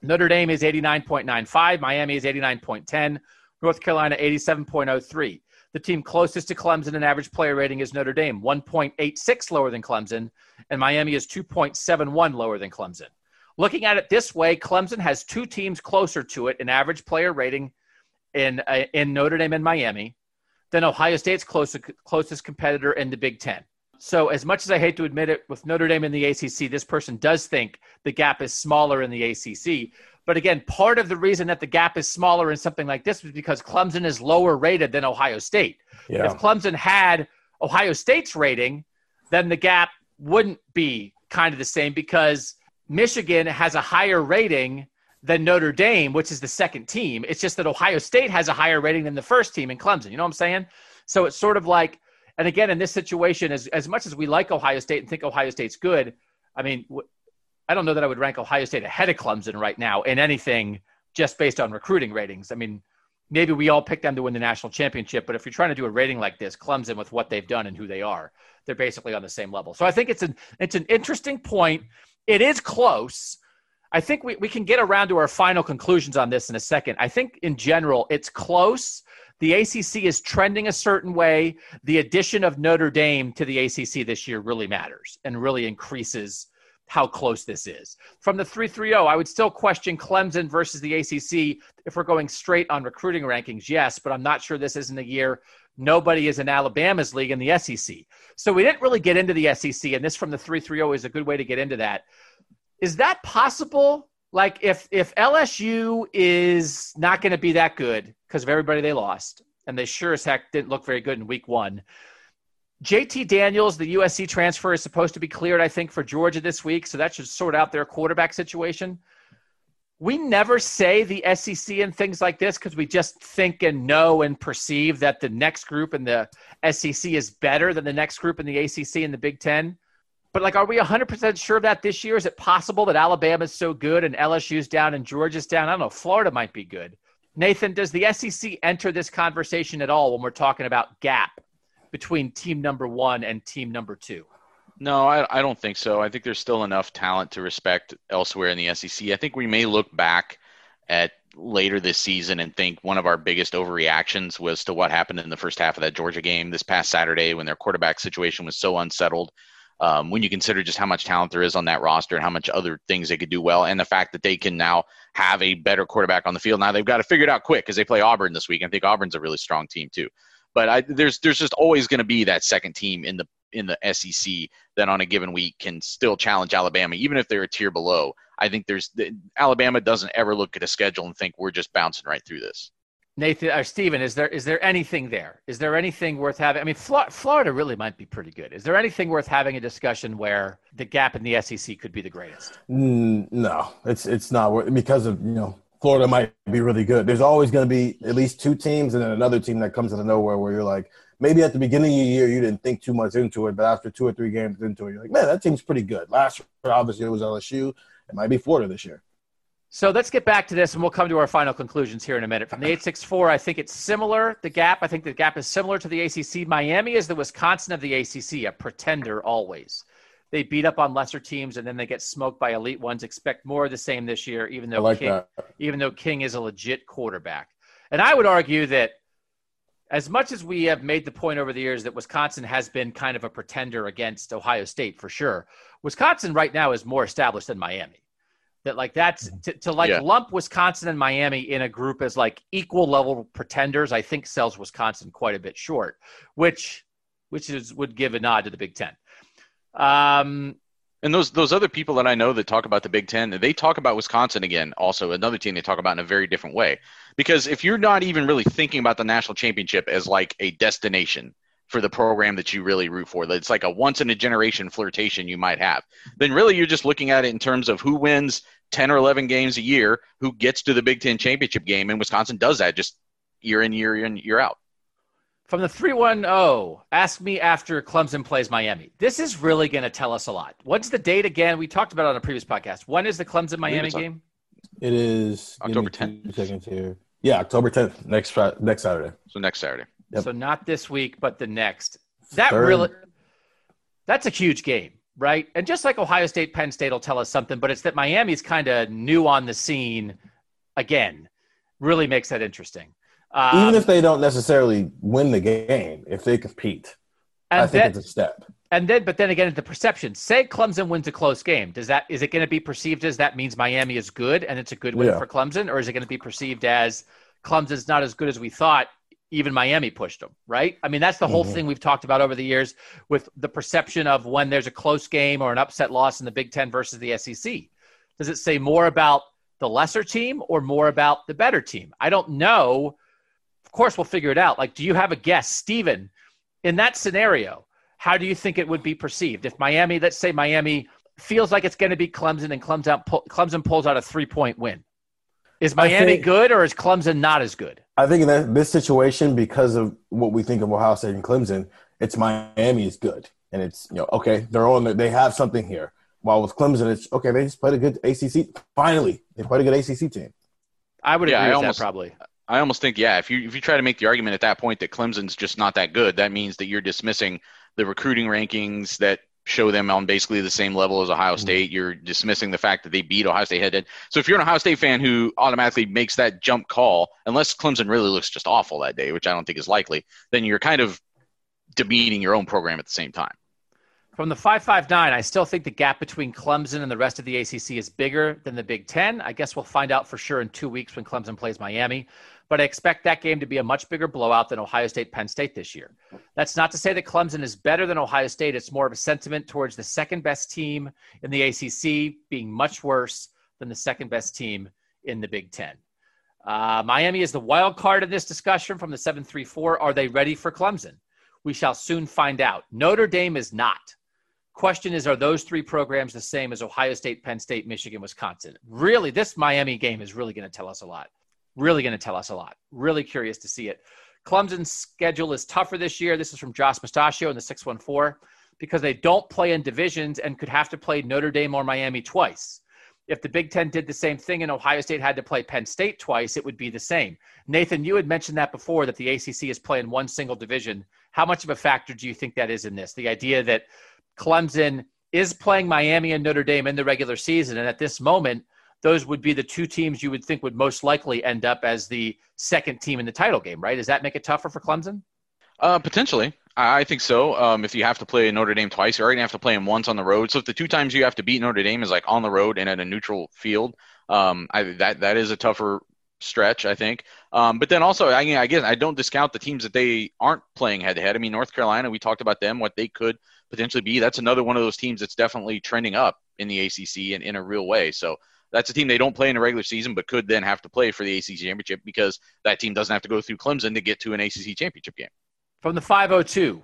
[SPEAKER 3] Notre Dame is 89.95, Miami is 89.10, North Carolina 87.03. The team closest to Clemson in average player rating is Notre Dame, 1.86 lower than Clemson, and Miami is 2.71 lower than Clemson. Looking at it this way, Clemson has two teams closer to it in average player rating in uh, in Notre Dame and Miami than Ohio State's closest closest competitor in the Big Ten. So, as much as I hate to admit it, with Notre Dame in the ACC, this person does think the gap is smaller in the ACC. But again, part of the reason that the gap is smaller in something like this was because Clemson is lower rated than Ohio State.
[SPEAKER 5] Yeah.
[SPEAKER 3] If Clemson had Ohio State's rating, then the gap wouldn't be kind of the same because Michigan has a higher rating than Notre Dame, which is the second team. It's just that Ohio State has a higher rating than the first team in Clemson. You know what I'm saying? So it's sort of like, and again, in this situation, as, as much as we like Ohio State and think Ohio State's good, I mean, I don't know that I would rank Ohio State ahead of Clemson right now in anything just based on recruiting ratings. I mean, maybe we all pick them to win the national championship, but if you're trying to do a rating like this, Clemson with what they've done and who they are, they're basically on the same level. So I think it's an it's an interesting point. It is close. I think we, we can get around to our final conclusions on this in a second. I think in general it's close. The ACC is trending a certain way. The addition of Notre Dame to the ACC this year really matters and really increases how close this is. From the 330, I would still question Clemson versus the ACC if we're going straight on recruiting rankings, yes, but I'm not sure this isn't a year. Nobody is in Alabama's league in the SEC. So we didn't really get into the SEC, and this from the 330 is a good way to get into that. Is that possible? Like if if LSU is not going to be that good because of everybody they lost, and they sure as heck didn't look very good in week one, JT Daniels, the USC transfer, is supposed to be cleared, I think, for Georgia this week. So that should sort out their quarterback situation. We never say the SEC and things like this because we just think and know and perceive that the next group in the SEC is better than the next group in the ACC and the Big Ten. But like, are we 100% sure of that this year? Is it possible that Alabama's so good and LSU's down and Georgia's down? I don't know. Florida might be good. Nathan, does the SEC enter this conversation at all when we're talking about gap between team number one and team number two?
[SPEAKER 4] No, I, I don't think so. I think there's still enough talent to respect elsewhere in the SEC. I think we may look back at later this season and think one of our biggest overreactions was to what happened in the first half of that Georgia game this past Saturday when their quarterback situation was so unsettled. Um, when you consider just how much talent there is on that roster and how much other things they could do well, and the fact that they can now have a better quarterback on the field. Now they've got to figure it out quick because they play Auburn this week. I think Auburn's a really strong team too. But I, there's there's just always going to be that second team in the in the SEC that on a given week can still challenge Alabama, even if they're a tier below. I think there's Alabama doesn't ever look at a schedule and think we're just bouncing right through this.
[SPEAKER 3] Nathan or Stephen, is there is there anything there? Is there anything worth having? I mean, Florida really might be pretty good. Is there anything worth having a discussion where the gap in the SEC could be the greatest?
[SPEAKER 5] Mm, no, it's it's not because of you know Florida might be really good. There's always going to be at least two teams and then another team that comes out of nowhere where you're like, maybe at the beginning of the year you didn't think too much into it, but after two or three games into it, you're like, man, that team's pretty good. Last year, obviously, it was LSU. It might be Florida this year.
[SPEAKER 3] So let's get back to this, and we'll come to our final conclusions here in a minute. From the 864, I think it's similar. The gap, I think the gap is similar to the ACC. Miami is the Wisconsin of the ACC, a pretender always they beat up on lesser teams and then they get smoked by elite ones. Expect more of the same this year, even though
[SPEAKER 5] like
[SPEAKER 3] King,
[SPEAKER 5] that.
[SPEAKER 3] even though King is a legit quarterback. And I would argue that as much as we have made the point over the years that Wisconsin has been kind of a pretender against Ohio State for sure, Wisconsin right now is more established than Miami. That like that's mm-hmm. to, to like yeah. lump Wisconsin and Miami in a group as like equal level pretenders. I think sells Wisconsin quite a bit short, which which is would give a nod to the Big Ten. Um,
[SPEAKER 4] and those those other people that I know that talk about the Big Ten, they talk about Wisconsin again. Also, another team they talk about in a very different way. Because if you're not even really thinking about the national championship as like a destination for the program that you really root for, that it's like a once in a generation flirtation you might have, then really you're just looking at it in terms of who wins 10 or 11 games a year, who gets to the Big Ten championship game, and Wisconsin does that just year in year in year out.
[SPEAKER 3] From the 310, ask me after Clemson plays Miami. This is really going to tell us a lot. What's the date again? We talked about it on a previous podcast. When is the Clemson Miami game?
[SPEAKER 5] It is
[SPEAKER 4] October 10th.
[SPEAKER 5] Seconds here. Yeah, October 10th, next next Saturday.
[SPEAKER 4] So next Saturday.
[SPEAKER 3] Yep. So not this week, but the next. That Third. really That's a huge game, right? And just like Ohio State, Penn State will tell us something, but it's that Miami's kind of new on the scene again. Really makes that interesting.
[SPEAKER 5] Um, Even if they don't necessarily win the game, if they compete, I think then, it's a step.
[SPEAKER 3] And then, but then again, the perception. Say Clemson wins a close game. Does that is it going to be perceived as that means Miami is good and it's a good win yeah. for Clemson, or is it going to be perceived as Clemson's not as good as we thought? Even Miami pushed them, right? I mean, that's the whole mm-hmm. thing we've talked about over the years with the perception of when there's a close game or an upset loss in the Big Ten versus the SEC. Does it say more about the lesser team or more about the better team? I don't know of course, we'll figure it out. Like, do you have a guess, Stephen? In that scenario, how do you think it would be perceived if Miami, let's say Miami feels like it's going to be Clemson and Clemson, Clemson pulls out a three point win? Is Miami think, good or is Clemson not as good?
[SPEAKER 5] I think in that, this situation, because of what we think of Ohio State and Clemson, it's Miami is good, and it's you know okay they're on they have something here. While with Clemson, it's okay they just played a good ACC. Finally, they played a good ACC team.
[SPEAKER 3] I would yeah, agree I with almost, that probably.
[SPEAKER 4] I almost think, yeah, if you if you try to make the argument at that point that Clemson's just not that good, that means that you're dismissing the recruiting rankings that show them on basically the same level as Ohio mm-hmm. State. You're dismissing the fact that they beat Ohio State head to head. So if you're an Ohio State fan who automatically makes that jump call, unless Clemson really looks just awful that day, which I don't think is likely, then you're kind of demeaning your own program at the same time.
[SPEAKER 3] From the 559, I still think the gap between Clemson and the rest of the ACC is bigger than the Big Ten. I guess we'll find out for sure in two weeks when Clemson plays Miami. But I expect that game to be a much bigger blowout than Ohio State Penn State this year. That's not to say that Clemson is better than Ohio State. It's more of a sentiment towards the second best team in the ACC being much worse than the second best team in the Big Ten. Uh, Miami is the wild card in this discussion from the 734. Are they ready for Clemson? We shall soon find out. Notre Dame is not. Question is, are those three programs the same as Ohio State, Penn State, Michigan, Wisconsin? Really, this Miami game is really going to tell us a lot. Really going to tell us a lot. Really curious to see it. Clemson's schedule is tougher this year. This is from Josh Mustachio in the 614 because they don't play in divisions and could have to play Notre Dame or Miami twice. If the Big Ten did the same thing and Ohio State had to play Penn State twice, it would be the same. Nathan, you had mentioned that before that the ACC is playing one single division. How much of a factor do you think that is in this? The idea that Clemson is playing Miami and Notre Dame in the regular season. And at this moment, those would be the two teams you would think would most likely end up as the second team in the title game, right? Does that make it tougher for Clemson?
[SPEAKER 4] Uh, potentially. I think so. Um, if you have to play Notre Dame twice, you're already going to have to play them once on the road. So if the two times you have to beat Notre Dame is like on the road and at a neutral field, um, I, that that is a tougher stretch, I think. Um, but then also, I, I guess I don't discount the teams that they aren't playing head to head. I mean, North Carolina, we talked about them, what they could potentially be. That's another one of those teams that's definitely trending up in the ACC in, in a real way. So that's a team they don't play in a regular season, but could then have to play for the ACC championship because that team doesn't have to go through Clemson to get to an ACC championship game.
[SPEAKER 3] From the 502,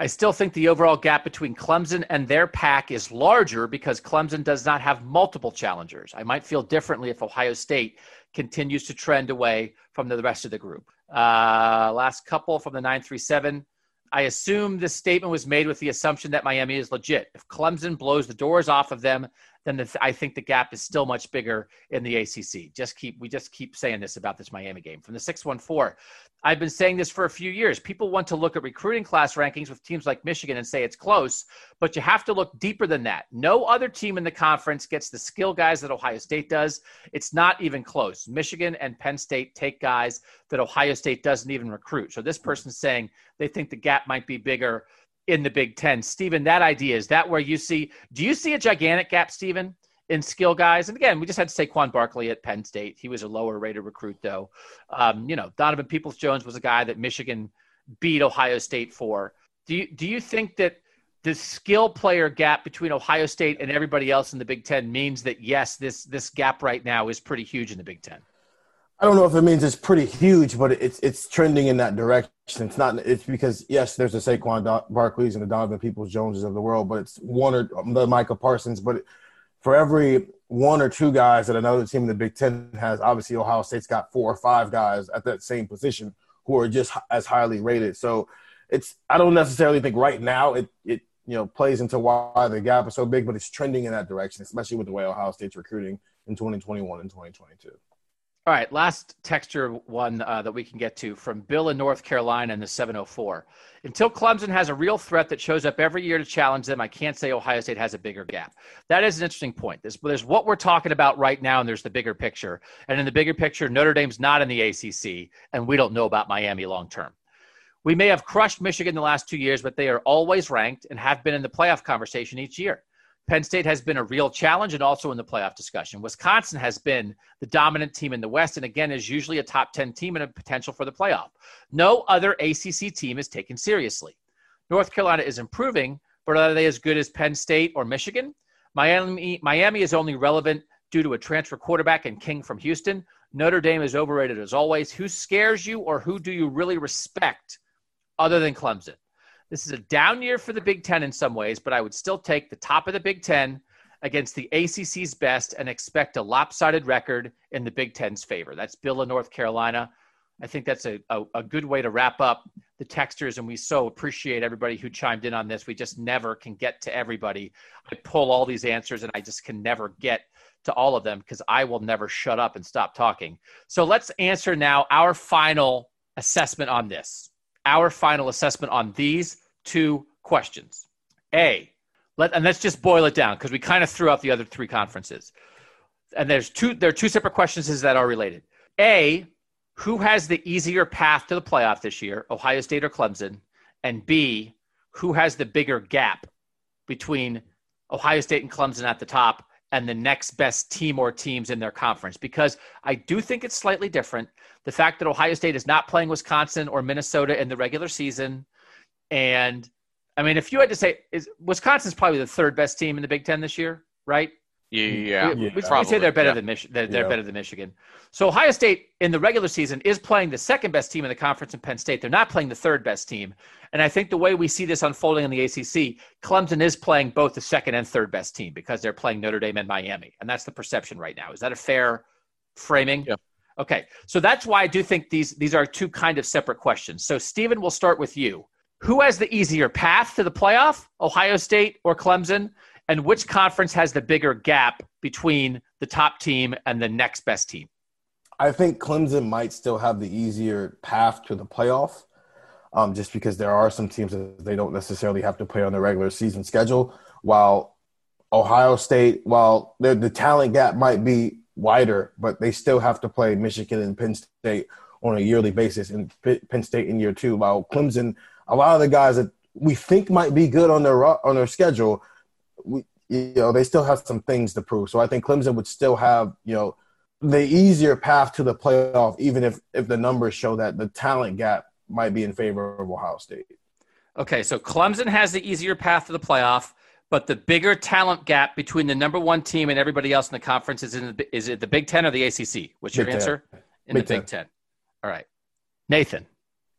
[SPEAKER 3] I still think the overall gap between Clemson and their pack is larger because Clemson does not have multiple challengers. I might feel differently if Ohio State continues to trend away from the rest of the group. Uh, last couple from the 937. I assume this statement was made with the assumption that Miami is legit. If Clemson blows the doors off of them, then the, I think the gap is still much bigger in the ACC. Just keep we just keep saying this about this Miami game. From the 614, I've been saying this for a few years. People want to look at recruiting class rankings with teams like Michigan and say it's close, but you have to look deeper than that. No other team in the conference gets the skill guys that Ohio State does. It's not even close. Michigan and Penn State take guys that Ohio State doesn't even recruit. So this person's saying they think the gap might be bigger in the Big Ten. Stephen, that idea is that where you see? Do you see a gigantic gap, Stephen? in skill guys. And again, we just had Saquon Barkley at Penn State. He was a lower rated recruit, though. Um, you know, Donovan Peoples Jones was a guy that Michigan beat Ohio State for. Do you do you think that the skill player gap between Ohio State and everybody else in the Big Ten means that yes, this this gap right now is pretty huge in the Big Ten?
[SPEAKER 5] I don't know if it means it's pretty huge, but it's it's trending in that direction. It's not. It's because yes, there's the Saquon Barkleys and the Donovan Peoples Joneses of the world, but it's one or the Micah Parsons, but. For every one or two guys that another team in the Big Ten has, obviously Ohio State's got four or five guys at that same position who are just as highly rated. So it's I don't necessarily think right now it it you know plays into why the gap is so big, but it's trending in that direction, especially with the way Ohio State's recruiting in 2021 and 2022.
[SPEAKER 3] All right, last texture one uh, that we can get to from Bill in North Carolina in the 704. Until Clemson has a real threat that shows up every year to challenge them, I can't say Ohio State has a bigger gap. That is an interesting point. There's, there's what we're talking about right now, and there's the bigger picture. And in the bigger picture, Notre Dame's not in the ACC, and we don't know about Miami long term. We may have crushed Michigan the last two years, but they are always ranked and have been in the playoff conversation each year. Penn State has been a real challenge and also in the playoff discussion. Wisconsin has been the dominant team in the West and again is usually a top 10 team and a potential for the playoff. No other ACC team is taken seriously. North Carolina is improving, but are they as good as Penn State or Michigan? Miami, Miami is only relevant due to a transfer quarterback and King from Houston. Notre Dame is overrated as always. Who scares you or who do you really respect other than Clemson? This is a down year for the Big Ten in some ways, but I would still take the top of the Big Ten against the ACC's best and expect a lopsided record in the Big Ten's favor. That's Bill of North Carolina. I think that's a, a, a, good way to wrap up the textures, and we so appreciate everybody who chimed in on this. We just never can get to everybody. I pull all these answers, and I just can never get to all of them because I will never shut up and stop talking. So let's answer now our final assessment on this our final assessment on these two questions. A, Let, and let's just boil it down because we kind of threw out the other three conferences. And there's two there are two separate questions that are related. A, who has the easier path to the playoff this year, Ohio State or Clemson? And B, who has the bigger gap between Ohio State and Clemson at the top and the next best team or teams in their conference? Because I do think it's slightly different. The fact that Ohio State is not playing Wisconsin or Minnesota in the regular season and I mean, if you had to say, is Wisconsin's probably the third best team in the Big Ten this year, right?
[SPEAKER 4] Yeah,
[SPEAKER 3] we, we, we say they're better
[SPEAKER 4] yeah.
[SPEAKER 3] than Mich- they're, they're
[SPEAKER 5] Yeah.
[SPEAKER 3] better than Michigan. So Ohio State in the regular season is playing the second best team in the conference in Penn State. They're not playing the third best team. And I think the way we see this unfolding in the ACC, Clemson is playing both the second and third best team because they're playing Notre Dame and Miami, and that's the perception right now. Is that a fair framing?
[SPEAKER 4] Yeah.
[SPEAKER 3] Okay, so that's why I do think these these are two kind of separate questions. So Stephen, we'll start with you. Who has the easier path to the playoff, Ohio State or Clemson? And which conference has the bigger gap between the top team and the next best team?
[SPEAKER 5] I think Clemson might still have the easier path to the playoff, um, just because there are some teams that they don't necessarily have to play on the regular season schedule. While Ohio State, while the, talent gap might be wider, but they still have to play Michigan and Penn State on a yearly basis, and Penn State in year two. While Clemson, a lot of the guys that we think might be good on their on their schedule, we you know they still have some things to prove. So I think Clemson would still have you know the easier path to the playoff, even if if the numbers show that the talent gap might be in favor of Ohio State.
[SPEAKER 3] Okay, so Clemson has the easier path to the playoff, but the bigger talent gap between the number one team and everybody else in the conference is in the, is it the Big Ten or the ACC? What's your
[SPEAKER 5] Big Ten.
[SPEAKER 3] answer? In
[SPEAKER 5] Big
[SPEAKER 3] the Big Ten. All right, Nathan,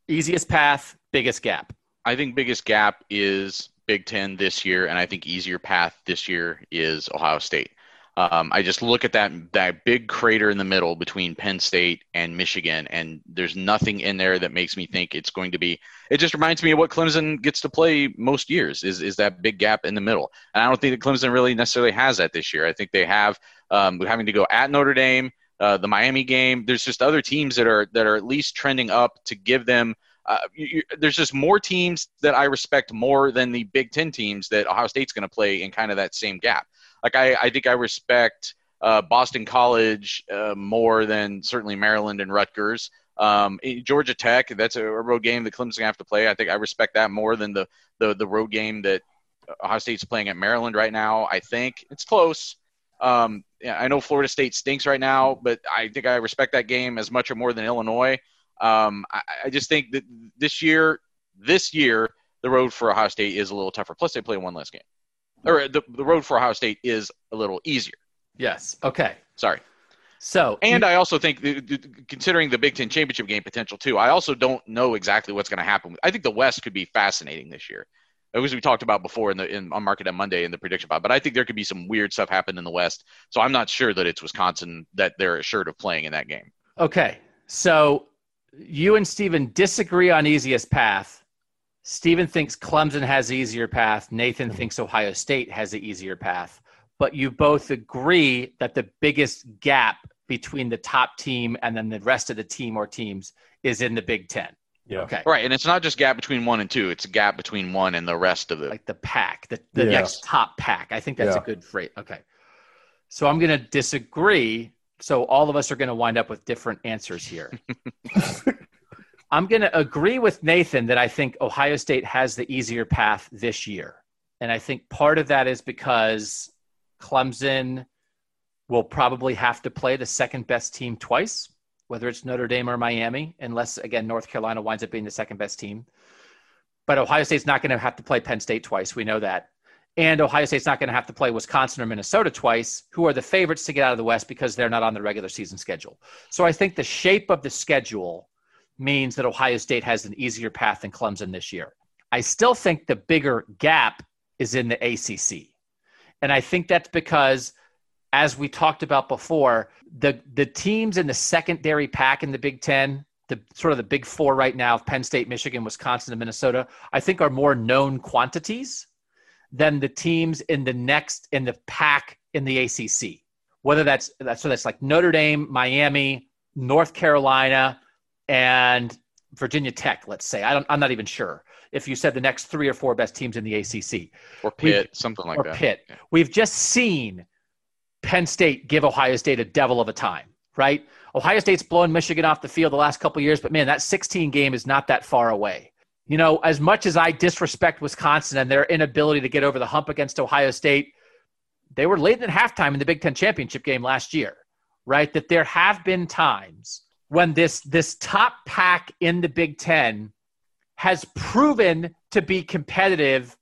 [SPEAKER 3] easiest path, biggest gap.
[SPEAKER 4] I think biggest gap is Big Ten this year, and I think easier path this year is Ohio State. Um, I just look at that that big crater in the middle between Penn State and Michigan, and there's nothing in there that makes me think it's going to be. It just reminds me of what Clemson gets to play most years is is that big gap in the middle, and I don't think that Clemson really necessarily has that this year. I think they have um, having to go at Notre Dame, uh, the Miami game. There's just other teams that are that are at least trending up to give them uh, you, you, there's just more teams that I respect more than the Big Ten teams that Ohio State's going to play in kind of that same gap. Like I, I think I respect uh, Boston College uh, more than certainly Maryland and Rutgers. Um, Georgia Tech, that's a road game that Clemson have to play. I think I respect that more than the the, the road game that Ohio State's playing at Maryland right now. I think it's close. Um, I know Florida State stinks right now, but I think I respect that game as much or more than Illinois. Um, I, I just think that this year, this year, the road for Ohio State is a little tougher. Plus, they play one less game, or the, the road for Ohio State is a little easier.
[SPEAKER 3] Yes. Okay.
[SPEAKER 4] Sorry.
[SPEAKER 3] So
[SPEAKER 4] And I also think, the- the- considering the Big Ten championship game potential too, I also don't know exactly what's going to happen. I think the West could be fascinating this year, as we talked about before in the in, on Market on Monday in the prediction pod. But I think there could be some weird stuff happen in the West. So I'm not sure that it's Wisconsin that they're assured of playing in that game.
[SPEAKER 3] Okay. So you and Stephen disagree on easiest path. Stephen thinks Clemson has the easier path. Nathan thinks Ohio State has the easier path. But you both agree that the biggest gap between the top team and then the rest of the team or teams is in the Big Ten.
[SPEAKER 5] Yeah.
[SPEAKER 3] Okay.
[SPEAKER 4] Right, and it's not just gap between one and two; it's a gap between one and the rest of the.
[SPEAKER 3] Like the pack, the, the
[SPEAKER 5] Yeah.
[SPEAKER 3] next top pack. I think that's
[SPEAKER 5] Yeah.
[SPEAKER 3] a good phrase. Okay. So I'm going to disagree. So all of us are going to wind up with different answers here. I'm going to agree with Nathan that I think Ohio State has the easier path this year. And I think part of that is because Clemson will probably have to play the second best team twice, whether it's Notre Dame or Miami, unless, again, North Carolina winds up being the second best team. But Ohio State's not going to have to play Penn State twice. We know that. And Ohio State's not going to have to play Wisconsin or Minnesota twice, who are the favorites to get out of the West because they're not on the regular season schedule. So I think the shape of the schedule means that Ohio State has an easier path than Clemson this year. I still think the bigger gap is in the ACC. And I think that's because, as we talked about before, the, the teams in the secondary pack in the Big Ten, the sort of the big four right now, of Penn State, Michigan, Wisconsin, and Minnesota, I think are more known quantities than the teams in the next in the pack in the ACC. Whether that's that's so that's like Notre Dame, Miami, North Carolina, and Virginia Tech, let's say. I don't, I'm not even sure if you said the next three or four best teams in the ACC.
[SPEAKER 4] Or Pitt, We've, something like
[SPEAKER 3] or
[SPEAKER 4] that.
[SPEAKER 3] Pitt. Yeah. We've just seen Penn State give Ohio State a devil of a time, right? Ohio State's blown Michigan off the field the last couple years, but man, that 16 game is not that far away. You know, as much as I disrespect Wisconsin and their inability to get over the hump against Ohio State, they were late at halftime in the Big Ten championship game last year, right? That there have been times when this this top pack in the Big Ten has proven to be competitive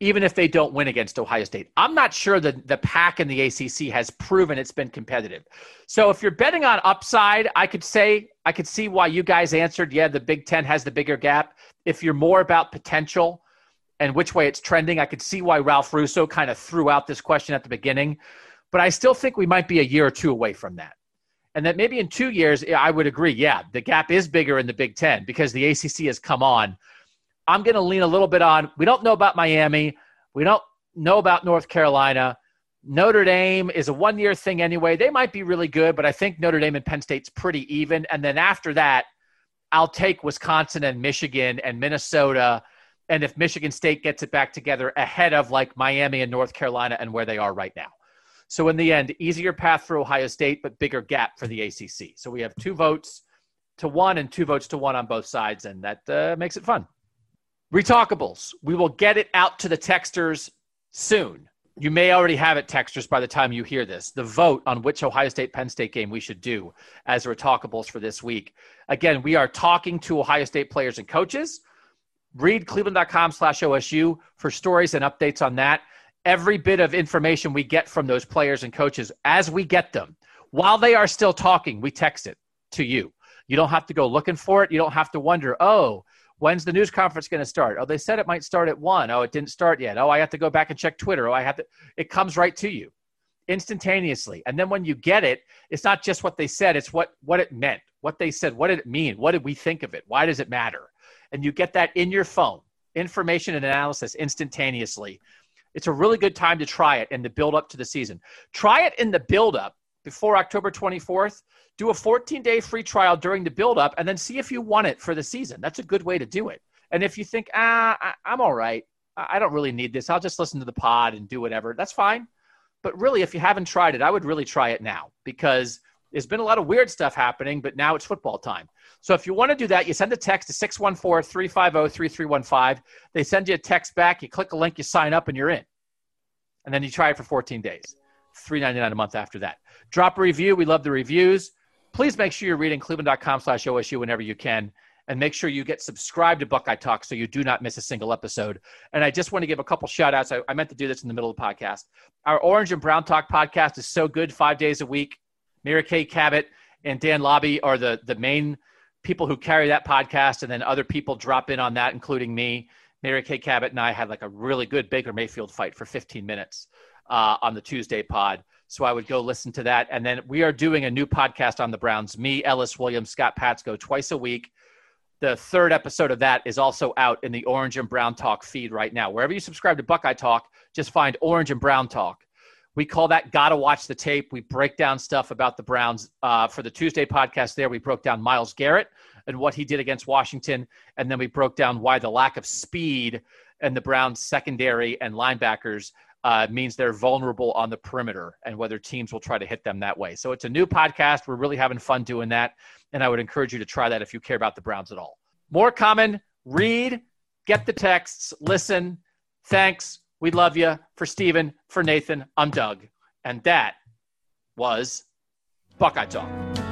[SPEAKER 3] even if they don't win against Ohio State. I'm not sure that the pack in the ACC has proven it's been competitive. So if you're betting on upside, I could say I could see why you guys answered, yeah, the Big 10 has the bigger gap. If you're more about potential and which way it's trending, I could see why Ralph Russo kind of threw out this question at the beginning. But I still think we might be a year or two away from that. And that maybe in two years, I would agree, yeah, the gap is bigger in the Big 10 because the ACC has come on I'm going to lean a little bit on. We don't know about Miami. We don't know about North Carolina. Notre Dame is a one year thing anyway. They might be really good, but I think Notre Dame and Penn State's pretty even. And then after that, I'll take Wisconsin and Michigan and Minnesota. And if Michigan State gets it back together ahead of like Miami and North Carolina and where they are right now. So in the end, easier path for Ohio State, but bigger gap for the ACC. So we have two votes to one and two votes to one on both sides, and that uh, makes it fun. Retalkables. We will get it out to the texters soon. You may already have it, texters, by the time you hear this. The vote on which Ohio State Penn State game we should do as Retalkables for this week. Again, we are talking to Ohio State players and coaches. Read cleveland.com slash OSU for stories and updates on that. Every bit of information we get from those players and coaches as we get them, while they are still talking, we text it to you. You don't have to go looking for it. You don't have to wonder, oh, when's the news conference going to start? Oh, they said it might start at one. Oh, it didn't start yet. Oh, I have to go back and check Twitter. Oh, I have to. It comes right to you instantaneously. And then when you get it, it's not just what they said, it's what, what it meant, what they said, what did it mean? What did we think of it? Why does it matter? And you get that in your phone, information and analysis instantaneously. It's a really good time to try it in the build up to the season. Try it in the build up before October 24th do a 14 day free trial during the build up and then see if you want it for the season. That's a good way to do it. And if you think, ah, I, am all right, I don't really need this, I'll just listen to the pod and do whatever, that's fine. But really, if you haven't tried it, I would really try it now because there's been a lot of weird stuff happening, but now it's football time. So if you want to do that, you send a text to 614 350 3315. They send you a text back, you click a link, you sign up, and you're in. And then you try it for 14 days. $3.99 a month after that. Drop a review. We love the reviews please make sure you're reading cleveland.com slash OSU whenever you can. And make sure you get subscribed to Buckeye Talk so you do not miss a single episode. And I just want to give a couple shout outs. I, I meant to do this in the middle of the podcast. Our Orange and Brown Talk podcast is so good five days a week. Mary Kay Cabot and Dan Labbe are the, the main people who carry that podcast. And then other people drop in on that, including me. Mary Kay Cabot and I had like a really good Baker Mayfield fight for 15 minutes uh, on the Tuesday pod. So I would go listen to that. And then we are doing a new podcast on the Browns. Me, Ellis Williams, Scott Patsko twice a week. The third episode of that is also out in the Orange and Brown Talk feed right now. Wherever you subscribe to Buckeye Talk, just find Orange and Brown Talk. We call that Gotta Watch the Tape. We break down stuff about the Browns. Uh, for the Tuesday podcast, there, we broke down Myles Garrett and what he did against Washington. And then we broke down why the lack of speed and the Browns secondary and linebackers uh, means they're vulnerable on the perimeter and whether teams will try to hit them that way. So it's a new podcast. We're really having fun doing that. And I would encourage you to try that if you care about the Browns at all. More common, read, get the texts, listen. Thanks. We love you. For Stephen, for Nathan, I'm Doug. And that was Buckeye Talk.